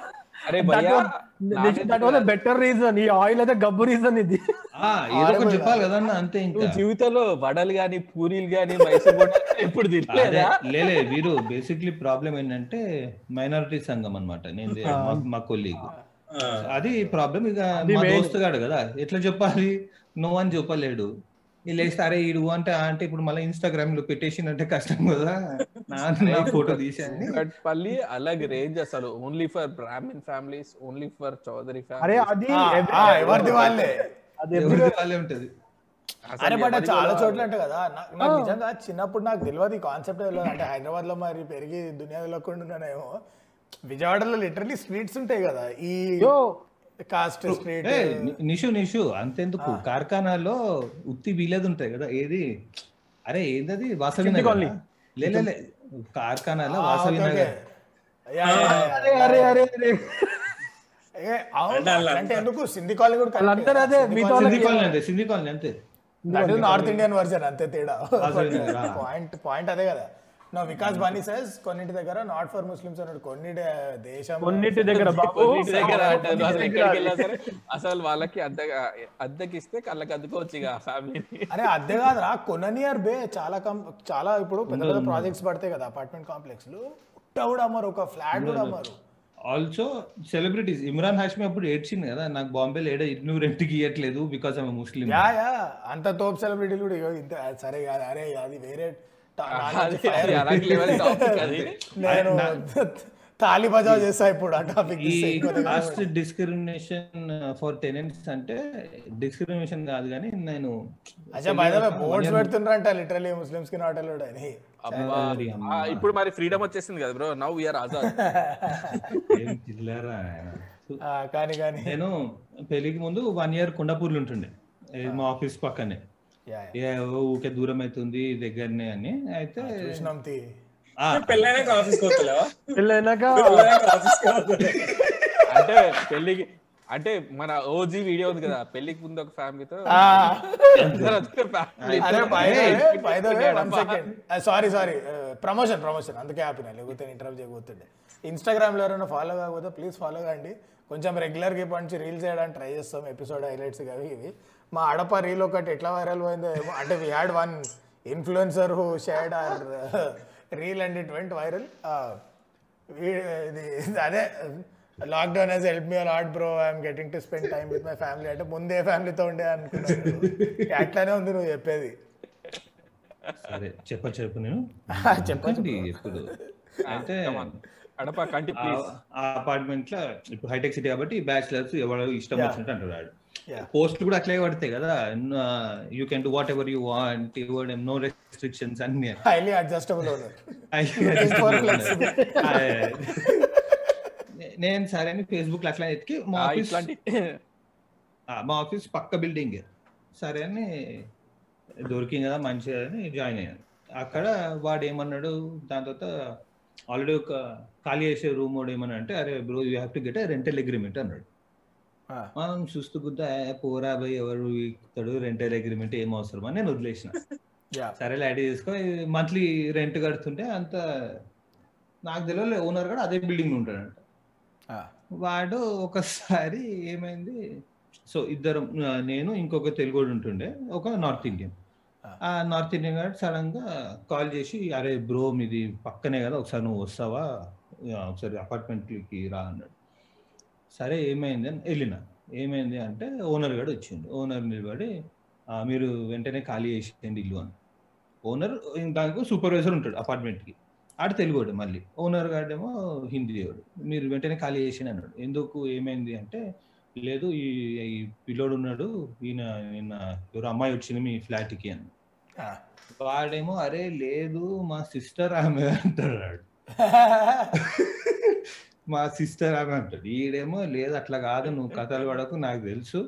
Speaker 5: అరే
Speaker 1: better reason. ఈ ఆయిల్ అయితే గబ్బు రీజన్ ఇది.
Speaker 2: ఆ ఏదో ఒకటి చెప్పాలి కదన్న అంతే ఇంకా.
Speaker 5: జీవితంలో వడలు గాని పూరీలు గాని మైసూర్ ఎప్పుడు
Speaker 2: లేలే వీరు బేసిక్లీ ప్రాబ్లం ఏంటంటే మైనారిటీ సంఘం అన్నమాట. నేను మా- కొలీగ్ అది ప్రాబ్లం ఇక మా
Speaker 1: main.
Speaker 2: దోస్తుగాడు కదా. ఎట్లా చెప్పాలి? నో అని చెప్పలేడు. వీళ్ళు అరే ఇడు అంటే అంటే ఇప్పుడు మళ్ళీ ఇన్స్టాగ్రామ్లో పెట్టేసి అంటే కష్టం కదా. నా ఫోటో తీసాను
Speaker 5: కట్పల్లి అలాగే రేంజ్ అసలు. Only for Brahmin families only for Chowdary
Speaker 1: అరే
Speaker 5: ఫ్యామిలీ
Speaker 1: అది
Speaker 3: ఎవరిది వాళ్ళే?
Speaker 1: అది
Speaker 2: ఎవరిది వాళ్ళే ఉంటది?
Speaker 3: అరే బట్ చాలా చోట్ల అంటే కదా. నాకు నిజంగా చిన్నప్పుడు నాకు తెలియదు ఈ కాన్సెప్ట్ తెలియదు అంటే హైదరాబాద్లో మరి పెరిగి దునియా తెలియకుండా ఉన్నానేమో. విజయవాడలో లిటరలీ స్ట్రీట్స్ ఉంటాయి కదా. ఈ
Speaker 1: యో
Speaker 3: కాస్ట్
Speaker 2: నిషు నిషు అంతెందుకు. కార్ఖానాలో ఉత్తి వీలేదు ఉంటాయి కదా ఏది? అరే ఏందది? వాసవి నగర్?
Speaker 1: కాలనీ.
Speaker 2: లే లే, లే కార్ఖానాలో వాసవి నగర్?
Speaker 3: అంటే ఎందుకు? సింధి కాలనీ కూడా
Speaker 1: వాళ్ళందరూ అదే మీతో
Speaker 2: సింధీ కాలనీ అంతే సింధీ కాలనీ అంతే.
Speaker 3: నార్త్ ఇండియన్ వర్జన్ అంతే తేడా. పాయింట్ పాయింట్ అదే కదా. నా వికాస్ బానీ సెస్ కొన్నింటి దగ్గర నాట్ ఫర్ ముస్లిమ్స్ అన్నాడు. కొన్ని డే- దేశం
Speaker 1: కొన్నిటి దగ్గర
Speaker 5: దగ్గర అంటారు అసలు ఎక్కడికి వెళ్ళినా సరే అసలు వాళ్ళకి అద్దె అద్దెకి ఇస్తే కళ్ళకి అద్దుకోవచ్చు ఇక ఫ్యామిలీని
Speaker 3: అరే అద్దె కాదురా. కొననియర్ బే చాలా కం చాలా ఇప్పుడు పెద్ద పెద్ద ప్రాజెక్ట్స్ పడతాయి కదా అపార్ట్మెంట్ కాంప్లెక్స్లు కూడా అమ్మరు ఒక ఫ్లాట్ కూడా అమ్మరు.
Speaker 2: ఆల్సో సెలబ్రిటీస్ ఇమ్రాన్ హాష్మి అప్పుడు ఏడ్చింది కదా నాకు బాంబేలో ఏడ నువ్వు రెంట్కి ఇవ్వట్లేదు బికాస్ ఆమె ముస్లిం
Speaker 3: యా యా. అంత తోపు సెలబ్రిటీలు కూడా సరే కాదు అరే అది వేరే నా నేను తాలి బజావ్ చేస్తా ఇప్పుడు ఆ టాపిక్
Speaker 2: ఈ కాస్ట్ డిస్క్రిమినేషన్ ఫర్ టెనెంట్స్ అంటే డిస్క్రిమినేషన్ కాదు కానీ నేను
Speaker 3: అచ్చా బై ద వే బోర్డ్స్ పెడుతుండ్రంట లిటరలీ ముస్లిమ్స్కి నాట్ అలౌడ్ అని
Speaker 5: ఇప్పుడు మరి ఫ్రీడమ్ వచ్చేసింది కదా బ్రో నవ్ వీఆర్ ఆజాద్
Speaker 2: ఏం చిల్లరా ఆయన.
Speaker 3: ఆ, కానీ కానీ.
Speaker 2: నేను పెళ్ళికి ముందు వన్ ఇయర్ కొండపూర్లు ఉంటుండే మా ఆఫీస్ పక్కనే. ఏ, ఊకే దూరం అవుతుంది దగ్గరనే అని. అయితే
Speaker 4: పెళ్ళైనాక ఆఫీస్కి
Speaker 1: పెళ్ళైనాక
Speaker 4: ఆఫీస్కి
Speaker 5: అంటే పెళ్ళికి అంటే మన ఓజీ వీడియో ఉంది కదా పెళ్ళికి ముందు ఒక ఫ్యామిలీతో.
Speaker 3: సారీ సారీ ప్రమోషన్ ప్రమోషన్ అందుకే ఆపిన లేకపోతే ఇంటర్వ్యూ చేయబోతుండే ఇన్స్టాగ్రామ్లో ఎవరైనా ఫాలో కాకపోతే ప్లీజ్ ఫాలో కాండి. కొంచెం రెగ్యులర్గా ఇప్పటి నుంచి రీల్స్ చేయడానికి ట్రై చేస్తాం ఎపిసోడ్ హైలైట్స్ అవి ఇవి. మా అడప రీల్ ఒకటి ఎట్లా వైరల్ పోయిందో ఏమో. అంటే we had one influencer who shared our reel and it went viral ఇది అదే lockdown he's help me lot bro I'm getting to spend time with my family అంటే ముందే ఫ్యామిలీతో ఉండే అనుకున్నాను. అట్లానే ఉంది నువ్వు చెప్పేది.
Speaker 2: సరే చెప్ప చెప్పు నేను.
Speaker 3: చెప్పండి
Speaker 2: ఇప్పుడు అయితే
Speaker 5: అడప కంటి ప్లీజ్
Speaker 2: ఆ అపార్ట్మెంట్లో ఇప్పుడు హైటెక్ సిటీ కాబట్టి బ్యాచిలర్స్ ఎవరు ఇష్టం. వచ్చినట్టు అంటారు వాడు
Speaker 3: Yeah.
Speaker 2: పోస్ట్ కూడా అట్లే పడతాయి కదా. You can do whatever you want no restrictions అన్ని
Speaker 3: హైలీ అడ్జస్టబుల్.
Speaker 2: నేను సరే అని ఫేస్బుక్ అట్లా ఎత్తికి మా ఆఫీస్ మా ఆఫీస్ పక్క బిల్డింగ్ సరే అని దొరికింది కదా మంచిగా అని జాయిన్ అయ్యాను. అక్కడ వాడు ఏమన్నాడు దాని తర్వాత ఆల్రెడీ ఒక ఖాళీ చేసే రూమ్ వాడు ఏమన్నా అంటే అరే bro you have to get rental agreement అన్నాడు. మనం గుద్దా పోరా భయ్ ఎవరు ఇస్తాడు రెంటల్ అగ్రిమెంట్ ఏం అవసరం అని నేను వదిలేసిన. సరే యాడ్ చేసుకో మంత్లీ రెంట్ కడుతుంటే అంత నాకు తెలియదు ఓనర్ కూడా అదే బిల్డింగ్ ఉంటాడంట. వాడు ఒకసారి ఏమైంది సో ఇద్దరం నేను ఇంకొక తెలుగు ఉంటుండే ఒక నార్త్ ఇండియన్
Speaker 3: ఆ.
Speaker 2: నార్త్ ఇండియన్ గారు సడన్గా కాల్ చేసి అరే బ్రో మీది పక్కనే కదా ఒకసారి నువ్వు వస్తావా? ఒకసారి apartment కి రా అన్నాడు. సరే ఏమైంది అని వెళ్ళిన. ఏమైంది అంటే ఓనర్ గడు వచ్చిండు. ఓనర్ నిలబడి "ఆ, మీరు వెంటనే ఖాళీ చేసేయండి ఇల్లు అని. ఓనర్ దానికి సూపర్వైజర్ ఉంటాడు అపార్ట్మెంట్కి. ఆడు తెలుగుడు మళ్ళీ. ఓనర్ గాడేమో హిందీ వాడు. మీరు వెంటనే ఖాళీ చేసి అన్నాడు. ఎందుకు? ఏమైంది? అంటే లేదు ఈ ఈ పిల్లోడు ఉన్నాడు. ఈయన నిన్న ఎవరు అమ్మాయి వచ్చింది మీ ఫ్లాట్కి అని. వాడేమో అరే లేదు మా సిస్టర్ ఆమె అంటాడు. మా సిస్టర్ ఆమె అంటాడు ఈడేమో లేదు అట్లా కాదు నువ్వు కథలు పడకు నాకు తెలుసు.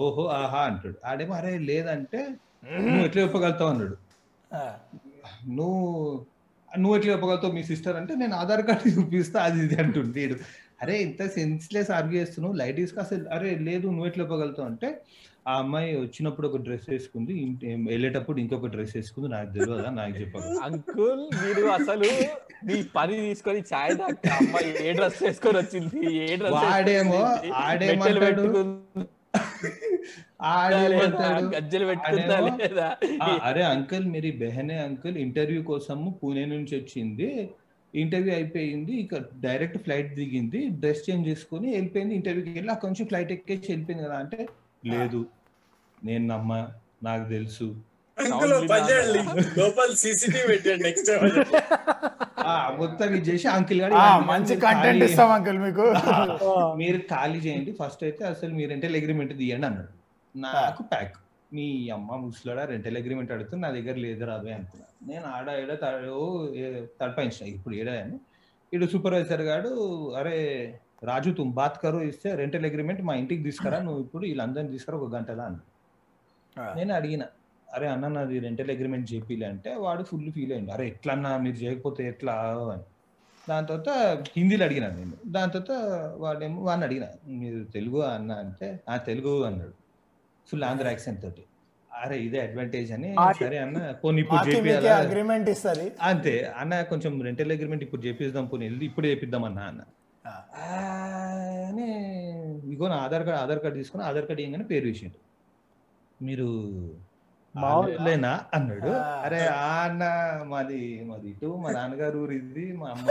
Speaker 2: ఓహో ఆహా అంటాడు. ఆడేమో అరే లేదంటే నువ్వు ఎట్లా చెప్పగలుగుతావు? అన్నాడు. నువ్వు నువ్వు ఎట్లా చెప్పగలుగుతావు మీ సిస్టర్ అంటే నేను ఆధార్ కార్డు చూపిస్తా అది ఇది అంటుంది వీడు. అరే ఇంత సెన్స్లెస్ ఆర్గ్యూ చేస్తున్నావు లైట్ తీసుకు అసలు అరే లేదు నువ్వు ఎట్లా చెప్పగలుగుతావు అంటే ఆ అమ్మాయి వచ్చినప్పుడు ఒక డ్రెస్ వేసుకుంది వెళ్ళేటప్పుడు ఇంకొక డ్రెస్ వేసుకుంది నాకు తెలియదా నాకు చెప్పగలదు
Speaker 5: అంకుల్ మీరు అసలు మీ పని తీసుకొని ఛాయ్ అమ్మాయి ఏ డ్రెస్ వేసుకొని వచ్చింది? ఏ డ్రెస్
Speaker 2: వాడేమో ఆడేమంటాడు ఆడేమంటాడు
Speaker 5: గజ్జలు పెట్టుకుందా
Speaker 2: ఆడేమో,
Speaker 5: లేదా?
Speaker 2: అరే అంకుల్ మీరు బెహనే అంకుల్ ఇంటర్వ్యూ కోసము పూణే నుంచి వచ్చింది. ఇంటర్వ్యూ అయిపోయింది ఇక డైరెక్ట్ ఫ్లైట్ దిగింది డ్రెస్ చేంజ్ చేసుకొని వెళ్ళిపోయింది. ఇంటర్వ్యూకి వెళ్ళి అక్కడ నుంచి ఫ్లైట్ ఎక్కేసి వెళ్ళిపోయింది కదా అంటే లేదు. నేను నమ్మ నాకు తెలుసు. మొత్తం ఇది చేసి అంకిల్ గారు
Speaker 3: ఆ, మంచి కంటెంట్ ఇస్తాం అంకుల్ మీకు.
Speaker 2: మీరు ఖాళీ చేయండి. ఫస్ట్ అయితే అసలు మీ రెంటల్ అగ్రిమెంట్ తీయండి అన్నాడు. నాకు ప్యాక్ మీ అమ్మ ముసలాడా రెంటల్ అగ్రిమెంట్ అడుగుతుంది నా దగ్గర లేదు రాబోయే అనుకున్నా. నేను ఆడ ఏడ తడపాయించిన ఇప్పుడు ఏడా అని. ఇడు సూపర్వైజర్ గాడు అరే రాజు తుమ్ బాత్ కరో ఇస్తే రెంటల్ అగ్రిమెంట్ మా ఇంటికి తీసుకురా నువ్వు ఇప్పుడు వీళ్ళందరినీ తీసుకురా ఒక గంటలా అన్న
Speaker 3: ఆ,
Speaker 2: నేను అడిగిన అరే అన్న నాది రెంటల్ అగ్రిమెంట్ చేపిలే అంటే వాడు ఫుల్ ఫీల్ అయ్యింది అరే ఎట్లా అన్నా మీరు చేయకపోతే ఎట్లా? అని. దాని తర్వాత హిందీలో అడిగినా నేను. దాని తర్వాత వాడేమో వాడిని అడిగిన మీరు తెలుగు అన్న అంటే ఆ తెలుగు అన్నాడు. ఫుల్ ఆంధ్ర యాక్సెంట్ తోటి. అరే ఇదే అడ్వాంటేజ్ అని సరే అన్న పోనీ ఇప్పుడు
Speaker 3: అగ్రిమెంట్
Speaker 2: అంతే అన్న కొంచెం రెంటల్ అగ్రిమెంట్ ఇప్పుడు చేపిద్దాం పోనీ వెళ్ళి ఇప్పుడు చేపిద్దాం అన్న అన్న. అని ఇగో నా ఆధార్ కార్డ్ ఆధార్ కార్డ్ తీసుకుని ఆధార్ కార్డ్ ఇవ్వగానే పేరు వేసిండు. మీరు ఆంధ్రులేనా అన్నాడు. అరే ఆ అన్న మాది మాది ఇటు మా నాన్నగారు ఊరు ఇది మా అమ్మ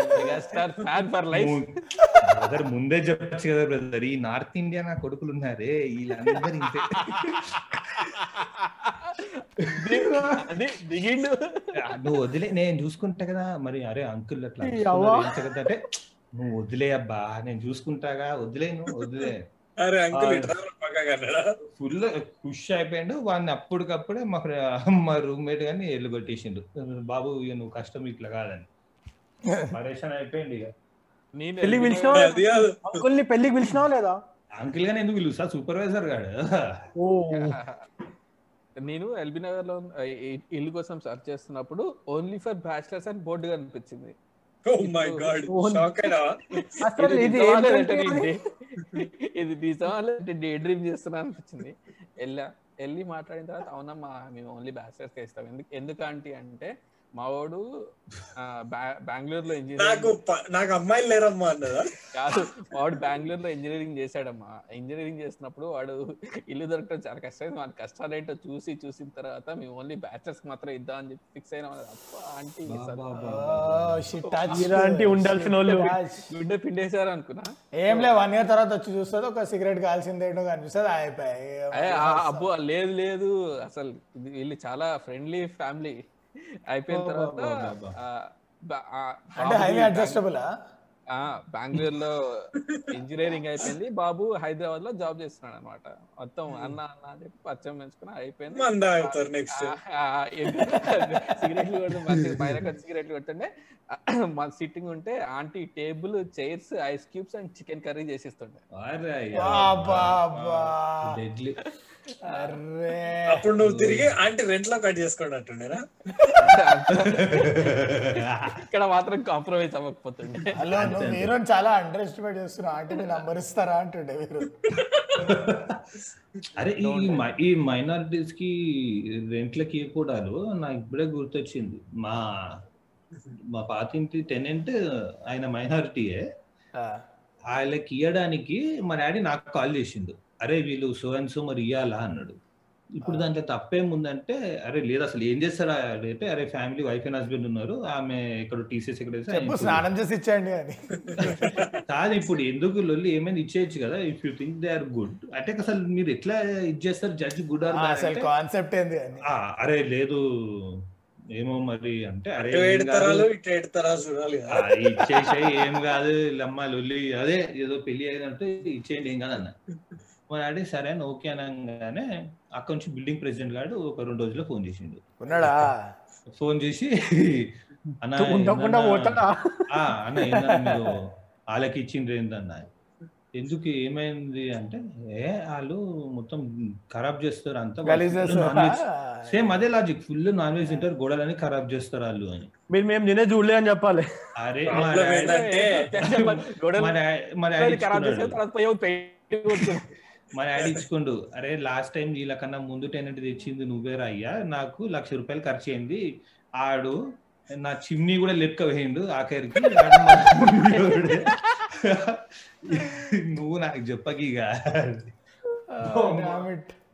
Speaker 2: ముందే చెప్పచ్చు కదా బ్రదర్ ఈ నార్త్ ఇండియా నా కొడుకులు ఉన్నారే వీళ్ళందరూ ఇంతే. నువ్వు వదిలే నేను చూసుకుంటా కదా మరి అరే అంకుల్ అట్లా అంటే నువ్వు వదిలే అబ్బా నేను చూసుకుంటాగా వదిలే నువ్వు వదిలే.
Speaker 4: అరే అంకుల్
Speaker 2: ఫుల్ ఖుష్ అయిపోయాడు. వాడిని అప్పటికప్పుడే మా మా రూమ్మేట్ గాని ఎల్లు కొట్టేసిండు. బాబు ఇక నువ్వు కష్టం ఇట్లా కాదని. పరేషాన్ అయిపోయింది ఇక
Speaker 5: నేను పెళ్ళికి
Speaker 1: పిలిచినావా పెళ్ళికి లేదా?
Speaker 2: అంకిల్ గాని ఎందుకు పిలుస్తా? సూపర్వైజర్ గాడు.
Speaker 1: ఓ.
Speaker 5: నేను ఎల్బీ నగర్లో ఇల్లు కోసం సర్చ్ చేస్తున్నప్పుడు ఓన్లీ ఫర్ బ్యాచిలర్స్ అని బోర్డు కనిపించింది
Speaker 1: అసలు
Speaker 5: ఇది
Speaker 1: ఇది
Speaker 5: నిజమా లేదంటే
Speaker 1: ఇది-
Speaker 5: ఇది- ఇది నిజమా లేదంటే డే డ్రీమ్ చేస్తున్నా అనిపించింది. వెళ్ళా వెళ్ళి మాట్లాడిన తర్వాత అవునమ్మా మేము ఓన్లీ బ్యాచిలర్స్ ఇస్తాం. ఎందుకు ఎందుకు ఆంటీ అంటే మా వాడు బెంగళూరులో
Speaker 4: నాకు నాకు అమ్మాయిలు లేరమ్మా అన్నదా
Speaker 5: కాదు వాడు బెంగళూరులో ఇంజనీరింగ్ చేశాడమ్మా. ఇంజనీరింగ్ చేసినప్పుడు వాడు ఇల్లు దొరకడం చాలా కష్టం మన కష్టాలు ఏంటో చూసి చూసిన తర్వాత మేము ఓన్లీ బ్యాచిలర్స్ మాత్రం ఇద్దాం అని చెప్పి ఫిక్స్ అయినా. ఆంటీ
Speaker 1: ఇలాంటి ఉండాల్సిన వాళ్ళు.
Speaker 5: గుండె పిండేశారు అనుకున్నా.
Speaker 3: ఏం లే వన్ ఇయర్ తర్వాత వచ్చి చూస్తుంది. ఒక సిగరెట్ కాల్సింది ఏంటో కనిపిస్తుంది. అయిపోయి
Speaker 5: అబ్బో లేదు లేదు. అసలు వీళ్ళు చాలా ఫ్రెండ్లీ ఫ్యామిలీ అయిపోయిన తర్వాత బెంగళూరులో ఇంజనీరింగ్ అయిపోయింది. బాబు హైదరాబాద్లో జాబ్ చేస్తున్నాడు అనమాట మొత్తం అన్న అన్న అని చెప్పి పరిచయం పెంచుకుని అయిపోయింది. సిగరెట్లు కొడుతూ పైన సిగరెట్లు కొట్టుండే మా సిట్టింగ్ ఉంటే aunty table chairs ice cubes and chicken curry చేసిస్తుండే.
Speaker 4: అప్పుడు నువ్వు తిరిగి ఆంటీ రెంట్లో కట్ చేసుకోండి అంటుండేనా?
Speaker 5: ఇక్కడ మాత్రం కాంప్రమైజ్ అవ్వకపోతుండే.
Speaker 3: హలో మీరు చాలా అండర్ ఎస్టిమేట్ చేస్తున్నావు. ఆంటీ మీ నంబర్ ఇస్తారా అంటుండే మీరు.
Speaker 2: అరే ఈ మ- ఈ మైనారిటీస్కి రెంట్లకి ఇవ్వకూడదు నాకు ఇప్పుడే గుర్తొచ్చింది. మా మా పాతింటి టెనెంట్ ఆయన మైనారిటీయే
Speaker 3: ఆ,
Speaker 2: వాళ్ళకి ఇవ్వడానికి మా డాడీ నాకు కాల్ చేసిండు. అరే వీళ్ళు సో అండ్ సో మరి ఇయ్యాలా అన్నాడు. ఇప్పుడు దాంట్లో తప్పేముందంటే అరే లేదు అసలు ఏం చేస్తారా అంటే అరే ఫ్యామిలీ వైఫ్ అండ్ హస్బెండ్ ఉన్నారు ఆమె ఇక్కడ టీసీఎస్ ఇక్కడ
Speaker 3: స్నానం చేసి ఇచ్చేయండి అని.
Speaker 2: కాదు ఇప్పుడు ఎందుకు లొల్లి ఏమైనా ఇచ్చేయచ్చు కదా if you think they are good అంటే అసలు మీరు ఎట్లా ఇచ్చేస్తారు జడ్జి గుడ్ ఆర్
Speaker 3: అసలు కాన్సెప్ట్ ఏంది అని.
Speaker 2: అరే లేదు ఏమో మరి అంటే అరే ఇచ్చేసాయి ఏం కాదు లమ్మ లొల్లి అదే ఏదో పెళ్ళి అయినట్టు ఇచ్చేయండి ఏం కాదు అన్న. మా డాడీ సరే అని ఓకే అనగానే అక్కడ నుంచి బిల్డింగ్ ప్రెసిడెంట్ గారు ఒక రెండు రోజుల్లో ఫోన్ చేసిండు.
Speaker 3: ఉన్నాడా?
Speaker 2: ఫోన్ చేసి అన్న
Speaker 1: ఉండకుండా
Speaker 2: ఏందన్నా-
Speaker 1: పోతాడా?
Speaker 2: ఆ, అన్న ఏందన్నా మీరు వాళ్ళకి ఇచ్చిండ్రు ఏందన్న? ఎందుకు ఏమైంది అంటే ఏ వాళ్ళు మొత్తం ఖరాబ్ చేస్తారు అంతా? సేమ్ అదే లాజిక్ ఫుల్ నాన్ వెజ్ తింటారు గోడలని ఖరాబ్ చేస్తారు వాళ్ళు అని.
Speaker 1: మీరు మేము నిన్నే చూడలే అని చెప్పాలి.
Speaker 2: అరే మా
Speaker 4: Problem
Speaker 2: డాడీ- మా డా- మా డాడీ
Speaker 5: ఖరాబ్ చేసిన
Speaker 2: ఇచ్చుకున్నాడు.
Speaker 5: తర్వాత పోయి పెయింట్ కొడుతున్నాడు.
Speaker 2: మా డాడీ ఇచ్చుకోండు. అరే లాస్ట్ టైం వీళ్ళకన్నా ముందు టెనెంట్ తెచ్చింది నువ్వేరా అయ్యా. నాకు లక్ష రూపాయలు ఖర్చు అయింది. ఆడు నా చిమ్నీ కూడా లెక్క వేయండు ఆఖరికి. నువ్వు నాకు చెప్పకిగా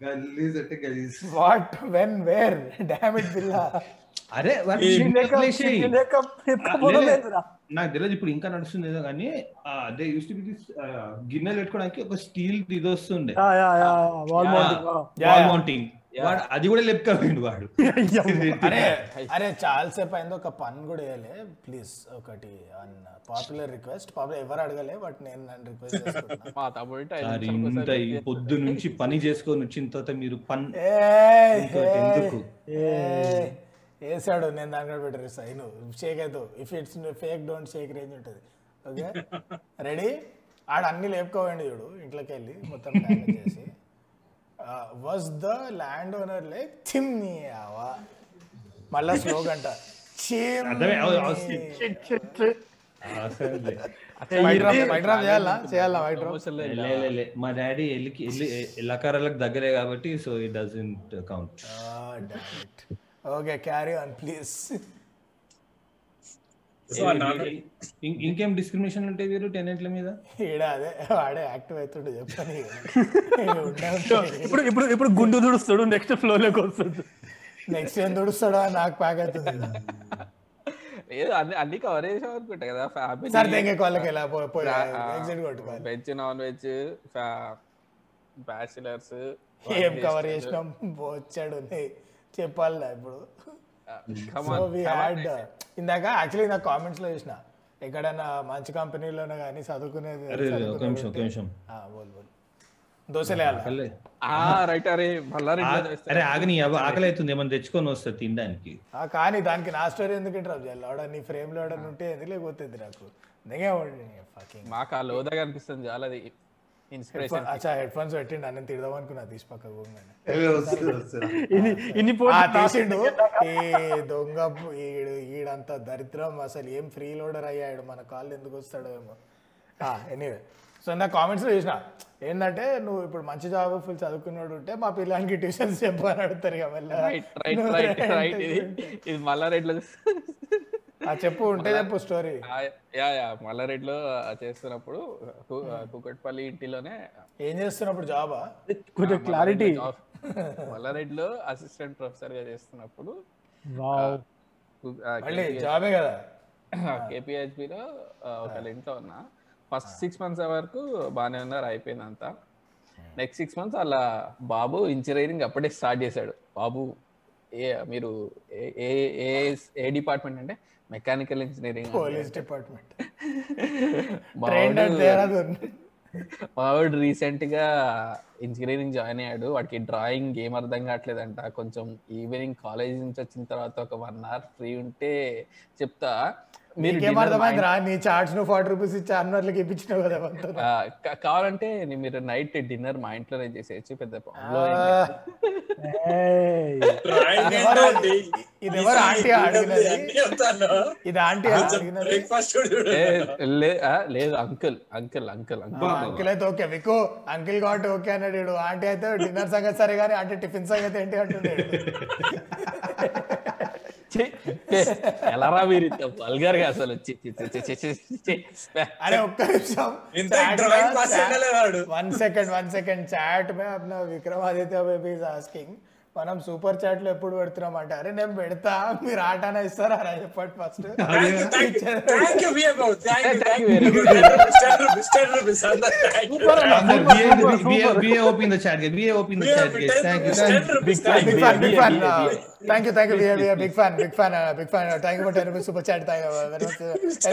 Speaker 2: గలీజ్ అంటే గలీజ్.
Speaker 3: వాట్ వెన్ వేర్ డామిట్ బిల్లా
Speaker 2: అరే నాకు తెలియదు ఇప్పుడు ఇంకా నడుస్తుంది ఏదో కానీ అదే యూస్ టు బి గిన్నెలు పెట్టుకోవడానికి ఒక స్టీల్ ఇది వస్తుండే
Speaker 1: yeah, yeah, yeah, wall. Mounting,
Speaker 2: వాడు అది కూడా లెక్క వాడు.
Speaker 3: అరే అరే చాలా సేపు అయింది ఒక పని కూడా వేయలే ప్లీజ్ ఒకటి పాపులర్ రిక్వెస్ట్ పాపులర్ ఎవరు అడగలే బట్ నేను నన్ను రిక్వెస్ట్
Speaker 2: ఇంత. పొద్దు నుంచి పని చేసుకొని వచ్చిన తర్వాత మీరు పన్ ఎందుకు?
Speaker 3: వేసాడు నేను దాని కూడా పెట్టరు సైన్. షేక్ అవుతావు if it's fake don't shake range ఉంటుంది. ఓకే రెడీ ఆడ అన్ని లేపుకోవండి చూడు. ఇంట్లోకి వెళ్ళి మొత్తం డ్యామేజ్ చేసి. Was the landowner like chimney ఆవా మళ్ళా స్లోగ్ అంట.
Speaker 2: అర్థమే, అవ- అవ-
Speaker 1: shit, shit, shit.
Speaker 3: White drop white drop చేయాలా? చేయాలా వైట్ డ్రాప్
Speaker 5: Promotion లో
Speaker 2: లే,
Speaker 5: ఇలా
Speaker 2: లే, లే. మా డాడీ ఎల్లికి ఎల్లి లకారాలకు దగ్గరే కాబట్టి so it doesn't count
Speaker 3: okay carry on please
Speaker 2: ఇంకేం డిస్క్రిమినేషన్ ఉంటాయి వీరు టెనెంట్ల మీద?
Speaker 3: ఈడ అదే వాడే యాక్టివ్ అవుతుండే చెప్పని
Speaker 1: ఇప్పుడు ఇప్పుడు ఇప్పుడు గుండు దుడుస్తాడు నెక్స్ట్ ఫ్లో లోకి వస్తుంది
Speaker 3: నెక్స్ట్ ఏం తుడుస్తాడో అని నాకు ప్యాక్ అవుతుంది
Speaker 5: లేదు అన్ని అన్ని కవర్ చేసాం అనుకుంటా కదా ఫ్యామిలీ
Speaker 3: సార్ తెంగే వాళ్ళకి ఎలా పోయి ఎగ్జిట్ కొట్టుకోవాలి
Speaker 5: వెజ్ నాన్ వెజ్ బ్యాచిలర్స్
Speaker 3: ఏం కవర్ చేసినాం? వచ్చాడు చెప్పాలి ఇప్పుడు. వి హ్యాడ్ ఇందాక యాక్చువల్లీ నాకు కామెంట్స్లో చూసిన. ఎక్కడైనా మంచి కంపెనీలోనే కానీ చదువుకునేది
Speaker 2: అరే అరే, ఒక నిమిషం ఒక నిమిషం.
Speaker 3: ఆ, బోల్ బోల్. దోశలేయాలి
Speaker 2: ఆకలే.
Speaker 5: రైట్ అరే
Speaker 2: అరే ఆగని అవ్వ ఆకలి అవుతుంది ఏమైనా తెచ్చుకొని వస్తా తినడానికి.
Speaker 3: కానీ దానికి నా స్టోరీ ఎందుకు ఇంటరాప్ చేయాలి? ఆడ నీ ఫ్రేమ్లో ఉంటే ఎందుకు లేకపోతే నాకు? నిజంగా
Speaker 5: మాకు ఆ లోదగా అనిపిస్తుంది చాలా అది. ఇన్స్పిరేషన్
Speaker 3: అచ్చా హెడ్ ఫోన్స్ పెట్టిండు అన్న తిడదాం అనుకున్నా తీసి పక్క
Speaker 1: ఇన్ని
Speaker 3: తీసిండు. ఈ దొంగ ఈడంత దరిద్రం అసలు ఏం ఫ్రీ లోడర్ అయ్యాడు మన కాళ్ళు ఎందుకు వస్తాడో ఏమో. ఎనీవే సో నా కామెంట్స్లో చూసిన ఏంటంటే నువ్వు ఇప్పుడు మంచి జాబ్ ఫుల్ చదువుకున్నాడు ఉంటే మా పిల్లానికి ట్యూషన్స్ చెప్పు అని అడుగుతారు ఇక మళ్ళీ.
Speaker 5: రైట్ రైట్ రైట్ రైట్ ఇది
Speaker 3: ఆ చెప్పు ఉంటే చెప్పు స్టోరీ
Speaker 5: యా యా మల్లారెడ్డిలో చేస్తున్నప్పుడు కుకట్పల్లి ఇంటిలోనే
Speaker 3: ఏం చేస్తున్నప్పుడు జాబా?
Speaker 1: కొంచెం క్లారిటీ
Speaker 5: మల్లారెడ్డిలో అసిస్టెంట్ ప్రొఫెసర్గా చేస్తున్నప్పుడు
Speaker 3: జాబే కదా.
Speaker 5: కేపీహెచ్బిలో ఒక ఇంట్లో ఉన్నా. ఫస్ట్ సిక్స్ మంత్స్ వరకు బాగానే ఉన్నారు అయిపోయింది అంతా నెక్స్ట్ సిక్స్ మంత్స్ అలా బాబు ఇంజనీరింగ్ అప్పుడే స్టార్ట్ చేశాడు. బాబు ఏ మీరు ఏ ఏ- ఏ డిపార్ట్మెంట్ అంటే మెకానికల్ ఇంజనీరింగ్
Speaker 3: పోలీస్ డిపార్ట్మెంట్.
Speaker 5: మావాడు రీసెంట్గా ఇంజనీరింగ్ జాయిన్ అయ్యాడు. వాడికి డ్రాయింగ్ ఏం అర్థం కావట్లేదంట. కొంచెం ఈవినింగ్ కాలేజ్ నుంచి వచ్చిన తర్వాత ఒక వన్ అవర్ ఫ్రీ ఉంటే చెప్తా. మీరు
Speaker 3: అర్థమైంది రా నీ చార్ట్స్ నువ్వు ఫార్టీ రూపీస్ ఇచ్చి అన్నట్లకి ఇప్పించినావు కదా
Speaker 5: కావాలంటే నీ- మీరు నైట్ డిన్నర్ మా ఇంట్లోనే చేసేయచ్చు పెద్ద?
Speaker 3: ఇది ఎవరు ఆంటీ. ఇది ఆంటీ
Speaker 5: లేదు uncle uncle uncle uncle
Speaker 3: uncle అయితే ఓకే వికు అంకిల్ కాబట్టి ఓకే అన్నాడు. ఆంటీ అయితే డిన్నర్ సంగతి సరే కానీ ఆంటీ టిఫిన్ సంగతి ఏంటి అంటున్నాడు.
Speaker 5: ఎలా రా మీరు వల్గర్గా అసలు? చి, చి, చి, చి, చి, చి, చి.
Speaker 3: अरे ఒక్క నిమిషం. One second one second chat మే అప్నా విక్రమాదిత్య బేబీ ఇస్ ఆస్కింగ్ మనం సూపర్ చాట్లో ఎప్పుడు పెడుతున్నాం అంటే అరే నేను పెడతా మీరు ఆటనా ఇస్తారా రా చెప్పండి first. Thank you thank you big fan big fan big fan thank you for ten rupees super chat thank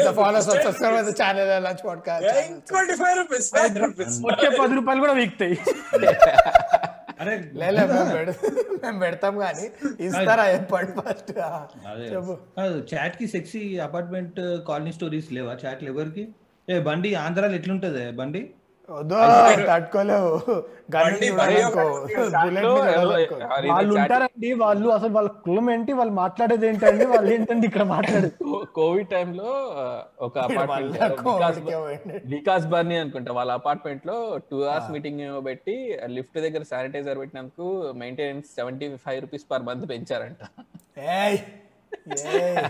Speaker 3: you follow subscribe channel lunch podcast.
Speaker 1: వచ్చే పది రూపాయలు కూడా వీక్తాయి
Speaker 2: అరే
Speaker 3: లేదు? మేము పెడ- మేము పెడతాం కానీ ఇస్తారా చెప్పండి ఫస్ట్.
Speaker 2: అదే.
Speaker 3: చెప్పు.
Speaker 2: కాదు చాట్కి సెక్సీ అపార్ట్మెంట్ కాలనీ స్టోరీస్ లేవా? చాట్లు ఎవరికి ఏ బండి ఆంధ్రాలో ఎట్లుంటది బండి?
Speaker 3: తట్టుకోలేవు.
Speaker 1: వాళ్ళు ఉంటారండి వాళ్ళు అసలు వాళ్ళ కులం ఏంటి వాళ్ళు మాట్లాడేది ఏంటండి వాళ్ళు ఏంటండి ఇక్కడ మాట్లాడేది?
Speaker 5: కోవిడ్ టైంలో ఒక అపార్ట్మెంట్. వికాస్ బర్నీ అనుకుంటా వాళ్ళ అపార్ట్మెంట్లో టూ అవర్స్ మీటింగ్ పెట్టి లిఫ్ట్ దగ్గర శానిటైజర్ పెట్టినందుకు maintenance seventy five rupees per month పెంచారంట.
Speaker 3: ఏయ్ ఏయ్.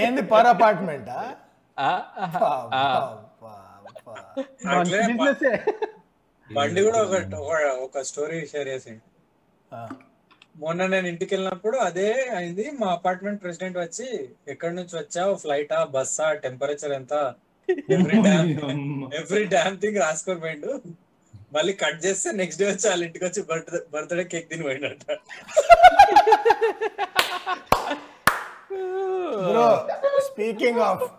Speaker 3: ఏంది పర్ అపార్ట్మెంటా
Speaker 4: బండి కూడా ఒక ఒక- ఒక స్టోరీ షేర్ చేసిండు. మొన్న నేను ఇంటికి వెళ్ళినప్పుడు అదే అయింది. మా అపార్ట్మెంట్ ప్రెసిడెంట్ వచ్చి ఎక్కడి నుంచి వచ్చావు? ఫ్లైటా? బస్సా? టెంపరేచర్ ఎంత? Every damn every damn thing రాసుకొని పోయిండు. మళ్ళీ కట్ చేస్తే నెక్స్ట్ డే వచ్చి వాళ్ళ ఇంటికి వచ్చి బర్త్డే బర్త్డే కేక్ తిని పోయిండట.
Speaker 3: Bro speaking of.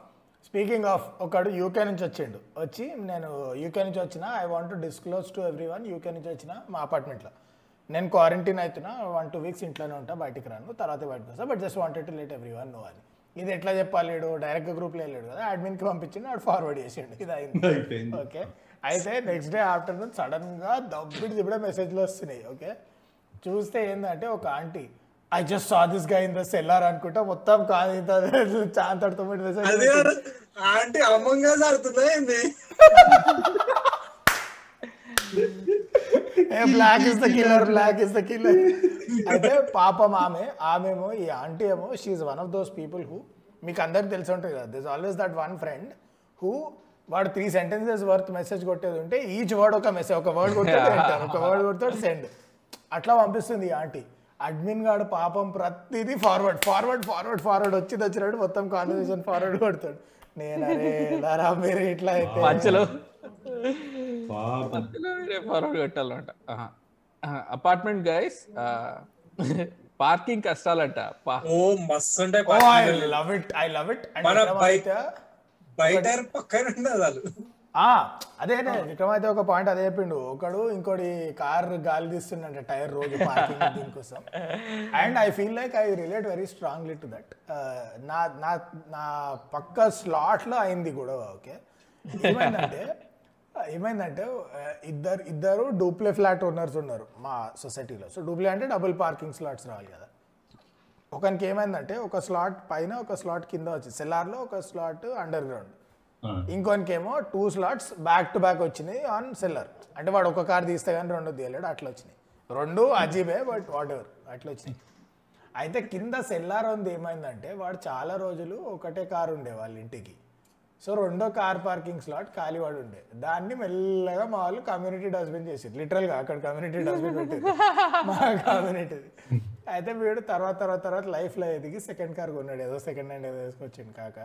Speaker 3: Speaking of ఒకడు యూకే నుంచి వచ్చిండు. వచ్చి నేను యూకే నుంచి వచ్చిన I want to disclose to everyone UK నుంచి వచ్చిన మా అపార్ట్మెంట్లో. నేను క్వారంటైన్ అవుతున్నా వన్ టూ వీక్స్ ఇంట్లోనే ఉంటా బయటికి రాను తర్వాత బయటకు వస్తా. But just wanted to let everyone know అని ఇది ఎట్లా చెప్పాలి వీడు? డైరెక్ట్ గ్రూప్లో వెళ్ళాడు కదా అడ్మిన్కి పంపించిండు వాడు ఫార్వర్డ్ చేసిండు. ఇది అయింది. ఓకే అయితే నెక్స్ట్ డే ఆఫ్టర్నూన్ సడన్గా దబ్బిడి దిబ్బడే మెసేజ్లు వస్తున్నాయి ఓకే చూస్తే ఏంటంటే ఒక ఆంటీ ఐ జస్ట్ సా దిస్గా ఇన్ ద సెల్లార్ అనుకుంటా మొత్తం కాదు ఇంత మెసేజ్
Speaker 4: ఆంటీ అమ్మంగా సారుతుందా ఏంది?
Speaker 3: Black is the killer black is the killer అయితే పాపం ఆమె ఆమెమో ఈ ఆంటీ ఏమో she one of those people who మీకు అందరికి తెలిసి ఉంటుంది కదా this always that one friend who వాడు త్రీ సెంటెన్సెస్ వర్త్ మెసేజ్ కొట్టేది ఉంటే ఈచ్ వర్డ్ ఒక మెసేజ్ ఒక వర్డ్ కొట్టాడు ఒక వర్డ్ కొడతాడు సెండ్ అట్లా పంపిస్తుంది ఈ ఆంటీ. అడ్మిన్ గాడు పాపం ప్రతిదీ ఫార్వర్డ్ ఫార్వర్డ్ ఫార్వర్డ్ ఫార్వర్డ్ వచ్చి వచ్చినట్టు మొత్తం కాన్వర్సేషన్ ఫార్వర్డ్ కొడతాడు. నేను అరే మీరు ఇట్లా అయితే.
Speaker 5: మధ్యలో. ఫార్వర్డ్ పెట్టాలంట అపార్ట్మెంట్ గైస్ పార్కింగ్ కష్టాలంట.
Speaker 4: ఓ మస్తు ఉంటాయి
Speaker 3: I. Love it I love it
Speaker 4: మన బయట బయట పక్కన ఉండదు
Speaker 3: అదే విక్రమాదిత్య ఒక పాయింట్ అదే చెప్పిండు. ఒకడు ఇంకోటి కార్ గాలి తీస్తుండంట టైర్ రోజు పార్కింగ్ దీనికోసం. And I feel like I relate very strongly to that. నా నా నా పక్క స్లాట్లో అయింది కూడా ఓకే? ఏమైందంటే ఏమైందంటే ఇద్దరు ఇద్దరు డూప్లే ఫ్లాట్ ఓనర్స్ ఉన్నారు మా సొసైటీలో. సో డూప్లే అంటే డబుల్ పార్కింగ్ స్లాట్స్ రావాలి కదా. ఒకనికి ఏమైందంటే ఒక స్లాట్ పైన ఒక స్లాట్ కింద వచ్చింది సెల్లార్లో ఒక slot underground ఇంకొనికేమో two slots back to back వచ్చినాయి ఆన్ సెల్లర్ అంటే వాడు ఒక కార్ తీస్తే కానీ రెండు తీయలేడు అట్లా వచ్చినాయి. రెండు అజీబే బట్ వాట్ ఎవర్ అట్లా వచ్చినాయి. అయితే కింద సెల్లార్ ఉంది ఏమైందంటే వాడు చాలా రోజులు ఒకటే కార్ ఉండే వాళ్ళ ఇంటికి. సో రెండో కార్ పార్కింగ్ స్లాట్ ఖాళీ వాడు ఉండే. దాన్ని మెల్లగా మా వాళ్ళు కమ్యూనిటీ డస్ట్బిన్ చేసారు లిటరల్గా అక్కడ కమ్యూనిటీ డస్ట్బిన్ పెట్టారు మా కమ్యూనిటీ అయితే వీడు తర్వాత తర్వాత తర్వాత లైఫ్లో ఎదిగి సెకండ్ కార్ కొన్నాడు. ఏదో సెకండ్ హ్యాండ్ ఏదో వేసుకొచ్చింది కాక.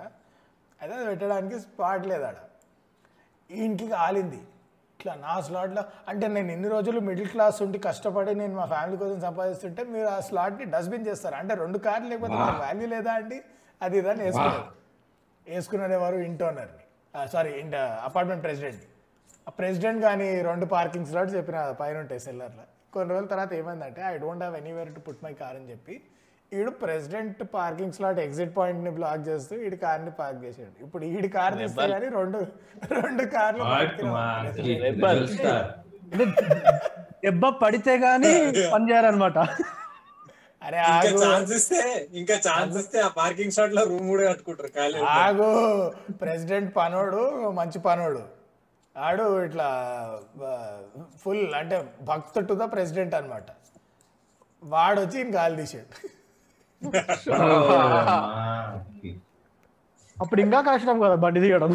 Speaker 3: అయితే అది పెట్టడానికి స్పాట్ లేదు ఆడ ఇంటికి ఆలింది. ఇట్లా నా స్లాట్లో అంటే నేను ఇన్ని రోజులు మిడిల్ క్లాస్ ఉండి కష్టపడి నేను మా ఫ్యామిలీ కోసం సంపాదిస్తుంటే మీరు ఆ స్లాట్ని డస్ట్బిన్ చేస్తారు? అంటే రెండు కార్లు లేకపోతే వాల్యూ లేదా అండి? అది ఇదని వేసుకున్నారు వేసుకున్నది ఎవరు? ఇంటి ఓనర్ని సారీ ఇంట అపార్ట్మెంట్ ప్రెసిడెంట్ ఆ ప్రెసిడెంట్ కానీ రెండు పార్కింగ్ స్లాట్స్ చెప్పిన పైన ఉంటాయి సెల్లర్లో కొన్ని రోజుల తర్వాత ఏమైందంటే I don't have anywhere to put my car అని చెప్పి ఈడు ప్రెసిడెంట్ పార్కింగ్ స్లాట్ ఎగ్జిట్ పాయింట్ని బ్లాక్ చేస్తూ ఈడి కార్ని పార్క్ చేసాడు ఇప్పుడు ఈడి కార్ తీస్తే కానీ రెండు రెండు కార్లు
Speaker 1: దెబ్బ పడితే గానీ పని చేయాలన్నమాట
Speaker 3: అరే
Speaker 4: ఇంకా
Speaker 3: ఆగు.
Speaker 4: ఛాన్స్ ఇస్తే ఇంకా ఛాన్స్ ఇస్తే ఆ పార్కింగ్ స్లాట్లో రూమ్ కూడా కట్టుకుంటారు ఖాళీ
Speaker 3: ఆగు. ప్రెసిడెంట్ పనోడు మంచి పనోడు. ఆడు ఇట్లా ఫుల్ అంటే భక్త టు ద ప్రెసిడెంట్ అన్నమాట. వాడు వచ్చి ఈయన గాలి తీసాడు
Speaker 1: అప్పుడు ఇంకా కష్టం కదా బండి తీయడం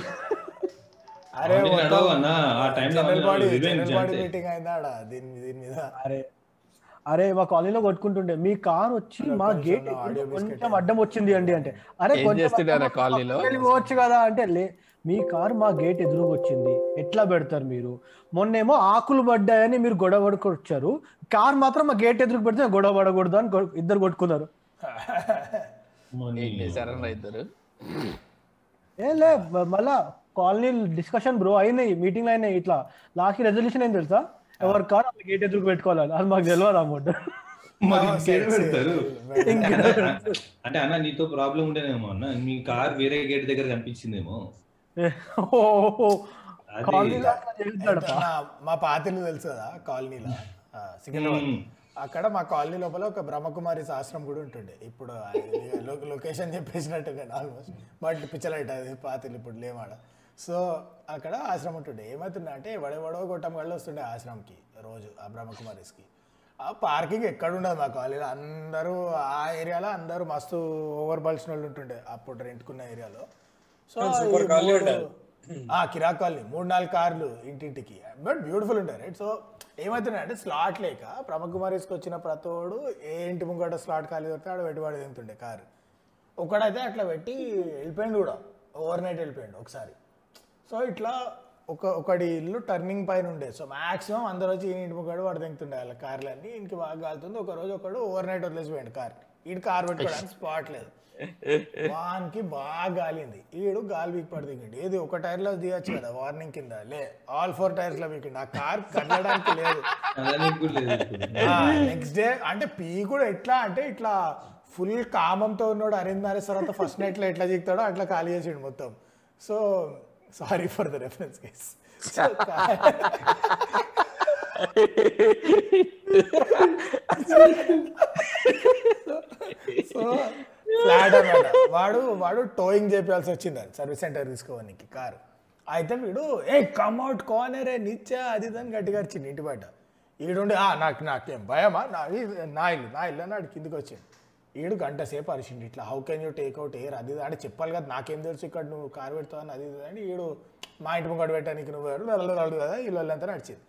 Speaker 3: అరే
Speaker 2: అన్న. ఆ.
Speaker 3: మీటింగ్ అయిందాడా దీని దీని మీద?
Speaker 1: అరే అరే మా కాలనీలో కొట్టుకుంటుండే. మీ కార్ వచ్చి మా గేట్ కొంచెం అడ్డం వచ్చింది అండి అంటే. అరే పోవచ్చు కదా అంటే లే మీ కారు మా గేట్ ఎదురుగా వచ్చింది. ఎట్లా పెడతారు మీరు? మొన్నేమో ఆకులు పడ్డాయని మీరు గొడవ పడుకొచ్చారు. కార్ మాత్రం మా గేట్ ఎదురుకు పెడితే గొడవ పడకూడదు అని ఇద్దరు కొట్టుకున్నారు.
Speaker 5: ఏ
Speaker 1: లే మళ్ళా కాలనీ డిస్కషన్ బ్రో అయినాయి మీటింగ్ అయినాయి ఇట్లా. లాస్ట్ రెజల్యూషన్ ఏం తెలుసా? ఎవరి కార్ వాళ్ళ గేట్ ఎదురుకు పెట్టుకోవాలి అది మాకు తెలియదు అమౌంట్.
Speaker 2: అంటే అన్న నీతో ప్రాబ్లం ఉండేనేమో అన్న. మీ కార్ వేరే గేట్ దగ్గర కనిపించిందేమో.
Speaker 3: మా పాతిలు తెలుసు కదా కాలనీలో. సికింద్రాబాద్. అక్కడ మా కాలనీ లోపల ఒక బ్రహ్మకుమారి ఆశ్రమం కూడా ఉంటుండే. ఇప్పుడు లొకేషన్ చెప్పేసినట్టు నేను ఆల్మోస్ట్ బట్ పిచ్చలైట్ అది పాతిలు ఇప్పుడు లేమాడ సో అక్కడ ఆశ్రమం ఉంటుండే. ఏమవుతుండే అంటే ఎవడెవడో గొట్టం కళ్ళు వస్తుండే ఆశ్రమంకి రోజు ఆ బ్రహ్మకుమారిస్కి. ఆ పార్కింగ్ ఎక్కడ ఉండదు మా కాలనీలో. అందరూ ఆ ఏరియాలో అందరూ మస్తు ఓవర్ బల్సిన వాళ్ళు ఉంటుండే అప్పుడు రెంట్కున్న ఏరియాలో. సో ఈ
Speaker 4: కాలనీ
Speaker 3: మూడు-
Speaker 4: ఉండేది.
Speaker 3: ఆ కిరాక్ కాలనీ మూడు నాలుగు కార్లు ఇంటింటికి. బట్ బ్యూటిఫుల్ ఉంటాయి రైట్ సో ఏమవుతున్నాయి అంటే స్లాట్ లేక బ్రహ్మకుమారిస్కి వచ్చిన ప్రతోడు ఏ ఇంటి ముంగట స్లాట్ ఖాళీ దొరికితే ఆడ పెట్టుబడి తింటుండే కారు. ఒకడైతే అట్లా పెట్టి వెళ్ళిపోయిండు కూడా ఓవర్ నైట్ వెళ్ళిపోయిండు ఒకసారి. సో ఇట్లా ఒక ఒకటి ఇల్లు టర్నింగ్ పైన ఉండే. సో మాక్సిమం అందరూ వచ్చి ఈ ఇంటి ముగ్గాడు వాడు దింగుతుండే వాళ్ళ కార్లన్నీ. ఇంటికి బాగా కాలుతుంది ఒక రోజు ఒకడు ఓవర్ నైట్ వదిలేసిపోయాడు కార్. ఈడు కార్ పెట్టుకోవడానికి స్పాట్ లేదు. వానికి బాగా గాలింది ఈడు గాలి వీక్ పడి దిగిండు. ఏది ఒక టైర్లో దిగచ్చు కదా వార్నింగ్ కింద. లే ఆల్ ఫోర్ టైర్స్లో వీక్ ఆ కార్ కదలడానికి లేదు. నెక్స్ట్ డే అంటే పీ కూడా ఎట్లా అంటే ఇట్లా ఫుల్ కామంతో ఉన్నాడు అరేంజ్ మ్యారేజ్ తర్వాత ఫస్ట్ నైట్లో ఎట్లా దిగుతాడో అట్లా ఖాళీ చేసిండు మొత్తం. So sorry for the reference case so flat అనమాట వాడు వాడు టోయింగ్ చేయాల్సి వచ్చింది సర్వీస్ సెంటర్ తీసుకోవడానికి కారు. అయితే వీడు ఏ కమ్అట్ కోనరే నిచ్చా అది దాన్ని గట్టిగా వచ్చింది ఇంటి బయట. ఈడుండి నాకు నాకేం భయమా? నా నా ఇల్లు నా ఇల్లు అని ఆడు కిందికి వచ్చింది ఈడు గంట సేపు అరిచిండు ఇట్లా how can you take out air అది ఇది అంటే చెప్పాలి కదా నాకేం తెలుసు ఇక్కడ నువ్వు కారు పెడతావు అని అది ఇది అని ఈడు మా ఇంటి ముంగడు పెట్టడానికి నువ్వు వెళ్ళదు కదా ఇల్లు అంతా నడిచింది.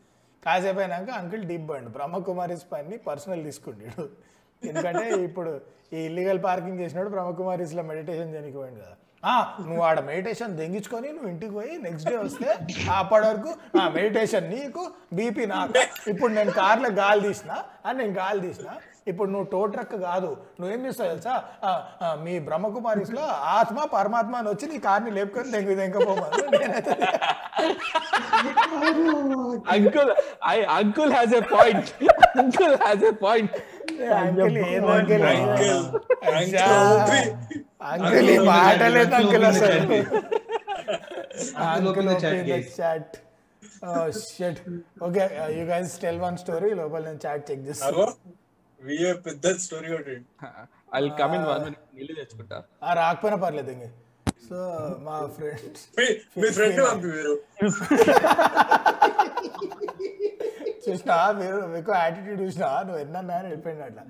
Speaker 3: కాసేపు అయినాక అంకుల్ డీప్ బండ్ పని పర్సనల్ తీసుకుంటాడు ఎందుకంటే ఇప్పుడు ఈ ఇల్లీగల్ పార్కింగ్ చేసినాడు బ్రహ్మకుమారిస్లో మెడిటేషన్ చేయడానికి కదా. ఆ, నువ్వు ఆడ మెడిటేషన్ దెంగించుకొని నువ్వు ఇంటికి పోయి నెక్స్ట్ డే వస్తే అప్పటి వరకు ఆ మెడిటేషన్ నీకు బీపీ నాకు. ఇప్పుడు నేను కార్లో గాలి తీసిన అని నేను గాలి తీసిన ఇప్పుడు నువ్వు టో ట్రక్ కాదు. నువ్వేం చేస్తావు తెలుసా? ఆ, మీ బ్రహ్మకుమారిస్లో ఆత్మ పరమాత్మ అని వచ్చి నీ కార్ని లేపుకొని దెంగి దెంకపోమని నేనైతే
Speaker 5: uncle I uncle has a point uncle has a point
Speaker 3: uncle ఏం అంకుల్
Speaker 4: అంకుల్
Speaker 3: అయ్యా.
Speaker 4: అంకుల్
Speaker 3: అంకుల్ ఈ మాటలేదు అంకుల్ అసలు
Speaker 2: Uncle open the chat, guys.
Speaker 3: Chat shut okay you guys tell one story లోపల నేను చాట్ చెక్ చేస్తాను
Speaker 4: అగో VA పెద్ద స్టోరీ ఒకటి
Speaker 5: I come in one minute నీళ్ళు తెచ్చుకుంటా
Speaker 3: ఆ రాకపోయినా పర్లేదు ఇంక సో మా ఫ్రెండ్స్
Speaker 4: మీ- మీ ఫ్రెండ్ పంపి మీరు
Speaker 3: చూసినా మీరు మీకు యాటిట్యూడ్ చూసినా నువ్వు ఎన్నా అని వెళ్ళిపోయింది అట్లా.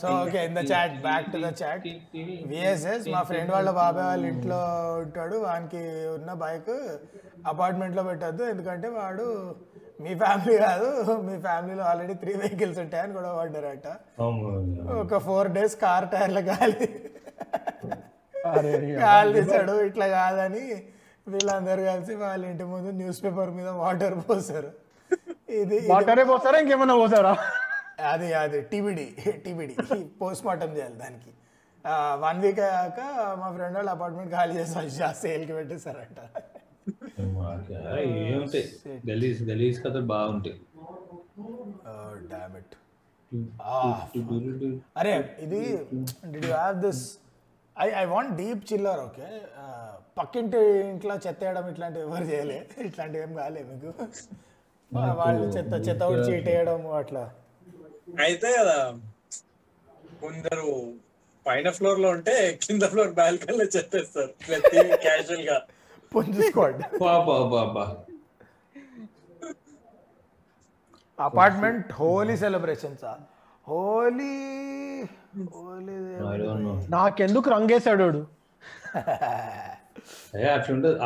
Speaker 3: So okay in the chat back to the chat VSS మా ఫ్రెండ్ వాళ్ళ బాబాయ్ వాళ్ళ ఇంట్లో ఉంటాడు. వానికి ఉన్న బైక్ అపార్ట్మెంట్లో పెట్టద్దు. ఎందుకంటే వాడు మీ ఫ్యామిలీ కాదు. మీ ఫ్యామిలీలో ఆల్రెడీ త్రీ వెహికల్స్ ఉంటాయని కూడా పడ్డారట. ఒక ఫోర్ డేస్ కార్ టైర్ల గాలి.
Speaker 1: అరే
Speaker 3: గాలి తీసాడు ఇట్లా కాదని వీళ్ళందరూ కలిసి వాళ్ళ ఇంటి ముందు న్యూస్ పేపర్ మీద వాటర్ పోసారు ఇది
Speaker 1: వాటరే పోతారా ఇంకేమన్నా పోతారా?
Speaker 3: అది అది. టీబీడీ టీబీడీ పోస్ట్ మార్టం చేయాలి దానికి. వన్ వీక్ అయ్యాక మా ఫ్రెండ్ వాళ్ళు అపార్ట్మెంట్ ఖాళీ చేసి సేల్కి పెట్టేశారంట.
Speaker 2: ఏముంటాయి గలీజ్ గలీజ్ కథలు బాగుంటాయి.
Speaker 3: డామిట్ అరే ఇది did you have this I I want deep chiller okay పక్కింటి ఇంట్లో చెత్త వేయడం ఇట్లాంటివి ఎవరు చేయలే. ఇట్లాంటివి ఏం కాలే మీకు. వాళ్ళు చెత్త చెత్త వేయడం అట్లా.
Speaker 4: అయితే కదా కొందరు పైన ఫ్లోర్లో ఉంటే కింద ఫ్లోర్ బాల్కనీలో చెత్తేస్తారు క్యాజువల్గా.
Speaker 3: పుంజు స్క్వాడ్
Speaker 2: బాబా బాబా
Speaker 3: అపార్ట్మెంట్ హోలీ సెలబ్రేషన్స్ హోలీ హోలీ.
Speaker 1: నాకెందుకు రంగేశాడు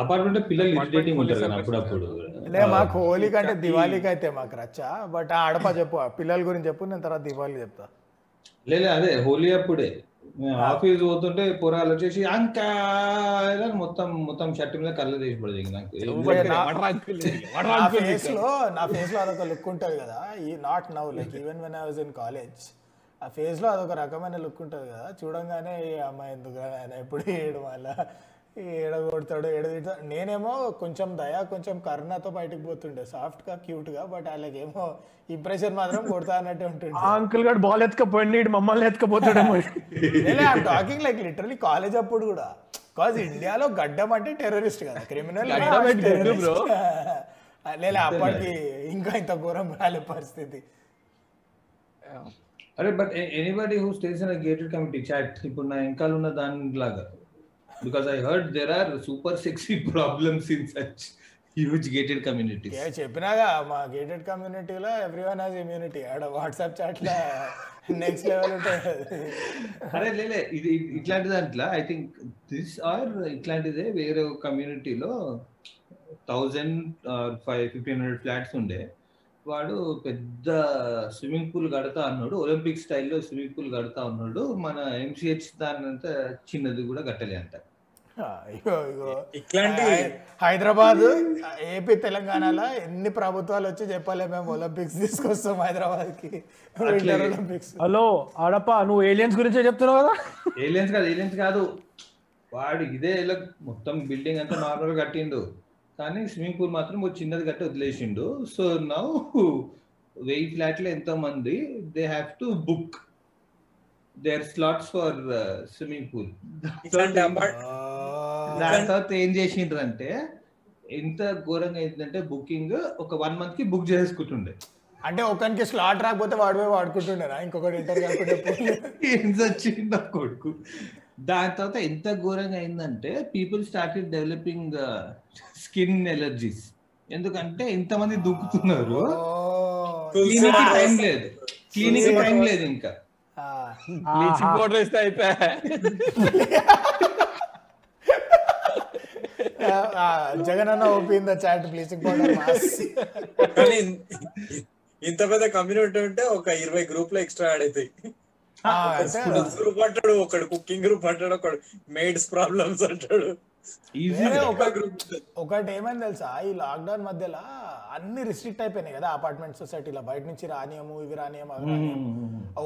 Speaker 2: అపార్ట్మెంట్ పిల్లలు ఇరిటేటింగ్ ఉంటారు కదా అప్పుడప్పుడు.
Speaker 3: లే మాకు హోలీ కంటే దివాళీకి అయితే మాకు రచ్చ బట్ ఆడప చెప్పు ఆ పిల్లల గురించి చెప్పు నేను తర్వాత దివాళీ చెప్తా.
Speaker 2: లేదు అదే హోలీ అప్పుడే. మేము ఆఫీస్ పోతుంటే పొరాలు వచ్చేసి అంకా మొత్తం మొత్తం షర్ట్ మీద కళ్ళ తీసి పడేది నాకు
Speaker 3: నా ఫేస్లో నా ఫేస్లో అదొక లుక్ ఉంటది కదా ఈ not now like even when I was in college ఆ ఫేస్లో అదొక రకమైన లుక్ ఉంటది కదా చూడంగానే ఈ అమ్మాయి ఎందుకు ఆయన ఎప్పుడు ఏడు మళ్ళా. ఏడ కొడతాడు ఏడ తిడతాడు నేనేమో కొంచెం దయా కొంచెం కరుణతో బయటకు పోతుండే. సాఫ్ట్గా క్యూట్గా బట్ అలాగేమో ఇంప్రెషన్ మాత్రం కొడతా అన్నట్టు ఉంటుండే.
Speaker 1: ఆ అంకుల్ గారు బాల్ ఎత్తుకపోయింది ఈడు మమ్మల్ని ఎత్తుకపోతాడేమో.
Speaker 3: టాకింగ్ లైక్ లిటరలీ కాలేజ్ అప్పుడు కూడా. కాజ్ ఇండియాలో గడ్డం అంటే టెర్రరిస్ట్ కదా. క్రిమినల్? లేదా అప్పటికి ఇంకా ఇంత ఘోరం రాలే పరిస్థితి.
Speaker 2: అరే but anybody who stays in gated committee chat ఇప్పుడు నా వెనకాల ఉన్న దాని లాగా because I heard there are super sexy problems in such huge gated communities
Speaker 3: ఏ చెప్పినాగా మా గేటెడ్ కమ్యూనిటీలో ఎవ్రీ వన్ హాజ్ ఇమ్యూనిటీ ఆడ వాట్సాప్ చాట్లో నెక్స్ట్ లెవెల్ ఉంటుంది
Speaker 2: అరే లేలే ఇది- ఇట్లాంటి దాంట్లో ఐ థింక్ దిస్ ఆర్ ఇట్లాంటిదే వేరే కమ్యూనిటీలో thousand five fifteen hundred flats ఉండే. వాడు పెద్ద స్విమ్మింగ్ పూల్ కడతా అన్నాడు ఒలింపిక్ స్టైల్లో స్విమ్మింగ్ పూల్ కడతా ఉన్నాడు. మన ఎంసీహెచ్ దాని అంతా చిన్నది కూడా కట్టలే అంట.
Speaker 4: ఇట్లాంటి
Speaker 3: హైదరాబాద్ ఏపీ తెలంగాణలో ఎన్ని ప్రభుత్వాలు వచ్చి చెప్పాలి మేము ఒలింపిక్స్ తీసుకొస్తాం హైదరాబాద్కి ఒలింపిక్స్.
Speaker 1: హలో ఆడప్ప నువ్వు ఏలియన్స్ గురించే చెప్తున్నావు కదా?
Speaker 2: ఏలియన్స్ కాదు ఏలియన్స్ కాదు. వాడు ఇదే ఇలా మొత్తం బిల్డింగ్ అంతా నార్మల్ కట్టిండు. కానీ స్విమ్మింగ్ పూల్ మాత్రం ఒక చిన్నది కట్టి వదిలేసిండు. సో నౌ వెయ్యి ఫ్లాట్లు ఎంతో మంది they have to book their slots for swimming pool. తర్వాత ఏం చేసిండ్రు అంటే ఎంత ఘోరంగా అయిందంటే బుకింగ్ ఒక వన్ మంత్కి బుక్ చేసుకుంటుండే.
Speaker 3: అంటే ఒకరికి స్లాట్ రాకపోతే వాడు పోయి వాడుకుంటుండేనా? ఇంకొకటి ఇంటర్ కాకుండా
Speaker 2: కొడుకు. దాని తర్వాత ఎంత ఘోరంగా అయిందంటే people started developing skin allergies. ఎందుకంటే ఇంతమంది దుక్కుతున్నారు క్లీనింగ్ టైం లేదు. క్లీనింగ్ టైం లేదు ఇంకా.
Speaker 5: బ్లీచింగ్ పౌడర్ వేస్తే అయిపోయా?
Speaker 3: జగన్ అన్న ఓపింద చాట్ బ్లీచింగ్ పౌడర్
Speaker 4: ఇంత పెద్ద కమ్యూనిటీ ఉంటే ఒక ఇరవై గ్రూప్లో ఎక్స్ట్రా యాడ్ అవుతాయి. గ్రూప్ అంటాడు ఒకడు కుకింగ్ గ్రూప్ అంటాడు ఒకడు మేడ్స్ ప్రాబ్లమ్స్ అంటాడు.
Speaker 3: ఒకటి ఏమైంది తెలుసా? ఈ లాక్డౌన్ మధ్యలో అన్ని రిస్ట్రిక్ట్ అయిపోయినాయి కదా అపార్ట్మెంట్ సొసైటీలో బయట నుంచి రానియము ఇవి రానియము అవి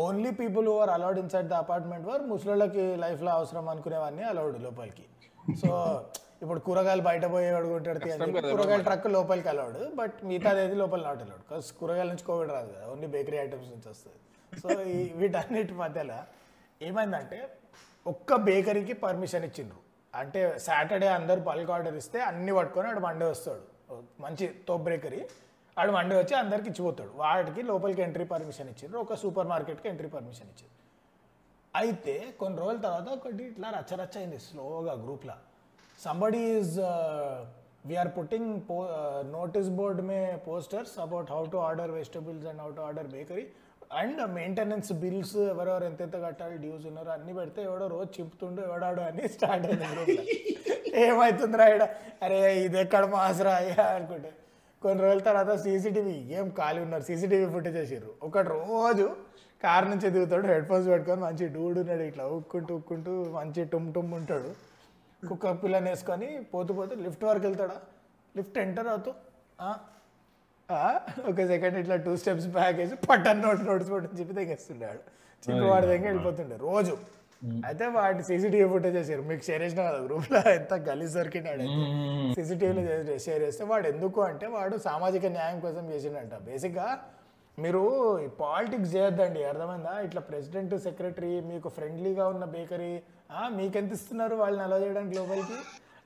Speaker 3: only people are allowed inside the apartment వర్ ముసలోళ్ళకి లైఫ్లో అవసరం అనుకునేవన్నీ అలౌడ్ లోపలికి. సో ఇప్పుడు కూరగాయలు బయట పోయి అడుగుంటాడు కూరగాయల ట్రక్ లోపలికి అలౌడ్ బట్ మిగతాది ఏది లోపల నాట్ అలౌడ్ బికాస్ కూరగాయల నుంచి కోవిడ్ రాదు కదా ఓన్లీ బేకరీ ఐటమ్స్ నుంచి వస్తుంది. సో ఈ వీటన్నిటి మధ్యలో ఏమైందంటే ఒక్క బేకరీకి పర్మిషన్ ఇచ్చిండ్రు. అంటే సాటర్డే అందరు బల్క్ ఆర్డర్ ఇస్తే అన్ని పట్టుకొని ఆడు మండే వస్తాడు. మంచి తోప్ బ్రేకరీ ఆడు మండే వచ్చి అందరికి ఇచ్చిపోతాడు. వాటికి లోపలికి ఎంట్రీ పర్మిషన్ ఇచ్చిండ్రు. ఒక సూపర్ మార్కెట్కి ఎంట్రీ పర్మిషన్ ఇచ్చారు అయితే కొన్ని రోజుల తర్వాత ఒకటి ఇట్లా రచ్చరచ్చ అయింది స్లోగా గ్రూప్లో. సంబడి ఈజ్ వీఆర్ పుట్టింగ్ పో notice board May posters about how to order vegetables and how to order bakery and maintenance bills ఎవరెవరు ఎంతెంత కట్టాలి డ్యూస్ ఉన్నారు అన్ని పెడితే ఎవడో రోజు చింపుతుండు ఎవడాడు అని స్టార్ట్ అయింది group లో. ఏమవుతుందిరా ఇక్కడ అరే ఇది ఎక్కడ మాసరా అయ్యా అనుకుంటే. కొన్ని రోజుల తర్వాత సీసీటీవీ ఏం ఖాళీ ఉన్నారు సీసీటీవీ ఫుటేజ్ చేసారు ఒకటి రోజు కార్ నుంచి దిగుతాడు హెడ్ ఫోన్స్ పెట్టుకొని మంచి డూడు ఉన్నాడు ఇట్లా ఉక్కుంటూ ఉక్కుంటూ మంచి టుమ్ టుమ్ ఉంటాడు. కుక్క పిల్లని వేసుకొని పోతూ పోతూ లిఫ్ట్ వరకు వెళ్తాడా? లిఫ్ట్ ఎంటర్ అవుతూ ఒక సెకండ్ ఇట్లా టూ స్టెప్స్ బ్యాక్ వేసి పట్టన్ నోట్ నోట్స్ పట్టని చెప్పి తెగేస్తుండాడు చెప్పి వాడి దగ్గర వెళ్ళిపోతుండే రోజు. అయితే వాటి సీసీటీవీ ఫుటేజ్ చేశారు మీకు షేర్ చేసిన కదా గ్రూప్లో ఎంత గలీజ్ దొరికినాడు సీసీటీవీలో షేర్ చేస్తే వాడు ఎందుకు అంటే వాడు సామాజిక న్యాయం కోసం చేసిండంట. బేసిక్గా మీరు పాలిటిక్స్ చేయొద్దండి. అర్థమైందా? ఇట్లా ప్రెసిడెంట్ సెక్రటరీ మీకు ఫ్రెండ్లీగా ఉన్న బేకరీ మీకు ఎంత ఇస్తున్నారు వాళ్ళని అలా చేయడానికి లోపలికి?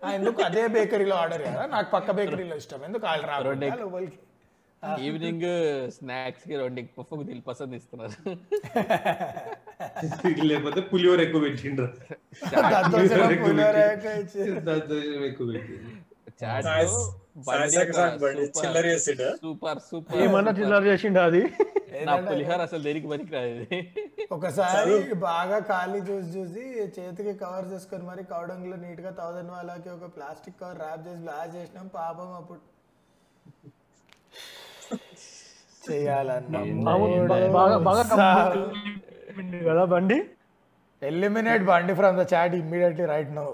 Speaker 3: ఆ, ఎందుకు అదే బేకరీలో ఆర్డర్ కదా నాకు పక్క బేకరీలో ఇష్టం. ఎందుకు వాళ్ళు రాకుండా లోపలికి?
Speaker 5: ఈవినింగ్ స్నాక్స్కి రెండు పఫ్ దిల్ పసంద్ ఇస్తున్నారు.
Speaker 2: లేకపోతే పులిహోర ఎక్కువ పెట్టిండ్రు.
Speaker 5: సూపర్ సూపర్
Speaker 1: ఏమన్నా చిల్లర చేసిండు అది?
Speaker 5: నా పులిహోర అసలు దేనికి పనికిరాదు
Speaker 3: ఒకసారి బాగా ఖాళీ చూసి చూసి చేతికి కవర్ చేసుకొని మరి కౌడంగ్లో నీట్గా థౌసండ్ వాళ్ళకి ఒక ప్లాస్టిక్ కవర్ ర్యాప్ చేసి బ్లాస్ట్ చేసినాం. పాపం అప్పుడు. చేయాలన్నా
Speaker 1: కదా బండి?
Speaker 3: ఎలిమినేట్ బండి from the chat immediately right no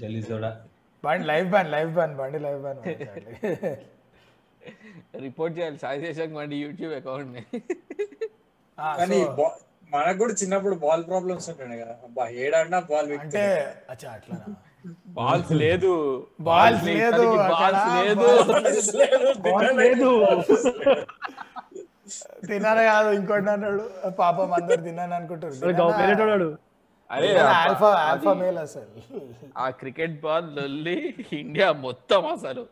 Speaker 2: జల్లి సోడా
Speaker 3: బండి లైవ్ బ్యాన్ లైవ్ బ్యాన్ బండి లైవ్ బ్యాన్
Speaker 5: రిపోర్ట్ చేయాలి. సాయి శేషాంక్ మండి యూట్యూబ్ అకౌంట్ని.
Speaker 4: కానీ మనకు కూడా చిన్నప్పుడు బాల్ ప్రాబ్లమ్స్ ఉంటుండే కదా. అబ్బా ఏడాడినా బాల్
Speaker 3: అంటే అచ్చా అట్లా
Speaker 5: బాల్స్ లేదు.
Speaker 3: బాల్స్ లేదు
Speaker 5: బాల్స్ లేదు.
Speaker 1: లేదు.
Speaker 3: తిన్నారా కాదు ఇంకోటి అన్నాడు. పాపం అందరు తిన్నాను అనుకుంటారు.
Speaker 1: వేరేటోడు
Speaker 5: అరే
Speaker 3: ఆల్ఫా ఆల్ఫా మేల్ అసలు.
Speaker 5: ఆ క్రికెట్ బాల్ లొల్లి ఇండియా మొత్తం అసలు.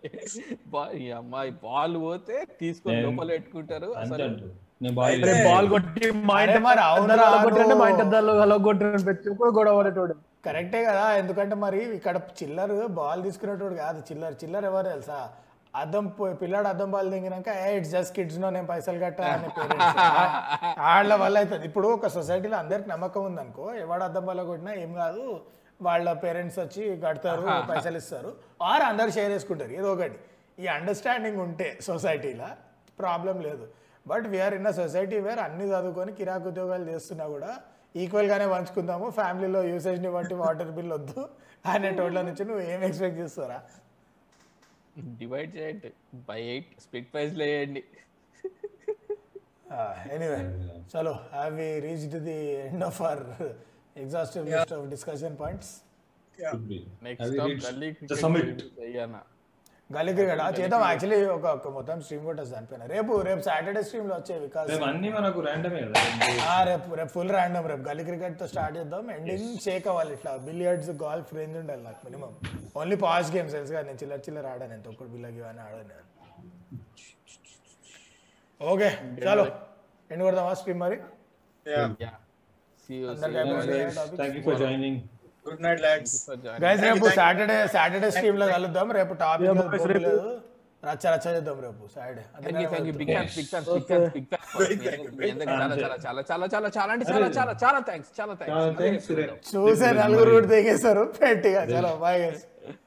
Speaker 5: బా- ఈ అమ్మాయి బాల్ పోతే తీసుకొని లోపల పెట్టుకుంటారు.
Speaker 2: అంతే
Speaker 5: అసలు
Speaker 1: బాల్ కొట్టి మా ఇంటి
Speaker 3: మరి అవునురా,
Speaker 1: కొట్టండి మా ఇంటి అద్దాలు అలా కొట్టండి పెట్టి కూడా గొడవ పడేటోడు.
Speaker 3: కరెక్టే కదా ఎందుకంటే మరి ఇక్కడ చిల్లర్ బాల్ తీసుకునేటోడు కాదు. చిల్లర్ చిల్లర్ ఎవరు తెలుసా? అద్దం పిల్లాడు అద్దం బాల్ దిగినాక ఏ ఇట్స్ జస్ట్ కిడ్స్ నో నేను పైసలు కట్టా అని పేరెంట్స్ వాళ్ళ వల్ల అవుతుంది ఇప్పుడు ఒక సొసైటీలో అందరికి నమ్మకం ఉందనుకో ఎవడు అద్దం బాల్ కొట్టినా ఏం కాదు వాళ్ళ పేరెంట్స్ వచ్చి కడతారు పైసలు ఇస్తారు. ఆరు అందరు షేర్ చేసుకుంటారు ఏదో ఒకటి. ఈ అండర్స్టాండింగ్ ఉంటే సొసైటీలో ప్రాబ్లం లేదు. But we're in a society where అన్ని చదువుకొని కిరాకు ఉద్యోగాలు చేస్తున్నా కూడా ఈక్వల్గానే పంచుకుందాము. ఫ్యామిలీలో యూసేజ్ని బట్టి వాటర్ బిల్ వద్దు. అనేటోళ్ళ నుంచి నువ్వు ఏం ఎక్స్పెక్ట్ చేస్తారా
Speaker 5: డివైడ్ చేయండి. By eight. స్ప్లిట్ ప్రైస్ వేయండి.
Speaker 3: ఎనీవే చలో have we reached the end of our exhaustive list of discussion points
Speaker 5: next గల్లీ
Speaker 2: సమిట్
Speaker 5: అయ్యానా
Speaker 3: గల్లీ క్రికెట్ చేద్దాం యాక్చువల్లీ ఒక మొత్తం స్ట్రీమ్ కొట్టేసి దానిపైన రేపు రేపు సాటర్డే స్ట్రీమ్లో వచ్చే వికాస్.
Speaker 2: అన్ని మనకు ర్యాండమే
Speaker 3: రేపు రేపు ఫుల్ ర్యాండమ్ రేపు. గల్లీ క్రికెట్తో స్టార్ట్ చేద్దాం ఎండింగ్ షేక్ అవ్వాలి ఇట్లా. బిలియర్డ్స్ గాల్ఫ్ రేంజ్ ఉండాలి నాకు మినిమం ఓన్లీ పాస్ గేమ్స్ తెలుసు కదా నేను చిల్లర చిల్లర ఆడాను. ఎంత ఒక్కడు బిల్లకి అని ఆడాను ఓకే చలో. ఎండ్ కొడదామా స్ట్రీమ్ మరి?
Speaker 5: Yeah see you
Speaker 2: thank you for joining
Speaker 4: good night lads
Speaker 3: guys రేపు సాటర్డే సాటర్డే స్ట్రీమ్లో కలుద్దాం. రేపు టాపిక్ లేదు. రచ్చ రచ్చ చేద్దాం రేపు Saturday
Speaker 5: thank you thank you big fans big fans big fans big fans చాలా చాలా చాలా చాలా చాలా చాలా అంటే చాలా చాలా చాలా థ్యాంక్స్ చాలా థ్యాంక్స్
Speaker 2: థ్యాంక్స్
Speaker 3: చూసే నలుగురు కూడా దిగేశారు. పెట్టిగా చలో బాయ్ గైస్